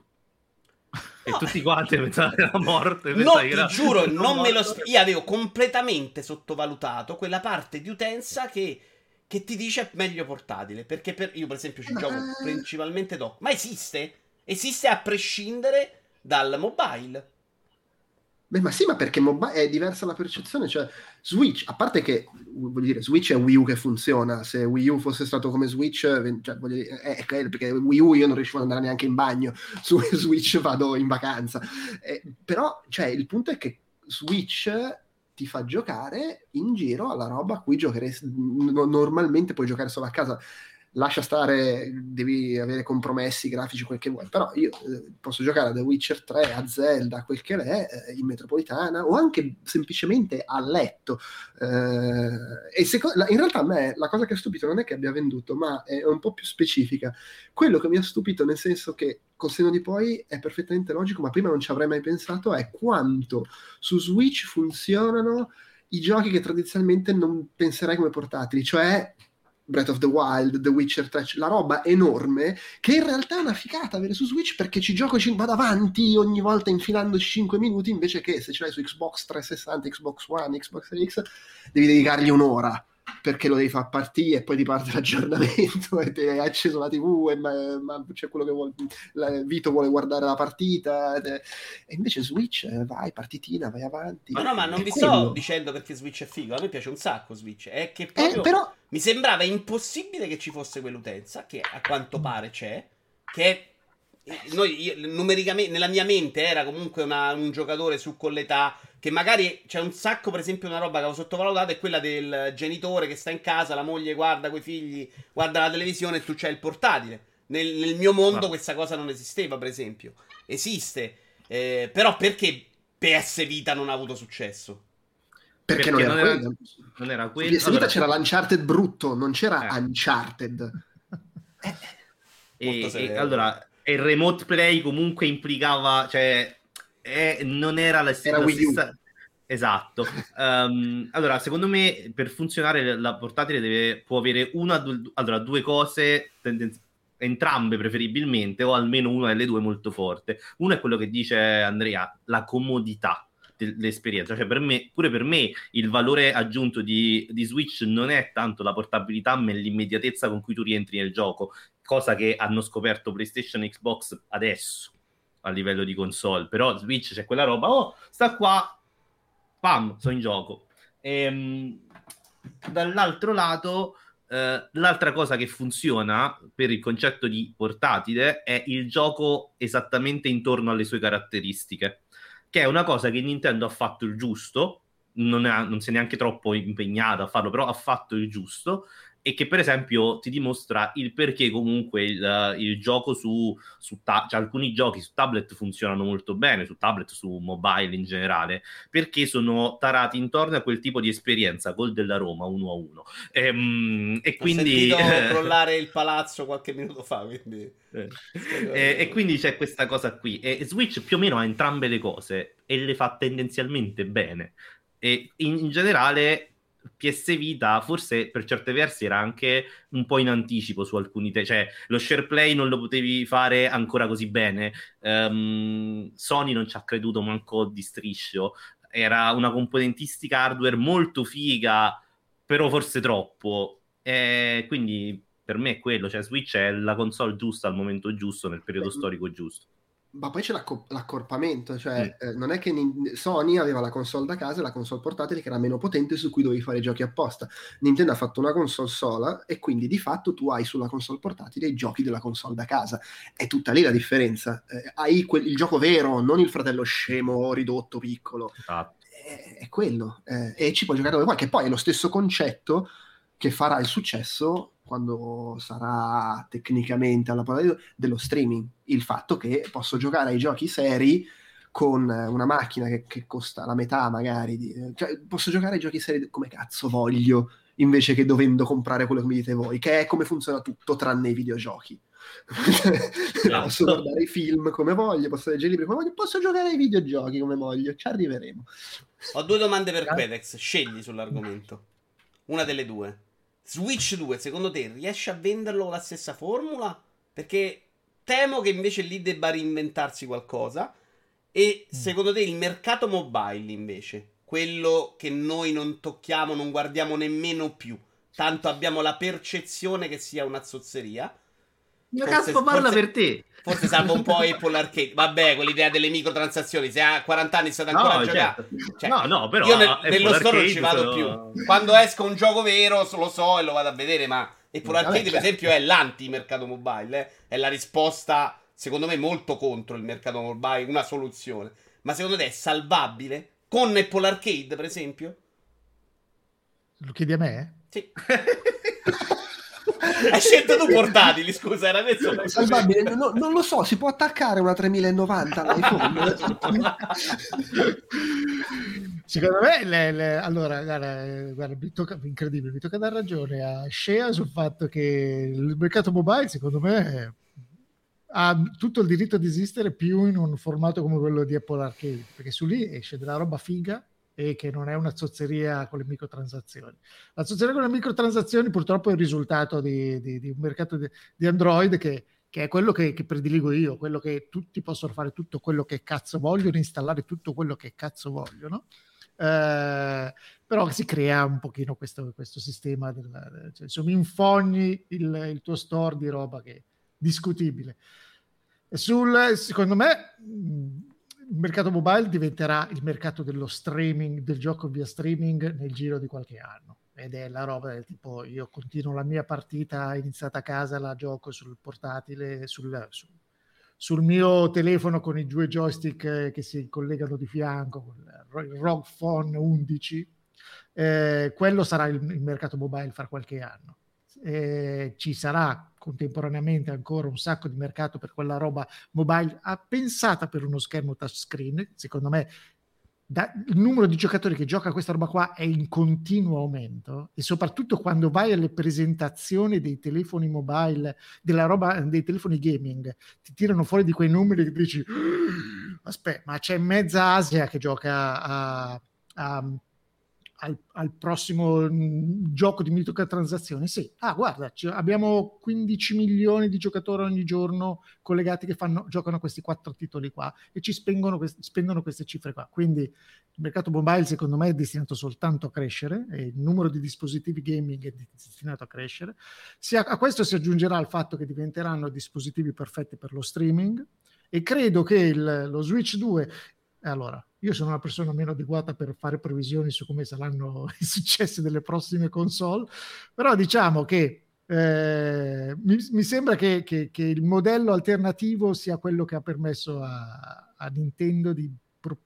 E tutti quanti pensavano era morto. No, ti era... giuro, non me lo sp- io avevo completamente sottovalutato quella parte di utenza che, che ti dice meglio portatile. Perché per, io, per esempio, ci gioco principalmente doc. Ma esiste? Esiste a prescindere dal mobile. Beh, ma sì, ma perché mobile è diversa la percezione, cioè Switch, a parte che voglio dire, Switch è Wii U che funziona, se Wii U fosse stato come Switch, cioè, voglio dire, eh, perché Wii U io non riuscivo ad andare neanche in bagno, su Switch vado in vacanza. Eh, però, cioè, il punto è che Switch ti fa giocare in giro alla roba a cui giocheresti normalmente puoi giocare solo a casa lascia stare, devi avere compromessi grafici, quel che vuoi, però io eh, posso giocare a The Witcher 3, a Zelda, quel che è, eh, in metropolitana o anche semplicemente a letto. Eh, e seco- in realtà a me la cosa che ha stupito non è che abbia venduto, ma è un po' più specifica. Quello che mi ha stupito, nel senso che col seno di poi è perfettamente logico, ma prima non ci avrei mai pensato, è quanto su Switch funzionano i giochi che tradizionalmente non penserei come portatili, cioè Breath of the Wild, The Witcher 3, la roba enorme, che in realtà è una figata avere su Switch perché ci gioco, ci vado avanti ogni volta infilandoci 5 minuti, invece che se ce l'hai su Xbox 360, Xbox One, Xbox X, devi dedicargli un'ora perché lo devi far partire e poi ti parte l'aggiornamento e ti hai acceso la tv e ma, ma c'è quello che vuole la, Vito vuole guardare la partita e, e invece Switch vai partitina vai avanti ma no ma non vi quello. sto dicendo perché Switch è figo a me piace un sacco Switch è che eh, proprio eh, però... mi sembrava impossibile che ci fosse quell'utenza che a quanto pare c'è che è noi, io, numericamente, nella mia mente era comunque una, un giocatore su con l'età che magari c'è un sacco, per esempio, una roba che avevo sottovalutato è quella del genitore che sta in casa, la moglie guarda coi figli, guarda la televisione e tu c'hai il portatile. Nel, nel mio mondo ah. questa cosa non esisteva, per esempio. Esiste, eh, però perché PS Vita non ha avuto successo? Perché, perché non, era non, era, non era quello. PS Vita c'era l'Uncharted brutto, non c'era eh. Uncharted. e, e allora, il remote play comunque implicava, cioè eh, non era la, era la stessa... Esatto. Um, allora, secondo me per funzionare la portatile deve, può avere una, due, allora, due cose, tendenzi- entrambe preferibilmente, o almeno una delle due molto forte. Uno è quello che dice Andrea, la comodità dell'esperienza. Cioè, per me, pure per me, il valore aggiunto di, di Switch non è tanto la portabilità, ma l'immediatezza con cui tu rientri nel gioco, cosa che hanno scoperto PlayStation e Xbox adesso a livello di console, però Switch c'è quella roba, oh, sta qua, pam, sono in gioco. Ehm, dall'altro lato, eh, l'altra cosa che funziona per il concetto di portatile è il gioco esattamente intorno alle sue caratteristiche, che è una cosa che Nintendo ha fatto il giusto, non, è, non si è neanche troppo impegnata a farlo, però ha fatto il giusto, e che per esempio ti dimostra il perché comunque il, il gioco su, su ta- cioè alcuni giochi su tablet funzionano molto bene, su tablet, su mobile in generale, perché sono tarati intorno a quel tipo di esperienza, gol della Roma 1 a 1. Ehm, e, e quindi... Ho crollare il palazzo qualche minuto fa, quindi... Eh. e, e, quindi c'è questa cosa qui. E Switch più o meno ha entrambe le cose e le fa tendenzialmente bene. E in, in generale PS Vita forse per certi versi era anche un po' in anticipo su alcuni te- cioè lo share play non lo potevi fare ancora così bene. Um, Sony non ci ha creduto manco di striscio. Era una componentistica hardware molto figa però forse troppo. E quindi per me è quello cioè Switch è la console giusta al momento giusto nel periodo storico giusto ma poi c'è l'acco- l'accorpamento, cioè mm. eh, non è che Ni- Sony aveva la console da casa e la console portatile che era meno potente su cui dovevi fare i giochi apposta. Nintendo ha fatto una console sola e quindi di fatto tu hai sulla console portatile i giochi della console da casa. È tutta lì la differenza. Eh, hai que- il gioco vero, non il fratello scemo, ridotto, piccolo. Esatto. È, è quello. Eh, e ci puoi giocare dove vuoi, che poi è lo stesso concetto che farà il successo quando sarà tecnicamente alla portata dello streaming. Il fatto che posso giocare ai giochi seri con una macchina che, che costa la metà magari, di, cioè, posso giocare ai giochi seri come cazzo voglio, invece che dovendo comprare quello che mi dite voi, che è come funziona tutto tranne i videogiochi. Esatto. posso guardare i film come voglio, posso leggere i libri come voglio, posso giocare ai videogiochi come voglio, ci arriveremo. Ho due domande per Quedex, scegli sull'argomento. Una delle due. Switch 2, secondo te riesce a venderlo la stessa formula? Perché temo che invece lì debba reinventarsi qualcosa. E mm. secondo te il mercato mobile invece, quello che noi non tocchiamo, non guardiamo nemmeno più, tanto abbiamo la percezione che sia una zozzeria. Mio cazzo parla per te. Forse salvo un po' Apple Arcade. Vabbè, quell'idea delle microtransazioni. Se ha 40 anni state ancora no, a giocare. Certo. Cioè, no, no, però. Io nel, nello store non ci vado sono... più. Quando esca un gioco vero, lo so e lo vado a vedere. Ma Apple Arcade, per certo. esempio, è l'anti-mercato mobile. Eh? È la risposta, secondo me, molto contro il mercato mobile. Una soluzione. Ma secondo te è salvabile? Con Apple Arcade, per esempio? Lo chiedi a me? Sì. Hai scelto tu portatili, scusa, era messo salvabile. No, non lo so, si può attaccare una 3090 all'iPhone. Secondo me, le, le, allora, guarda, guarda mi tocca, incredibile, mi tocca dar ragione a Shea sul fatto che il mercato mobile, secondo me, ha tutto il diritto di esistere più in un formato come quello di Apple Arcade, perché su lì esce della roba figa e che non è una zozzeria con le microtransazioni. La zozzeria con le microtransazioni purtroppo è il risultato di, di, di un mercato di, di Android che, che, è quello che, che, prediligo io, quello che tutti possono fare tutto quello che cazzo vogliono, installare tutto quello che cazzo vogliono. Eh, però si crea un pochino questo, questo sistema, del, cioè, insomma, infogni il, il tuo store di roba che è discutibile. Sul, secondo me il mercato mobile diventerà il mercato dello streaming, del gioco via streaming nel giro di qualche anno. Ed è la roba del tipo io continuo la mia partita iniziata a casa, la gioco sul portatile, sul, sul, sul mio telefono con i due joystick che si collegano di fianco, il ROG Phone 11. Eh, quello sarà il, il mercato mobile fra qualche anno. Eh, ci sarà contemporaneamente ancora un sacco di mercato per quella roba mobile pensata per uno schermo touchscreen. Secondo me da, il numero di giocatori che gioca questa roba qua è in continuo aumento e soprattutto quando vai alle presentazioni dei telefoni mobile, della roba dei telefoni gaming, ti tirano fuori di quei numeri che dici aspetta, ma c'è mezza Asia che gioca a, a al, al, prossimo mm, gioco di microtransazioni? Sì. Ah, guarda, abbiamo 15 milioni di giocatori ogni giorno collegati che fanno, giocano questi quattro titoli qua e ci spengono, spendono queste cifre qua. Quindi il mercato mobile secondo me è destinato soltanto a crescere e il numero di dispositivi gaming è destinato a crescere. Si, a questo si aggiungerà il fatto che diventeranno dispositivi perfetti per lo streaming e credo che il, lo Switch 2 allora, io sono una persona meno adeguata per fare previsioni su come saranno i successi delle prossime console, però diciamo che eh, mi, mi, sembra che, che, che, il modello alternativo sia quello che ha permesso a, a Nintendo di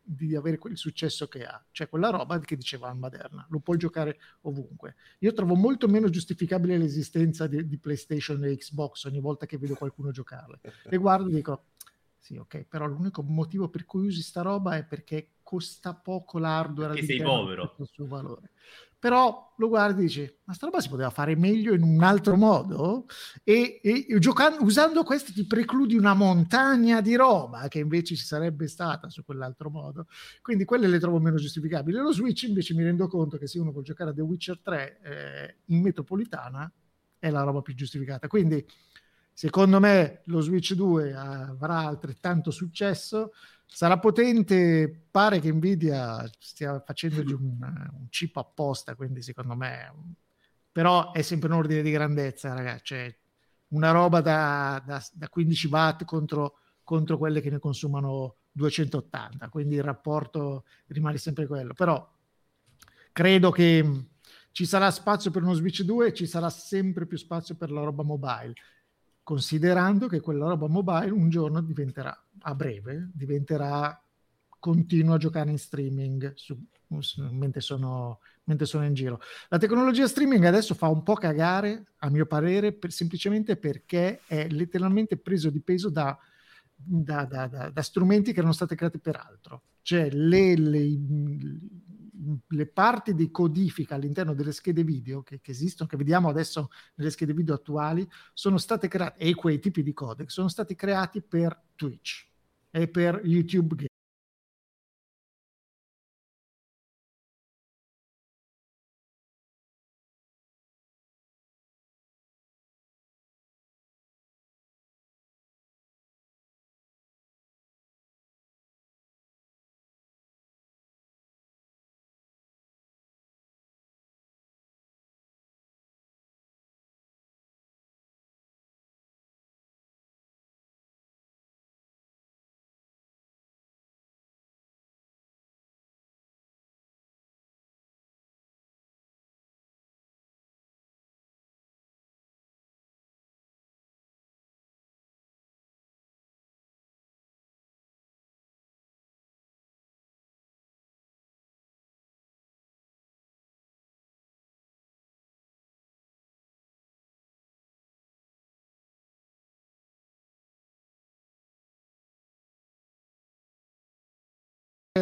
di avere quel successo che ha. Cioè quella roba che diceva Maderna, lo puoi giocare ovunque. Io trovo molto meno giustificabile l'esistenza di, di PlayStation e Xbox ogni volta che vedo qualcuno giocarle. Le guardo e dico, sì, ok, però l'unico motivo per cui usi sta roba è perché costa poco l'hardware perché sei povero. il suo valore. Però lo guardi e dici ma sta roba si poteva fare meglio in un altro modo? E, e, e giocando, usando questo ti precludi una montagna di roba che invece ci sarebbe stata su quell'altro modo. Quindi quelle le trovo meno giustificabili. Lo Switch invece mi rendo conto che se uno vuole giocare a The Witcher 3 eh, in metropolitana è la roba più giustificata. Quindi secondo me lo Switch 2 avrà altrettanto successo Sarà potente, pare che Nvidia stia facendogli un, un chip apposta, quindi secondo me... Però è sempre un ordine di grandezza, ragazzi. Cioè, una roba da, da, da 15 watt contro, contro quelle che ne consumano 280, quindi il rapporto rimane sempre quello. Però credo che ci sarà spazio per uno Switch 2 e ci sarà sempre più spazio per la roba mobile considerando che quella roba mobile un giorno diventerà, a breve, diventerà continuo a giocare in streaming su, mentre, sono, mentre, sono, in giro. La tecnologia streaming adesso fa un po' cagare, a mio parere, per, semplicemente perché è letteralmente preso di peso da, da, da, da strumenti che erano stati creati per altro. Cioè le, le, le parti di codifica all'interno delle schede video che, che, esistono, che vediamo adesso nelle schede video attuali, sono state create, e quei tipi di codec, sono stati creati per Twitch e per YouTube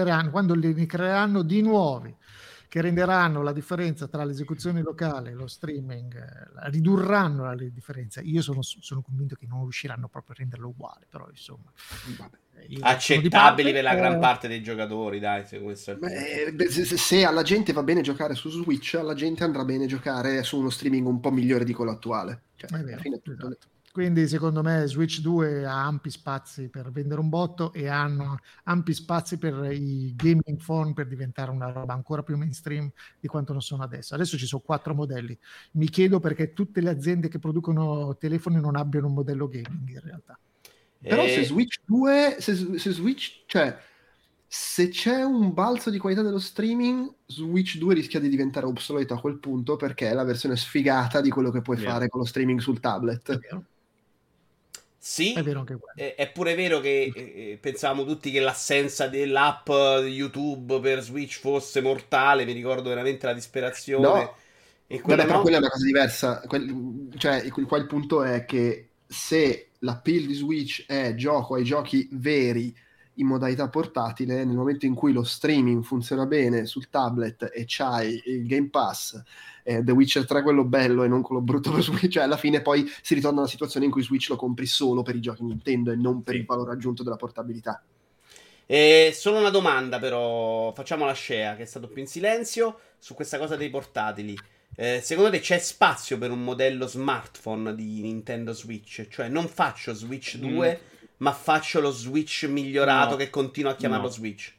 Game. quando ne creeranno di nuovi che renderanno la differenza tra l'esecuzione locale e lo streaming, eh, ridurranno la differenza. Io sono, sono, convinto che non riusciranno proprio a renderlo uguale, però insomma... Accettabili per la gran parte dei giocatori, dai, se questo Beh, se, se, alla gente va bene giocare su Switch, alla gente andrà bene giocare su uno streaming un po' migliore di quello attuale. Cioè, alla fine tutto esatto. Quindi secondo me Switch 2 ha ampi spazi per vendere un botto e hanno ampi spazi per i gaming phone per diventare una roba ancora più mainstream di quanto non sono adesso. Adesso ci sono quattro modelli. Mi chiedo perché tutte le aziende che producono telefoni non abbiano un modello gaming in realtà. Però e... se Switch 2, se, se Switch, cioè se c'è un balzo di qualità dello streaming, Switch 2 rischia di diventare obsoleto a quel punto perché è la versione sfigata di quello che puoi yeah. fare con lo streaming sul tablet. Vero. Sì, è, vero anche è, è pure vero che eh, eh, pensavamo tutti che l'assenza dell'app YouTube per Switch fosse mortale. Mi ricordo veramente la disperazione. No. E Vabbè, no... però quella è una cosa diversa. Quel, cioè, qua il punto è che se l'appeal di Switch è gioco ai giochi veri in modalità portatile, nel momento in cui lo streaming funziona bene sul tablet e c'hai il Game Pass, eh, The Witcher 3 quello bello e non quello brutto per Switch, cioè alla fine poi si ritorna a una situazione in cui Switch lo compri solo per i giochi Nintendo e non per il valore aggiunto della portabilità. E solo una domanda però, facciamo la Scea che è stato più in silenzio su questa cosa dei portatili. Eh, secondo te c'è spazio per un modello smartphone di Nintendo Switch? Cioè non faccio Switch 2 mm ma faccio lo Switch migliorato no, che continua a chiamarlo no. Switch.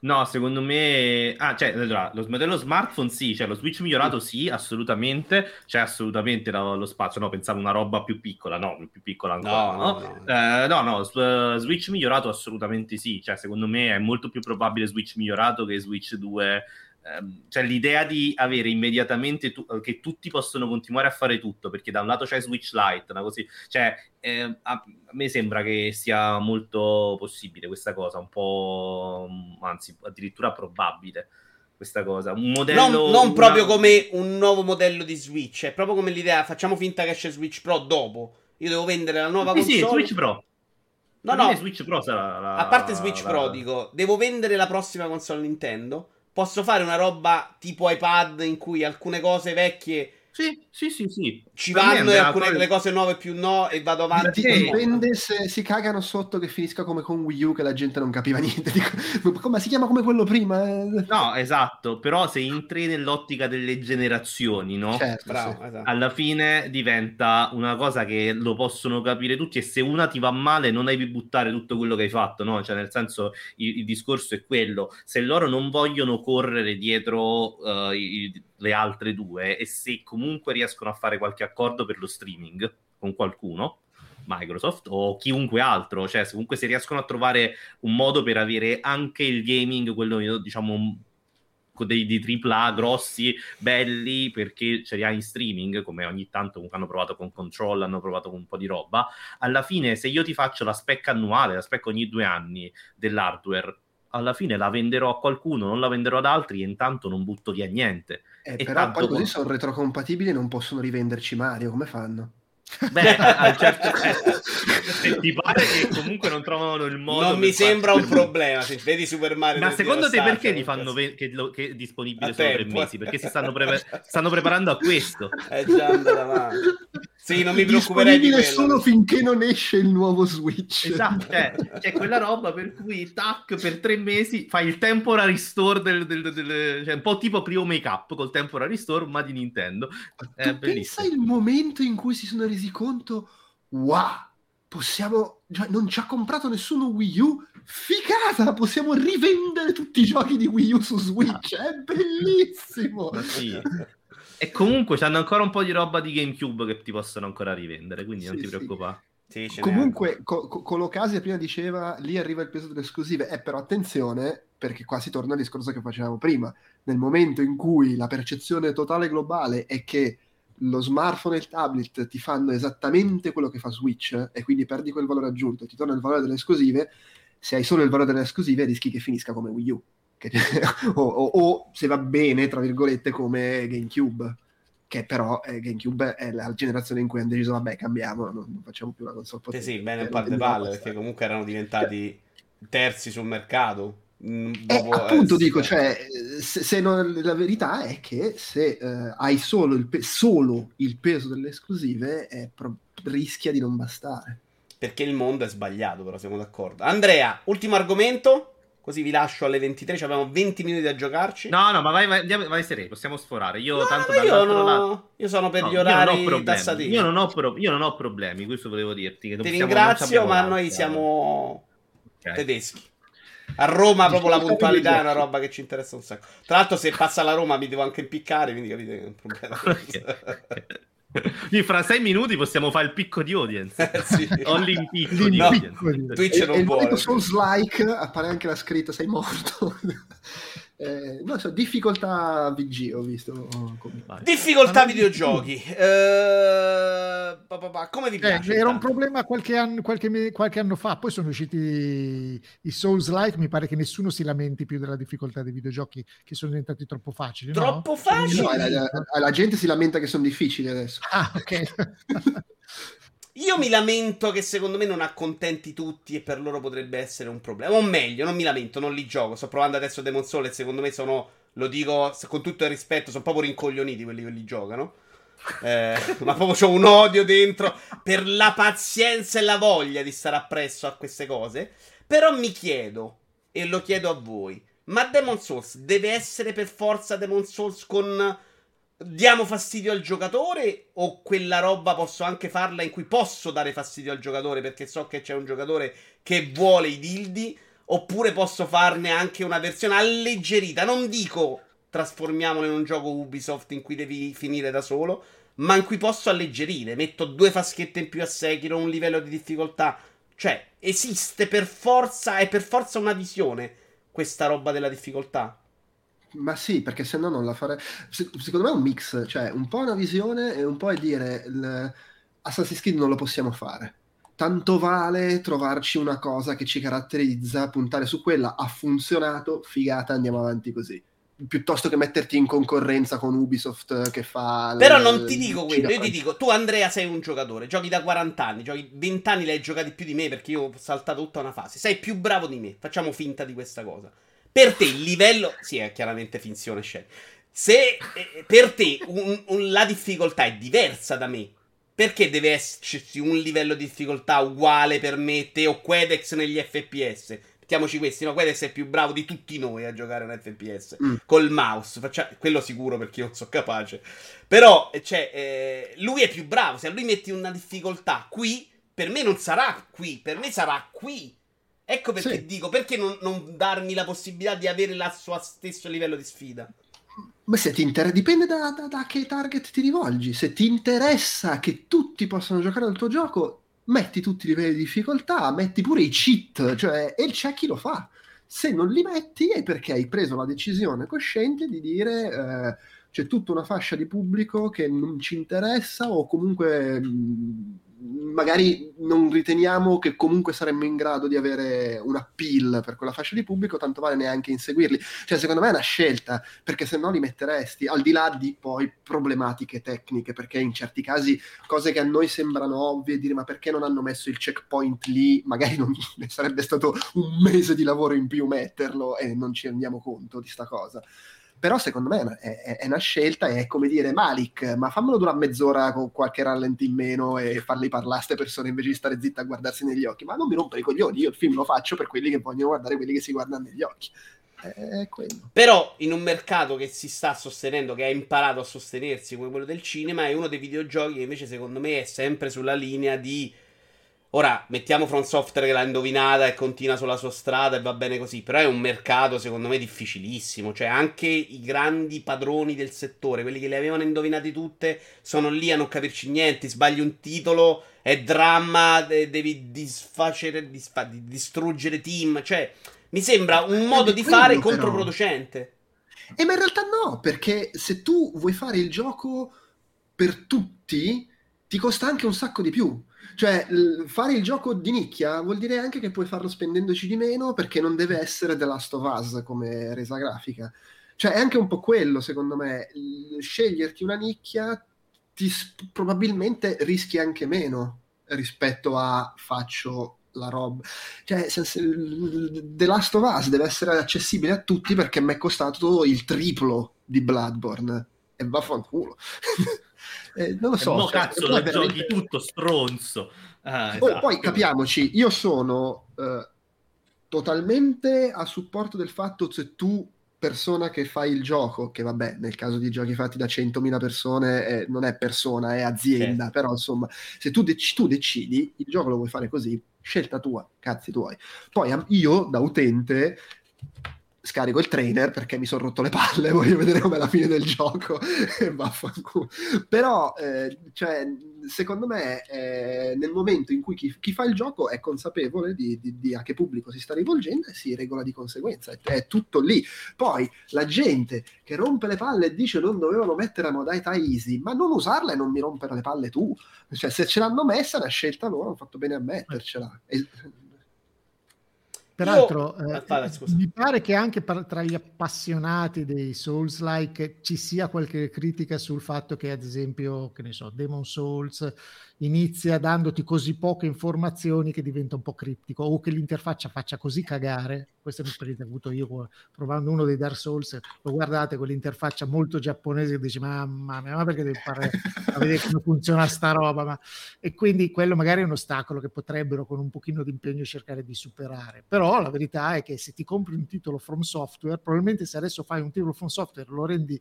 No, secondo me... Ah, cioè, allora, lo modello smartphone sì, cioè lo Switch migliorato sì, assolutamente, c'è assolutamente lo, lo spazio, no, pensavo una roba più piccola, no, più piccola ancora, no? No, no, eh, no, no Switch migliorato assolutamente sì, cioè secondo me è molto più probabile Switch migliorato che Switch 2 ehm, cioè l'idea di avere immediatamente tu- che tutti possono continuare a fare tutto, perché da un lato c'è Switch Lite, una così, cioè eh, a, me sembra che sia molto possibile questa cosa, un po' anzi addirittura probabile questa cosa. Un modello. Non, non una... proprio come un nuovo modello di Switch, è proprio come l'idea. Facciamo finta che esce Switch Pro dopo. Io devo vendere la nuova sì, console. Sì, Switch Pro. No, no. Switch Pro sarà la, A parte Switch la... Pro, dico, devo vendere la prossima console Nintendo. Posso fare una roba tipo iPad in cui alcune cose vecchie sì, sì, sì, sì. Ci per vanno e alcune poi... le cose nuove più no e vado avanti. Dipende se si cagano sotto che finisca come con Wii U che la gente non capiva niente. Dico, come si chiama come quello prima? No, esatto, però se entri nell'ottica delle generazioni, no? Certo, Bravo, sì. esatto. Alla fine diventa una cosa che lo possono capire tutti e se una ti va male non devi buttare tutto quello che hai fatto, no? Cioè nel senso il, il discorso è quello. Se loro non vogliono correre dietro uh, i, le altre due e se comunque riescono a fare qualche accordo per lo streaming con qualcuno, Microsoft o chiunque altro, cioè se comunque se riescono a trovare un modo per avere anche il gaming, quello diciamo dei, di AAA grossi, belli, perché ce li ha in streaming, come ogni tanto comunque hanno provato con Control, hanno provato con un po' di roba, alla fine se io ti faccio la spec annuale, la spec ogni due anni dell'hardware, alla fine la venderò a qualcuno, non la venderò ad altri e intanto non butto via niente. Eh, però poi così sono retrocompatibili e non possono rivenderci Mario, come fanno? Beh, al certo punto ti pare che comunque non trovano il modo. Non mi sembra un problema. Se vedi Super Mario, ma secondo te perché li fanno ve- che, lo, che è disponibile solo tre mesi? Perché si stanno, pre- stanno preparando a questo. È già andato avanti. Sì, non mi preoccuperei di quello. solo finché non esce il nuovo Switch. Esatto, cioè, c'è quella roba per cui tac per tre mesi fai il temporary store del, del, del, del cioè un po' tipo primo make up col temporary store ma di Nintendo. È pensa il momento in cui si sono resi conto wow, possiamo cioè, non ci ha comprato nessuno Wii U figata, possiamo rivendere tutti i giochi di Wii U su Switch, è bellissimo. Ma sì. E comunque hanno ancora un po' di roba di GameCube che ti possono ancora rivendere, quindi sì, non ti sì. preoccupare. Sì, Comunque, co- co- prima diceva lì arriva il peso delle esclusive, eh, però attenzione perché qua si torna al discorso che facevamo prima. Nel momento in cui la percezione totale globale è che lo smartphone e il tablet ti fanno esattamente quello che fa Switch e quindi perdi quel valore aggiunto, ti torna il valore delle esclusive, se hai solo il valore delle esclusive rischi che finisca come Wii U che, o, o, o, se va bene, tra virgolette, come GameCube, che però eh, GameCube è la generazione in cui hanno deciso, vabbè, cambiamo, non, non facciamo più la console potente. Sì, sì, bene un di palle, perché comunque erano diventati terzi sul mercato. Mm, eh, eh, appunto dico, cioè, se, se non, la verità è che se eh, hai solo il, pe- solo il, peso delle esclusive eh, pro- rischia di non bastare. Perché il mondo è sbagliato, però siamo d'accordo. Andrea, ultimo argomento? Così vi lascio alle 23, cioè abbiamo 20 minuti da giocarci. No, no, ma vai, vai, vai sereno, possiamo sforare. Io no, tanto io, no, lato... io sono per no, gli orari tassativi. Io non, ho pro... io non ho problemi, questo volevo dirti. Che Ti ringrazio, ma noi siamo okay. tedeschi. A Roma proprio la puntualità è una roba che ci interessa un sacco. Tra l'altro se passa la Roma mi devo anche impiccare, quindi capite che è un problema. Quindi fra sei minuti possiamo fare il picco di audience. Eh, sì. O l'impicco di no, audience. Twitch non e, vuole. Souls like appare anche la scritta sei morto. Eh, non so, difficoltà VG ho visto. difficoltà videogiochi. Eh, come vi piace? Eh, era un problema qualche anno, qualche, qualche anno, fa, poi sono usciti i Souls-like, mi pare che nessuno si lamenti più della difficoltà dei videogiochi che sono diventati troppo facili. Troppo no? facili? No, la, la, la, gente si lamenta che sono difficili adesso. Ah, ok. Io mi lamento che secondo me non accontenti tutti e per loro potrebbe essere un problema. O meglio, non mi lamento, non li gioco. Sto provando adesso Demon Soul e secondo me sono, lo dico con tutto il rispetto, sono proprio rincoglioniti quelli che li giocano. Eh, ma proprio c'ho un odio dentro per la pazienza e la voglia di stare appresso a queste cose. Però mi chiedo, e lo chiedo a voi, ma Demon Souls deve essere per forza Demon Souls con diamo fastidio al giocatore o quella roba posso anche farla in cui posso dare fastidio al giocatore perché so che c'è un giocatore che vuole i dildi oppure posso farne anche una versione alleggerita? Non dico trasformiamolo in un gioco Ubisoft in cui devi finire da solo ma in cui posso alleggerire. Metto due faschette in più a Sekiro un livello di difficoltà. Cioè esiste per forza è per forza una visione questa roba della difficoltà Ma sì, perché se no non la farei. secondo me è un mix, cioè un po' una visione e un po' è dire il... Assassin's Creed non lo possiamo fare. Tanto vale trovarci una cosa che ci caratterizza, puntare su quella, ha funzionato, figata, andiamo avanti così piuttosto che metterti in concorrenza con Ubisoft che fa... Però l- non ti dico quello, io ti dico, tu Andrea sei un giocatore, giochi da 40 anni, giochi 20 anni l'hai giocati più di me perché io ho saltato tutta una fase, sei più bravo di me, facciamo finta di questa cosa. Per te il livello... Sì, è chiaramente finzione scena. Se eh, per te un, un, la difficoltà è diversa da me, perché deve esserci un livello di difficoltà uguale per me, te o Quedex negli FPS? mettiamoci questi, no? Quedes è più bravo di tutti noi a giocare un FPS mm. col mouse, Faccia... quello sicuro perché io non sono capace. Però, cioè, eh, lui è più bravo, se a lui metti una difficoltà qui, per me non sarà qui, per me sarà qui. Ecco perché sì. dico, perché non, non, darmi la possibilità di avere il suo stesso livello di sfida? Ma se ti interessa, dipende da, da, da che target ti rivolgi. Se ti interessa che tutti possano giocare al tuo gioco, metti tutti i livelli di difficoltà, metti pure i cheat, cioè, e c'è chi lo fa. Se non li metti è perché hai preso la decisione cosciente di dire eh, c'è tutta una fascia di pubblico che non ci interessa o comunque mh, mm, magari non riteniamo che comunque saremmo in grado di avere un appeal per quella fascia di pubblico, tanto vale neanche inseguirli. Cioè, secondo me è una scelta, perché se no li metteresti, al di là di poi problematiche tecniche, perché in certi casi cose che a noi sembrano ovvie, dire ma perché non hanno messo il checkpoint lì, magari non ne sarebbe stato un mese di lavoro in più metterlo e non ci rendiamo conto di sta cosa però secondo me è, è, una scelta è come dire Malik ma fammelo durare mezz'ora con qualche rallenti in meno e farli parlare a queste persone invece di stare zitta a guardarsi negli occhi ma non mi rompere i coglioni io il film lo faccio per quelli che vogliono guardare quelli che si guardano negli occhi è quello. Però in un mercato che si sta sostenendo, che ha imparato a sostenersi come quello del cinema, è uno dei videogiochi che invece secondo me è sempre sulla linea di Ora, mettiamo From Software che l'ha indovinata e continua sulla sua strada e va bene così, però è un mercato secondo me difficilissimo, cioè anche i grandi padroni del settore, quelli che le avevano indovinate tutte, sono lì a non capirci niente, sbagli un titolo, è dramma, devi disfacere, disfa- distruggere team, cioè mi sembra un modo di fare però. controproducente. E ma in realtà no, perché se tu vuoi fare il gioco per tutti, ti costa anche un sacco di più cioè, fare il gioco di nicchia vuol dire anche che puoi farlo spendendoci di meno perché non deve essere The Last of Us come resa grafica. Cioè, è anche un po' quello, secondo me. Sceglierti una nicchia ti, probabilmente rischi anche meno rispetto a faccio la roba. Cioè, The Last of Us deve essere accessibile a tutti perché mi è costato il triplo di Bloodborne. E vaffanculo. Eh, non lo so. No, cioè, cazzo, lo veramente... giochi tutto stronzo. Ah, esatto. poi, capiamoci, io sono eh, totalmente a supporto del fatto se tu persona che fai il gioco, che vabbè, nel caso di giochi fatti da 100.000 persone eh, non è persona, è azienda, certo. però insomma, se tu, dec- tu, decidi, il gioco lo vuoi fare così, scelta tua, cazzi tuoi. Poi io, da utente, scarico il trainer perché mi sono rotto le palle, voglio vedere come la fine del gioco e vaffanculo. Però, eh, cioè, secondo me, eh, nel momento in cui chi, chi, fa il gioco è consapevole di, di, di, a che pubblico si sta rivolgendo e si regola di conseguenza, è, è, tutto lì. Poi, la gente che rompe le palle e dice non dovevano mettere la modalità easy, ma non usarla e non mi rompere le palle tu. Cioè, se ce l'hanno messa, una scelta loro, hanno fatto bene a mettercela. E, Peraltro, Io... eh, ah, mi pare che anche per, tra gli appassionati dei Souls-like ci sia qualche critica sul fatto che, ad esempio, che ne so, Demon Souls inizia dandoti così poche informazioni che diventa un po' criptico o che l'interfaccia faccia così cagare. Questa è un'esperienza che ho avuto io provando uno dei Dark Souls. Lo guardate con l'interfaccia molto giapponese che dice: Mamma mia, ma perché devi fare a vedere come funziona sta roba? Ma... E quindi quello magari è un ostacolo che potrebbero con un pochino di impegno cercare di superare. Però la verità è che se ti compri un titolo from software, probabilmente se adesso fai un titolo from software lo rendi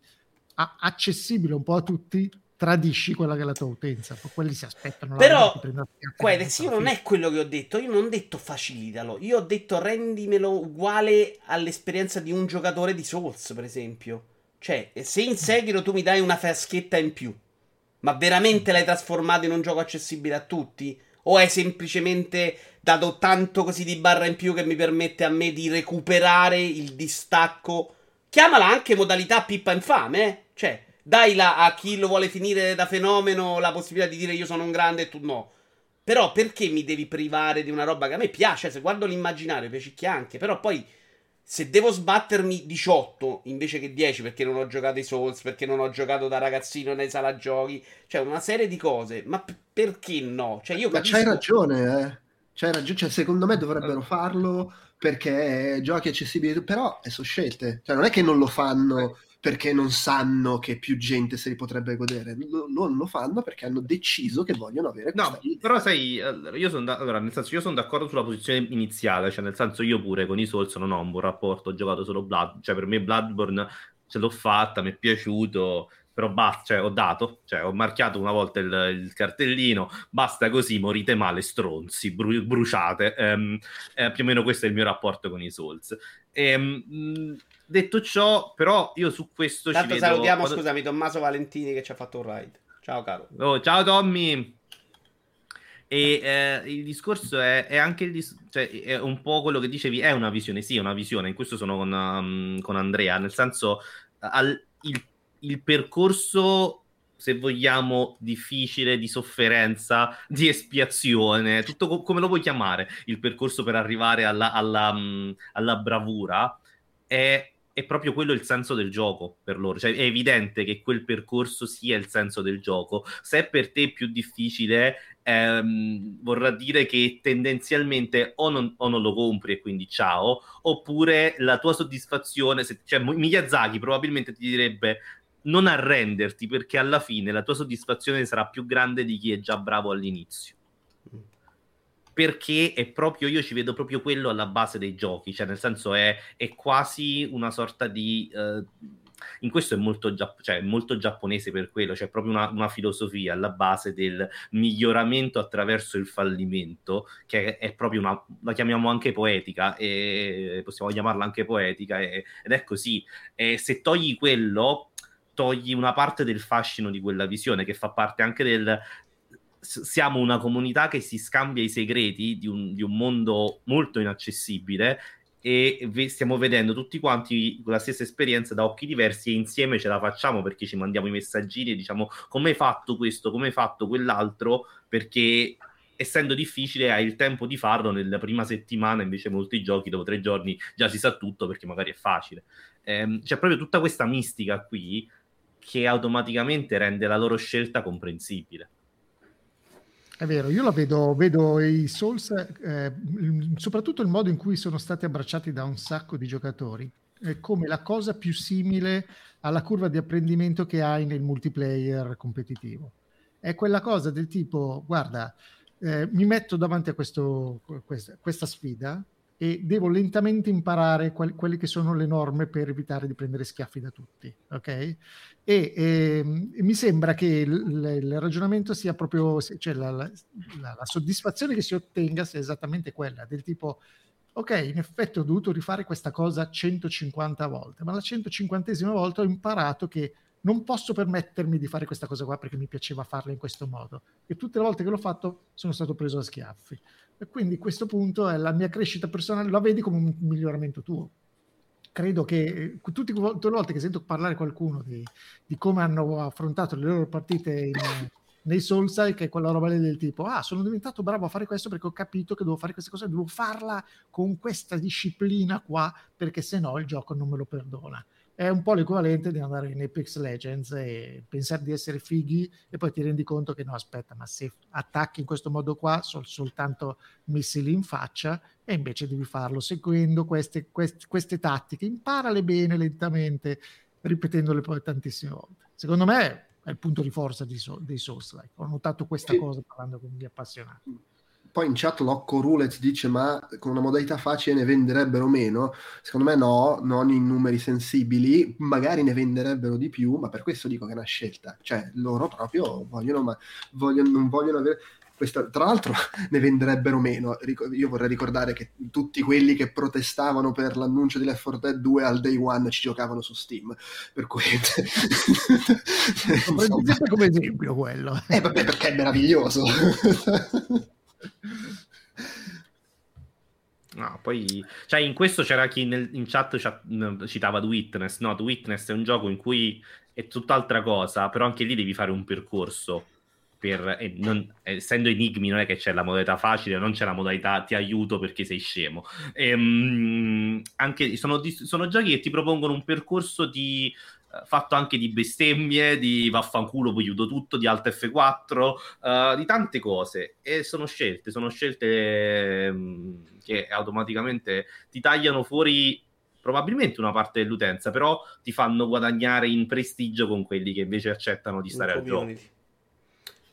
accessibile un po' a tutti tradisci quella che è la tua utenza. Quelli si aspettano. Però, Quedex, io non è quello che ho detto. Io non ho detto facilitalo. Io ho detto rendimelo uguale all'esperienza di un giocatore di Souls, per esempio. Cioè, se in Sekiro tu mi dai una fraschetta in più, ma veramente l'hai trasformato in un gioco accessibile a tutti? O hai semplicemente dato tanto così di barra in più che mi permette a me di recuperare il distacco chiamala anche modalità pippa infame, eh? Cioè, dai la, a chi lo vuole finire da fenomeno la possibilità di dire io sono un grande e tu no. Però perché mi devi privare di una roba che a me piace? Se guardo l'immaginario piacicchia anche, però poi se devo sbattermi 18 invece che 10 perché non ho giocato i Souls, perché non ho giocato da ragazzino nei sala giochi, cioè una serie di cose, ma p- perché no? Cioè io capisco... Ma c'hai ragione, eh. C'hai ragione, cioè, secondo me dovrebbero farlo perché giochi accessibili, però sono scelte, cioè non è che non lo fanno perché non sanno che più gente se li potrebbe godere, non lo fanno perché hanno deciso che vogliono avere No, però sai, io sono da- allora, nel senso, io sono d'accordo sulla posizione iniziale, cioè nel senso io pure con i Souls non ho un buon rapporto, ho giocato solo Blood, cioè per me Bloodborne ce l'ho fatta, mi è piaciuto, però basta, cioè, ho dato, cioè, ho marchiato una volta il, il, cartellino, basta così, morite male, stronzi, bru- bruciate. Um, eh, più o meno questo è il mio rapporto con i Souls. E, um, Detto ciò, però, io su questo Tanto ci vedo... salutiamo, scusami, Tommaso Valentini che ci ha fatto un ride. Ciao, caro. Oh, ciao, Tommy. E eh, il discorso è, è anche il dis- cioè, è un po' quello che dicevi, è una visione, sì, è una visione, in questo sono con, um, con Andrea, nel senso al, il, il, percorso, se vogliamo, difficile, di sofferenza, di espiazione, tutto co- come lo vuoi chiamare, il percorso per arrivare alla, alla, um, alla bravura, è è proprio quello il senso del gioco per loro. Cioè, è evidente che quel percorso sia il senso del gioco. Se è per te più difficile, ehm, vorrà dire che tendenzialmente o non, o non, lo compri e quindi ciao, oppure la tua soddisfazione, se, cioè Miyazaki probabilmente ti direbbe non arrenderti perché alla fine la tua soddisfazione sarà più grande di chi è già bravo all'inizio perché è proprio io ci vedo proprio quello alla base dei giochi, cioè nel senso è, è quasi una sorta di eh, in questo è molto, cioè, molto, giapponese per quello, c'è cioè proprio una, una, filosofia alla base del miglioramento attraverso il fallimento, che è, è proprio una, la chiamiamo anche poetica, e possiamo chiamarla anche poetica, e, ed è così. E se togli quello, togli una parte del fascino di quella visione, che fa parte anche del, siamo una comunità che si scambia i segreti di un, di un mondo molto inaccessibile e ve- stiamo vedendo tutti quanti la stessa esperienza da occhi diversi e insieme ce la facciamo perché ci mandiamo i messaggini e diciamo come hai fatto questo, come hai fatto quell'altro, perché essendo difficile hai il tempo di farlo nella prima settimana, invece molti giochi dopo tre giorni già si sa tutto perché magari è facile. Ehm, c'è proprio tutta questa mistica qui che automaticamente rende la loro scelta comprensibile. È vero, io la vedo, vedo i Souls, eh, soprattutto il modo in cui sono stati abbracciati da un sacco di giocatori, è come la cosa più simile alla curva di apprendimento che hai nel multiplayer competitivo. È quella cosa del tipo, guarda, eh, mi metto davanti a questo, questa, questa sfida e devo lentamente imparare quali, quelle che sono le norme per evitare di prendere schiaffi da tutti, ok? E, ehm, e mi sembra che il, il, ragionamento sia proprio, cioè la, la, la, soddisfazione che si ottenga sia esattamente quella, del tipo, ok, in effetti ho dovuto rifare questa cosa 150 volte, ma la 150esima volta ho imparato che non posso permettermi di fare questa cosa qua perché mi piaceva farla in questo modo. E tutte le volte che l'ho fatto sono stato preso a schiaffi. E quindi questo punto è la mia crescita personale, la vedi come un miglioramento tuo. Credo che eh, tutte, tutte le volte che sento parlare qualcuno di, di come hanno affrontato le loro partite in, nei Soulside, che è quella roba lì del tipo, ah, sono diventato bravo a fare questo perché ho capito che devo fare questa cosa, devo farla con questa disciplina qua, perché se no il gioco non me lo perdona è un po' l'equivalente di andare in Apex Legends e pensare di essere fighi e poi ti rendi conto che no, aspetta, ma se attacchi in questo modo qua sono soltanto missili in faccia e invece devi farlo seguendo queste, queste, queste tattiche, imparale bene lentamente, ripetendole poi tantissime volte. Secondo me è il punto di forza di so- dei Souls-like. Ho notato questa cosa parlando con gli appassionati poi in chat Locco Roulette dice ma con una modalità facile ne venderebbero meno? Secondo me no, non in numeri sensibili magari ne venderebbero di più ma per questo dico che è una scelta. Cioè loro proprio vogliono, ma vogliono, non vogliono avere questa, tra l'altro ne venderebbero meno. Io vorrei ricordare che tutti quelli che protestavano per l'annuncio di Left 4 Dead 2 al day one ci giocavano su Steam. Per cui insomma... come esempio quello. Eh vabbè perché è meraviglioso No, poi, cioè, in questo c'era chi nel, in chat citava The Witness. No, The Witness è un gioco in cui è tutt'altra cosa, però anche lì devi fare un percorso. Per, non, essendo enigmi, non è che c'è la modalità facile, non c'è la modalità ti aiuto perché sei scemo. E, um, anche, sono, sono giochi che ti propongono un percorso di eh, fatto anche di bestemmie, di vaffanculo, poi chiudo tutto, di Alt F4, uh, eh, di tante cose. E sono scelte, sono scelte um, che automaticamente ti tagliano fuori probabilmente una parte dell'utenza, però ti fanno guadagnare in prestigio con quelli che invece accettano di stare al gioco.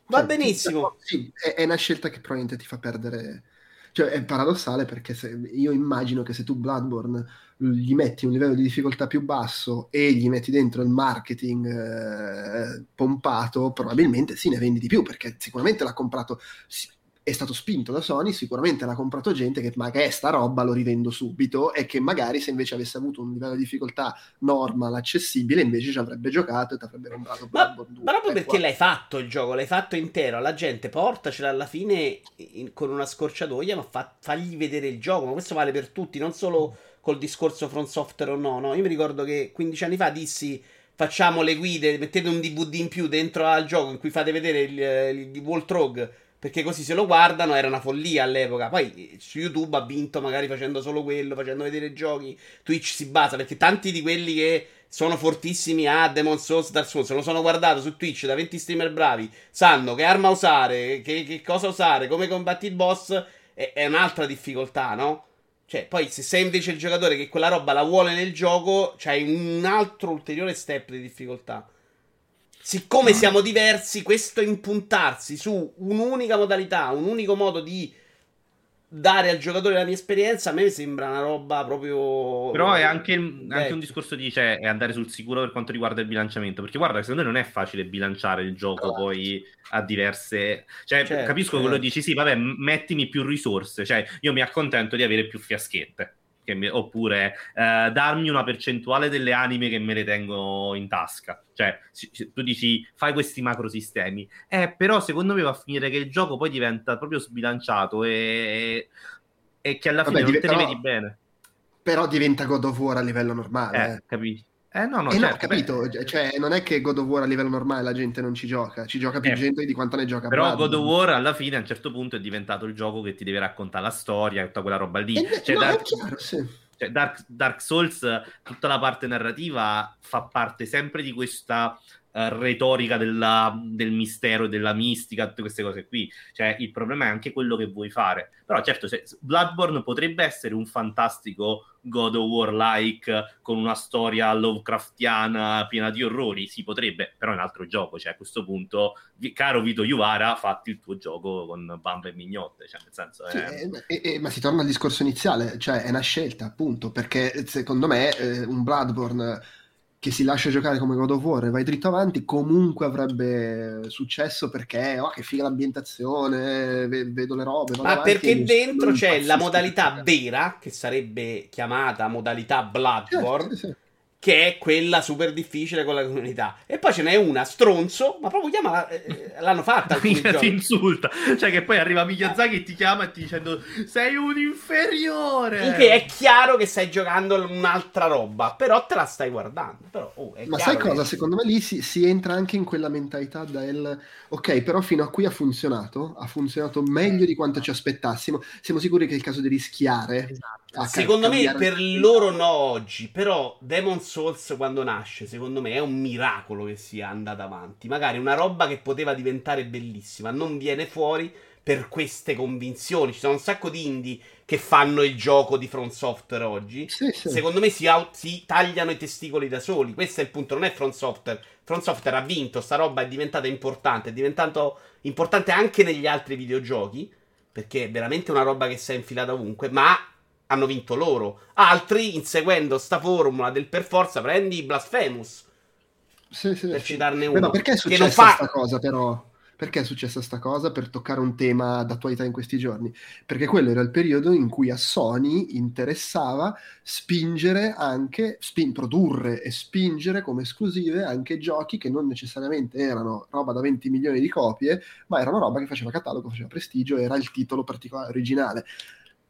Va benissimo. Sì, è, è una scelta che probabilmente ti fa perdere cioè, è paradossale perché se, io immagino che se tu Bloodborne gli metti un livello di difficoltà più basso e gli metti dentro il marketing eh, pompato, probabilmente sì, ne vendi di più perché sicuramente l'ha comprato è stato spinto da Sony, sicuramente l'ha comprato gente che magari è sta roba lo rivendo subito e che magari se invece avesse avuto un livello di difficoltà normal, accessibile, invece ci avrebbe giocato e ti avrebbe comprato ma, 2. Ma proprio perché qua. l'hai fatto il gioco, l'hai fatto intero, la gente portacela alla fine in, con una scorciatoia, ma fa, fagli vedere il gioco, ma questo vale per tutti, non solo col discorso Front Software o no, no? Io mi ricordo che 15 anni fa dissi facciamo le guide, mettete un DVD in più dentro al gioco in cui fate vedere il, il, il Wall Trog perché così se lo guardano era una follia all'epoca. Poi su YouTube ha vinto magari facendo solo quello, facendo vedere i giochi. Twitch si basa perché tanti di quelli che sono fortissimi a Demon Souls Dark Souls se lo sono guardato su Twitch da 20 streamer bravi, sanno che arma usare, che, che cosa usare, come combatti il boss. È, è, un'altra difficoltà, no? Cioè, poi se sei invece il giocatore che quella roba la vuole nel gioco, c'hai un altro ulteriore step di difficoltà. Siccome siamo diversi, questo impuntarsi su un'unica modalità, un unico modo di dare al giocatore la mia esperienza, a me sembra una roba proprio. Però è anche, anche un discorso di cioè, è andare sul sicuro per quanto riguarda il bilanciamento. Perché guarda, secondo me non è facile bilanciare il gioco poi a diverse. Cioè, certo, capisco certo. quello dici, sì, vabbè, mettimi più risorse. Cioè, io mi accontento di avere più fiaschette mi, oppure eh, darmi una percentuale delle anime che me le tengo in tasca. Cioè, tu dici fai questi macrosistemi, eh, però secondo me va a finire che il gioco poi diventa proprio sbilanciato e, e che alla fine Vabbè, non te ne vedi bene. Però diventa God of War a livello normale. Eh, eh. capisci? Eh no, no, eh certo, no capito, beh. cioè non è che God of War a livello normale la gente non ci gioca, ci gioca più eh, gente di quanto ne gioca Però God of War alla fine a un certo punto è diventato il gioco che ti deve raccontare la storia, tutta quella roba lì. Eh, cioè, no, Dark, chiaro, sì. cioè Dark, Dark, Souls, tutta la parte narrativa fa parte sempre di questa retorica della, del mistero e della mistica, tutte queste cose qui. Cioè il problema è anche quello che vuoi fare. Però certo, se, Bloodborne potrebbe essere un fantastico God of War like con una storia Lovecraftiana piena di orrori, si potrebbe, però è un altro gioco, cioè a questo punto, caro Vito Juvara, fatti il tuo gioco con bambe e mignotte, cioè nel senso. Sì, eh, eh, ma si torna al discorso iniziale, cioè è una scelta appunto, perché secondo me eh, un Bloodborne che si lascia giocare come God of War e vai dritto avanti, comunque avrebbe successo perché, oh, che figa l'ambientazione, vedo le robe. Ma perché dentro c'è la modalità vera, che sarebbe chiamata modalità Bloodborne, certo, sì, sì che è quella super difficile con la comunità. E poi ce n'è una stronzo, ma proprio chiama, eh, l'hanno fatta. Mica ti insulta, cioè che poi arriva Miyazaki e ti chiama e ti dicendo sei un inferiore. Che è chiaro che stai giocando un'altra roba, però te la stai guardando. Però, oh, ma sai cosa? Secondo me lì si, si, entra anche in quella mentalità del ok, però fino a qui ha funzionato, ha funzionato meglio di quanto ci aspettassimo. Siamo sicuri che è il caso di rischiare. Esatto. Secondo me per loro no oggi, però Demon Souls quando nasce, secondo me è un miracolo che sia andata avanti. Magari una roba che poteva diventare bellissima non viene fuori per queste convinzioni. Ci sono un sacco di indie che fanno il gioco di Front Software oggi. Sì, sì. Secondo me si, out- si, tagliano i testicoli da soli. Questo è il punto, non è Front Software. Front Software ha vinto, sta roba è diventata importante, è diventato importante anche negli altri videogiochi, perché è veramente una roba che si è infilata ovunque, ma hanno vinto loro. Altri, inseguendo sta formula del per forza, prendi Blasphemous. Sì, sì, per sì. citarne uno. Però perché è successa fa... questa cosa, però? Perché è successa questa cosa per toccare un tema d'attualità in questi giorni? Perché quello era il periodo in cui a Sony interessava spingere anche, spin, produrre e spingere come esclusive anche giochi che non necessariamente erano roba da 20 milioni di copie, ma erano roba che faceva catalogo, faceva prestigio, era il titolo particolare originale.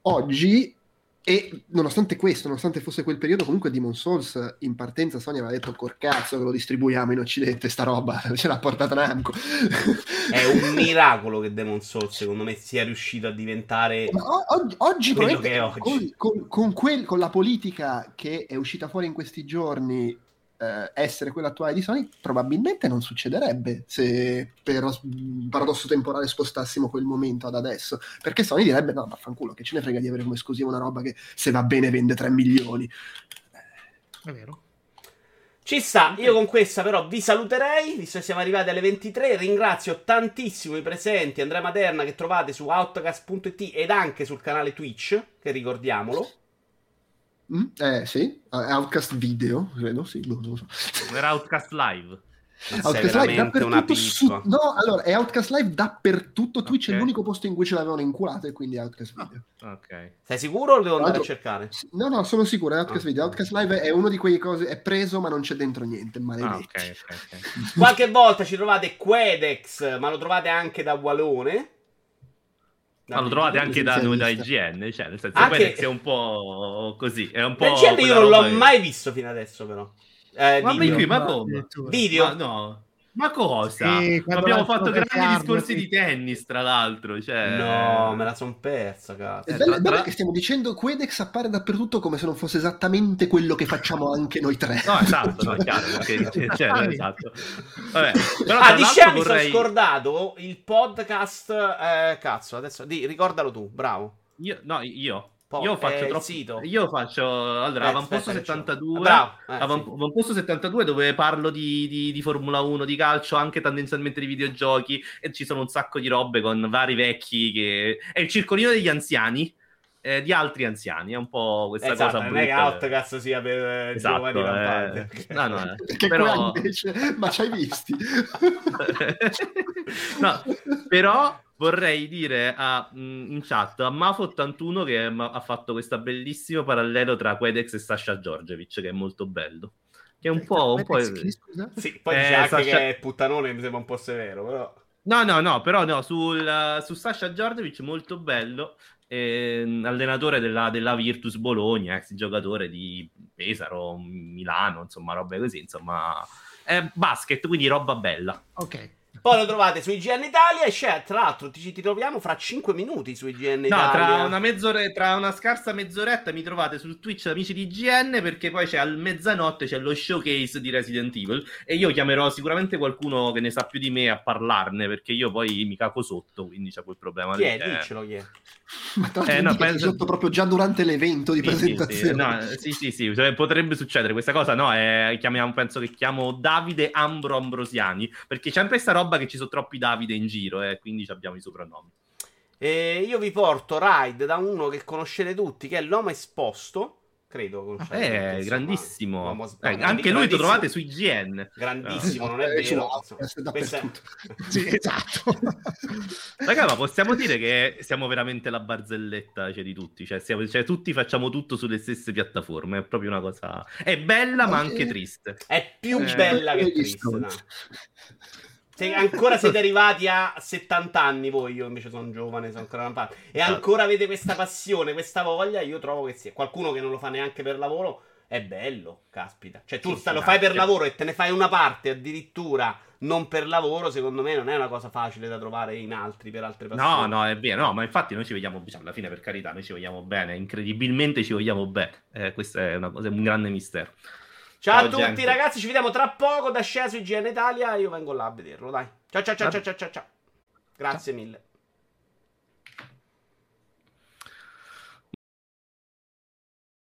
Oggi E nonostante questo, nonostante fosse quel periodo, comunque Demon Souls in partenza Sony aveva detto col cazzo che lo distribuiamo in Occidente sta roba, ce l'ha portata Namco. È un miracolo che Demon Souls secondo me sia riuscito a diventare o- oggi, quello che è oggi. Con, con, con, quel, con la politica che è uscita fuori in questi giorni eh, essere quella attuale di Sony, probabilmente non succederebbe se per paradosso temporale spostassimo quel momento ad adesso. Perché Sony direbbe: no, vaffanculo, che ce ne frega di avere come esclusiva una roba che se va bene vende 3 milioni. È vero. Ci sta, io con questa però vi saluterei, visto che siamo arrivati alle 23, ringrazio tantissimo i presenti, Andrea Materna che trovate su outcast.it ed anche sul canale Twitch, che ricordiamolo. Mm? Eh sì, Outcast Video, credo, sì, non lo so. Era Outcast Live. Outcast Live dappertutto su... No, allora, è Outcast Live dappertutto, Twitch okay. è l'unico posto in cui ce l'avevano inculato e quindi è Outcast Video. Oh, ok. Sei sicuro o lo devo andare a cercare? No, no, sono sicuro, è Outcast oh. Video. Outcast Live è uno di quei cose, è preso ma non c'è dentro niente, maledetti. Ah, okay, okay, Qualche volta ci trovate Quedex, ma lo trovate anche da Walone. Ma lo trovate anche da noi da IGN, cioè nel senso anche... che è un po' così, è un po' IGN io non l'ho mai visto fino adesso però. Eh, ma, video. Qui, ma come? Video? Ma no. Ma cosa? Sì, Abbiamo fatto grandi card, discorsi sì. di tennis, tra l'altro. Cioè... No, me la son persa, cazzo. È bello, tra... bello che stiamo dicendo Quedex appare dappertutto come se non fosse esattamente quello che facciamo anche noi tre. No, esatto, no, è chiaro. Perché, cioè, esatto. Vabbè, però, ah, di scena vorrei... mi sono scordato il podcast... Eh, cazzo, adesso... Di, ricordalo tu, bravo. Io, no, io. Po- io faccio troppo. Sito. Io faccio allora eh, avamposto 72. Bravo, eh, Avam- sì. avamposto 72 dove parlo di, di, di, Formula 1, di calcio, anche tendenzialmente di videogiochi. E ci sono un sacco di robe con vari vecchi. Che è il circolino degli anziani. Eh, di altri anziani, è un po' questa esatto, cosa non è che Outcast sia per eh, esatto, giovani. Eh, no, no, eh. Però... invece, ma ci hai visti? no, però vorrei dire a, mm, in chat a Mafo81 che ha fatto questo bellissimo parallelo tra Quedex e Sasha Giorgevic, che è molto bello. Che è un po'. Un po'... Sì, poi eh, dice anche Sasha... che è puttanone, mi sembra un po' severo, però. No, no, no, però no, sul, su Sasha Giorgevic molto bello. Eh, allenatore della, della, Virtus Bologna, ex giocatore di Pesaro, Milano, insomma, robe così, insomma, è basket, quindi roba bella. Ok. Poi lo trovate su IGN Italia e c'è, tra l'altro, ci troviamo fra 5 minuti su IGN Italia. No, tra una, mezz'ora, tra una scarsa mezz'oretta mi trovate su Twitch amici di IGN perché poi c'è al mezzanotte c'è lo showcase di Resident Evil e io chiamerò sicuramente qualcuno che ne sa più di me a parlarne perché io poi mi caco sotto, quindi c'è quel problema. Chi è? Eh. Diccelo chi è. Ma eh, no, penso... sotto proprio già durante l'evento di sì, presentazione. Sì, no, sì, sì, sì, cioè, potrebbe succedere questa cosa, no? È, chiamiamo, penso che chiamo Davide Ambro Ambrosiani perché c'è sempre questa roba che ci sono troppi Davide in giro, eh, quindi abbiamo i soprannomi. E io vi porto Ride da uno che conoscete tutti, che è l'uomo esposto. Credo. Ah, eh, grandissimo. Eh, anche lui lo trovate su IGN. Grandissimo, non è eh, vero. Questa... sì, esatto. Raga, ma possiamo dire che siamo veramente la barzelletta cioè, di tutti. Cioè, siamo, cioè, tutti facciamo tutto sulle stesse piattaforme. È proprio una cosa. È bella, ma anche triste. È più eh, bella che triste. No? Se ancora siete arrivati a 70 anni voi, io invece sono giovane, sono ancora rampante, e esatto. ancora avete questa passione, questa voglia, io trovo che sia qualcuno che non lo fa neanche per lavoro, è bello, caspita. Cioè tu sì, sta, lo fai per lavoro e te ne fai una parte addirittura non per lavoro, secondo me non è una cosa facile da trovare in altri per altre persone. No, no, è vero, no, ma infatti noi ci vogliamo, diciamo, alla fine per carità, noi ci vogliamo bene, incredibilmente ci vogliamo bene. Eh, questo è, una è un grande mistero. Ciao, ciao a tutti gente. ragazzi, ci vediamo tra poco da Scea su IGN Italia. Io vengo là a vederlo, dai. Ciao ciao ciao ciao ciao ciao. Grazie ciao. mille.